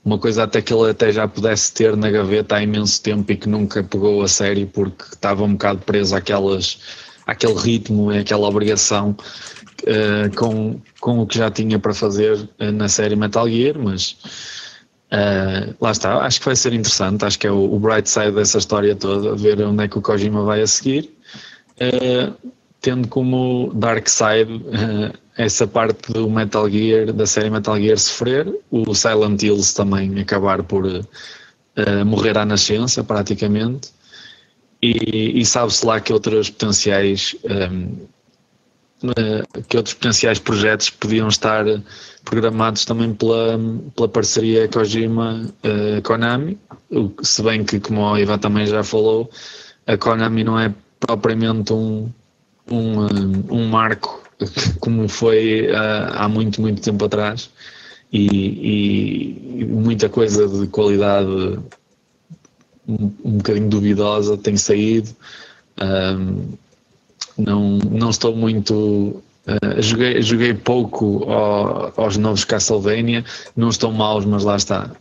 uma coisa até que ele até já pudesse ter na gaveta há imenso tempo e que nunca pegou a sério porque estava um bocado preso àquelas, àquele ritmo e àquela obrigação uh, com, com o que já tinha para fazer uh, na série Metal Gear, mas uh, lá está, acho que vai ser interessante, acho que é o, o bright side dessa história toda, ver onde é que o Kojima vai a seguir. tendo como dark side essa parte do Metal Gear, da série Metal Gear sofrer, o Silent Hills também acabar por uh, morrer à nascença, praticamente, e, e sabe-se lá que outros potenciais um, uh, eh, que outros potenciais projetos podiam estar programados também pela, pela parceria Kojima-Konami, uh, se bem que, como o Ivan também já falou, a Konami não é propriamente um, um, um marco como foi há muito, muito tempo atrás e, e muita coisa de qualidade um, um bocadinho duvidosa tem saído. Um, não, não estou muito. Uh, joguei, joguei pouco ao, aos novos Castlevania, não estão maus, mas lá está.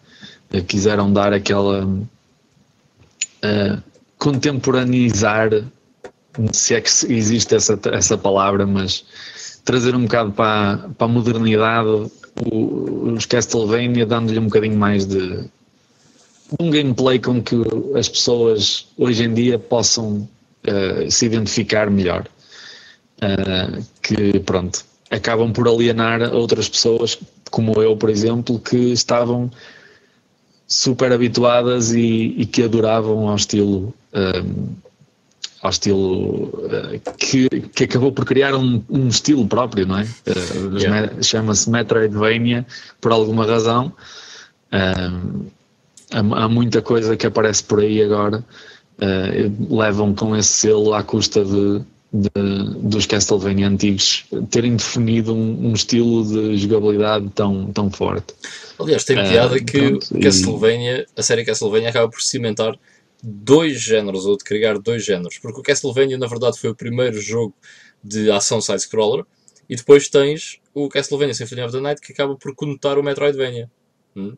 Uh, quiseram dar aquela. Uh, contemporaneizar se é que existe essa, essa palavra, mas trazer um bocado para, para a modernidade o, os Castlevania, dando-lhe um bocadinho mais de um gameplay com que as pessoas hoje em dia possam uh, se identificar melhor. Uh, que pronto, acabam por alienar outras pessoas, como eu, por exemplo, que estavam super habituadas e, e que adoravam ao estilo. Um, eh, ao estilo uh, que, que acabou por criar um, um estilo próprio, não é? Uh, yeah. Chama-se Metroidvania por alguma razão. Uh, há, há, muita coisa que aparece por aí agora, levam com esse selo à custa de, de, dos Castlevania antigos terem definido um, um, estilo de jogabilidade tão, tão forte. Aliás, tem piada que pronto, Castlevania, e... a série Castlevania acaba por cimentar dois géneros, ou de criar dois géneros. Porque o Castlevania, na verdade, foi o primeiro jogo de ação side-scroller, e depois tens o Castlevania Symphony of the Night, que acaba por conotar o Metroidvania. Hum?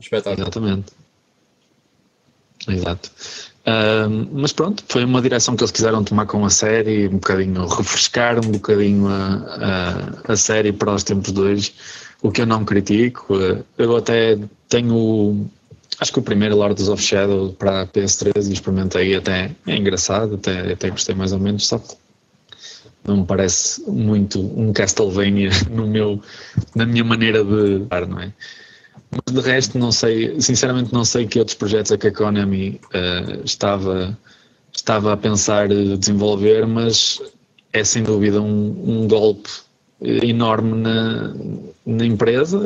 Espetáculo. Exatamente. Exato. Um, mas pronto, foi uma direção que eles quiseram tomar com a série, um bocadinho refrescar um bocadinho a, a, a série para os tempos de hoje, o que eu não critico. Eu até tenho, acho que o primeiro Lords of Shadow para a PS3 e experimentei até, é engraçado, até, até gostei mais ou menos, só que não me parece muito um Castlevania no meu, na minha maneira de dar, não é? Mas de resto, não sei, sinceramente, não sei que outros projetos é que a Konami uh, estava, estava a pensar desenvolver, mas é sem dúvida um, um golpe enorme na, na empresa,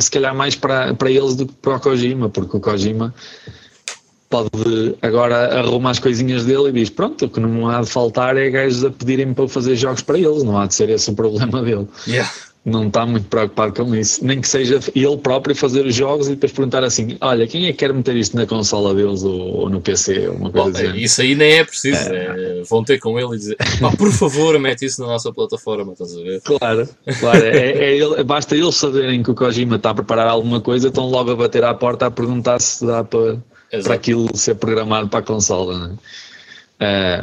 se calhar mais para, para eles do que para o Kojima, porque o Kojima pode agora arrumar as coisinhas dele e diz: Pronto, o que não há de faltar é gajos a pedirem para fazer jogos para eles, não há de ser esse o problema dele. Yeah não está muito preocupado com isso. Nem que seja ele próprio fazer os jogos e depois perguntar assim: olha, quem é que quer meter isto na consola deles ou, ou no PC? Uma coisa Bom. Isso aí nem é preciso. É. É, vão ter com ele e dizer: por favor, mete isso na nossa plataforma. Estás a ver? Claro, claro. É, é ele, basta eles saberem que o Kojima está a preparar alguma coisa, estão logo a bater à porta a perguntar se dá para, para aquilo ser programado para a consola. Né?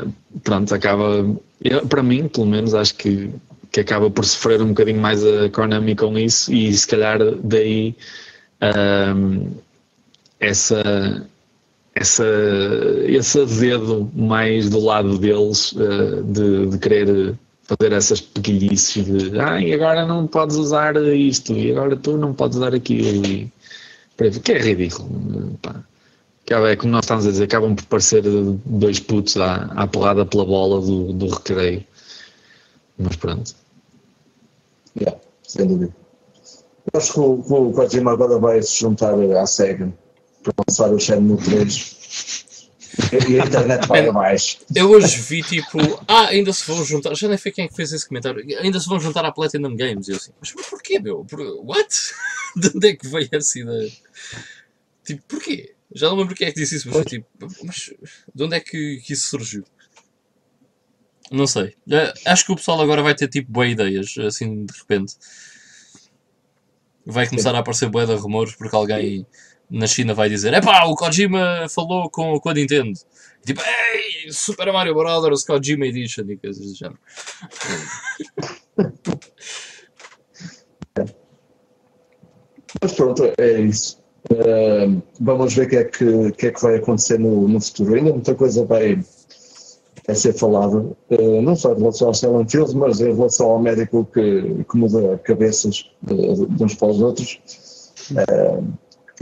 Uh, pronto, acaba. Eu, para mim, pelo menos, acho que que acaba por sofrer um bocadinho mais a Konami com isso e se calhar daí um, essa, essa, esse dedo mais do lado deles uh, de, de, querer fazer essas pequilhices de ah, e agora não podes usar isto e agora tu não podes usar aquilo e, que é ridículo pá. É como nós estamos a dizer, acabam por parecer dois putos à, à porrada pela bola do, do recreio. Mas pronto. Yeah, sem dúvida. Eu acho que o, o Kojima agora vai se juntar à SEGA para lançar o Shenmue 3 e a internet vai mais. Eu hoje vi tipo, ah, ainda se vão juntar, já nem sei quem é que fez esse comentário, ainda se vão juntar à Platinum Games. E eu assim, mas porquê, meu? Por, what? De onde é que veio essa ideia? Tipo, porquê? Já não lembro quem é que disse isso, mas foi tipo, mas de onde é que, que isso surgiu? Não sei. Eh, acho que o pessoal agora vai ter tipo boas ideias, assim de repente. Vai começar a aparecer boa de rumores porque alguém na China vai dizer: Epá, o Kojima falou com, com a Nintendo. Tipo, ei, Super Mario Bros. Kojima Edition e coisas do género. Mas pronto, é isso. Uh, vamos ver o que, é que, que, é que vai acontecer no, no futuro. Ainda muita coisa vai a ser falado, uh, não só em relação ao Silent Hills, mas em relação ao médico que, que muda cabeças de, uns para os outros. Uh,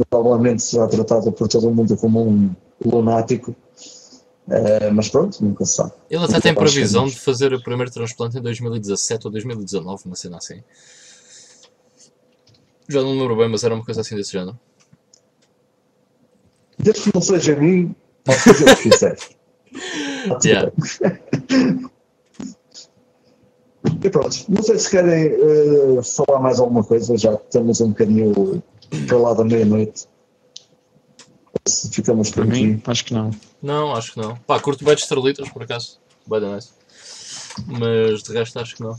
provavelmente será tratado por todo o mundo como um lunático, uh, mas pronto, nunca se sabe. Ele até tem previsão de fazer o primeiro transplante em 2017 ou 2019, uma cena assim. Já não lembro bem, mas era uma coisa assim desse género. Desde que não seja a mim, posso fazer o que quiser. Yeah. E pronto, não sei se querem uh, falar mais alguma coisa, já estamos um bocadinho para lá da meia-noite. Se ficamos por Para mim, acho que não. Não, acho que não. Pá, curto bem de estrelitas, por acaso. Bem da nice. Mas de resto, acho que não.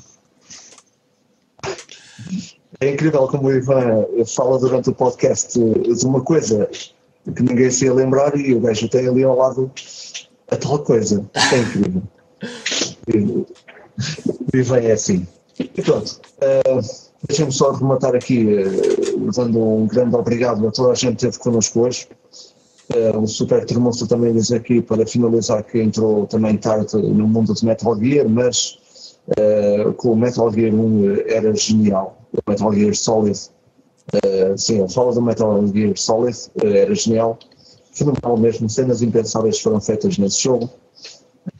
É incrível como o Ivan fala durante o podcast de uma coisa que ninguém se ia lembrar e o gajo tem ali ao lado a tal coisa. É incrível. Vivem é assim. E pronto. Uh, Deixem-me só rematar aqui, uh, dando um grande obrigado a toda a gente que esteve connosco hoje. Uh, o Super Termoço também diz aqui para finalizar que entrou também tarde no mundo de Metal Gear, mas uh, que o Metal Gear 1 era genial. O Metal Gear Solid, sim, ele fala do Metal Gear Solid, era genial fenomenal mesmo, cenas impensáveis foram feitas nesse jogo.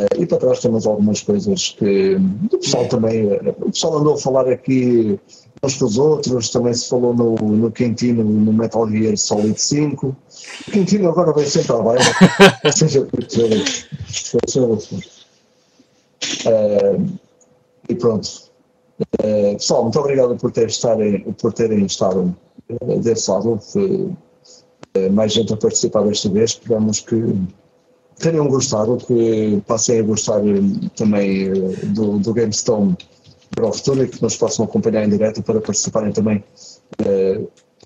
Uh, e para trás temos algumas coisas que o pessoal também, uh, o pessoal andou a falar aqui uns com os outros, também se falou no, no Quintino, no Metal Gear Solid 5. O Quintino agora vem sempre à baila, seja por uh, E pronto. Uh, pessoal, muito obrigado por, ter estarem, por terem estado desse lado. uh, mais gente a participar desta vez. Esperamos que tenham gostado, que passem a gostar também do, do GameStone para o futuro e que nos possam acompanhar em direto para participarem também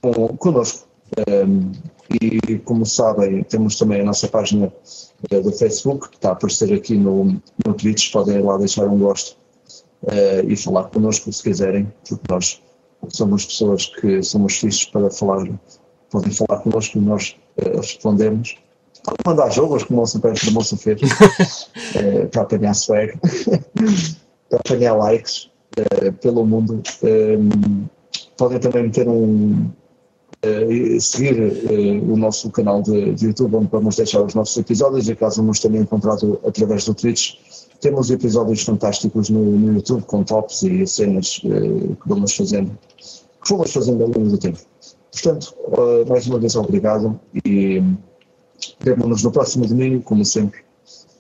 com, connosco. Um, e como sabem, temos também a nossa página uh, do Facebook, que está a aparecer aqui no, no Twitch, podem ir lá deixar um gosto uh, e falar connosco se quiserem, porque nós somos pessoas que somos fixos para falar, podem falar connosco e nós uh, respondemos. Podem mandar jogos, como o Super Moça fez, para apanhar swag, para apanhar likes pelo mundo. Um, podem também meter um, Uh, seguir uh, o nosso canal de, de, YouTube, onde vamos deixar os nossos episódios e caso nos tenham encontrado através do Twitch, temos episódios fantásticos no, no YouTube com tops e cenas uh, que vamos fazendo, que fomos fazendo ao longo do tempo. Portanto, mais uma vez obrigado e vemo-nos no próximo domingo, como sempre,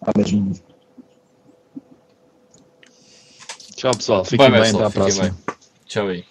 à mesma Tchau pessoal, fiquem bem, bem, até à próxima. Tchau aí.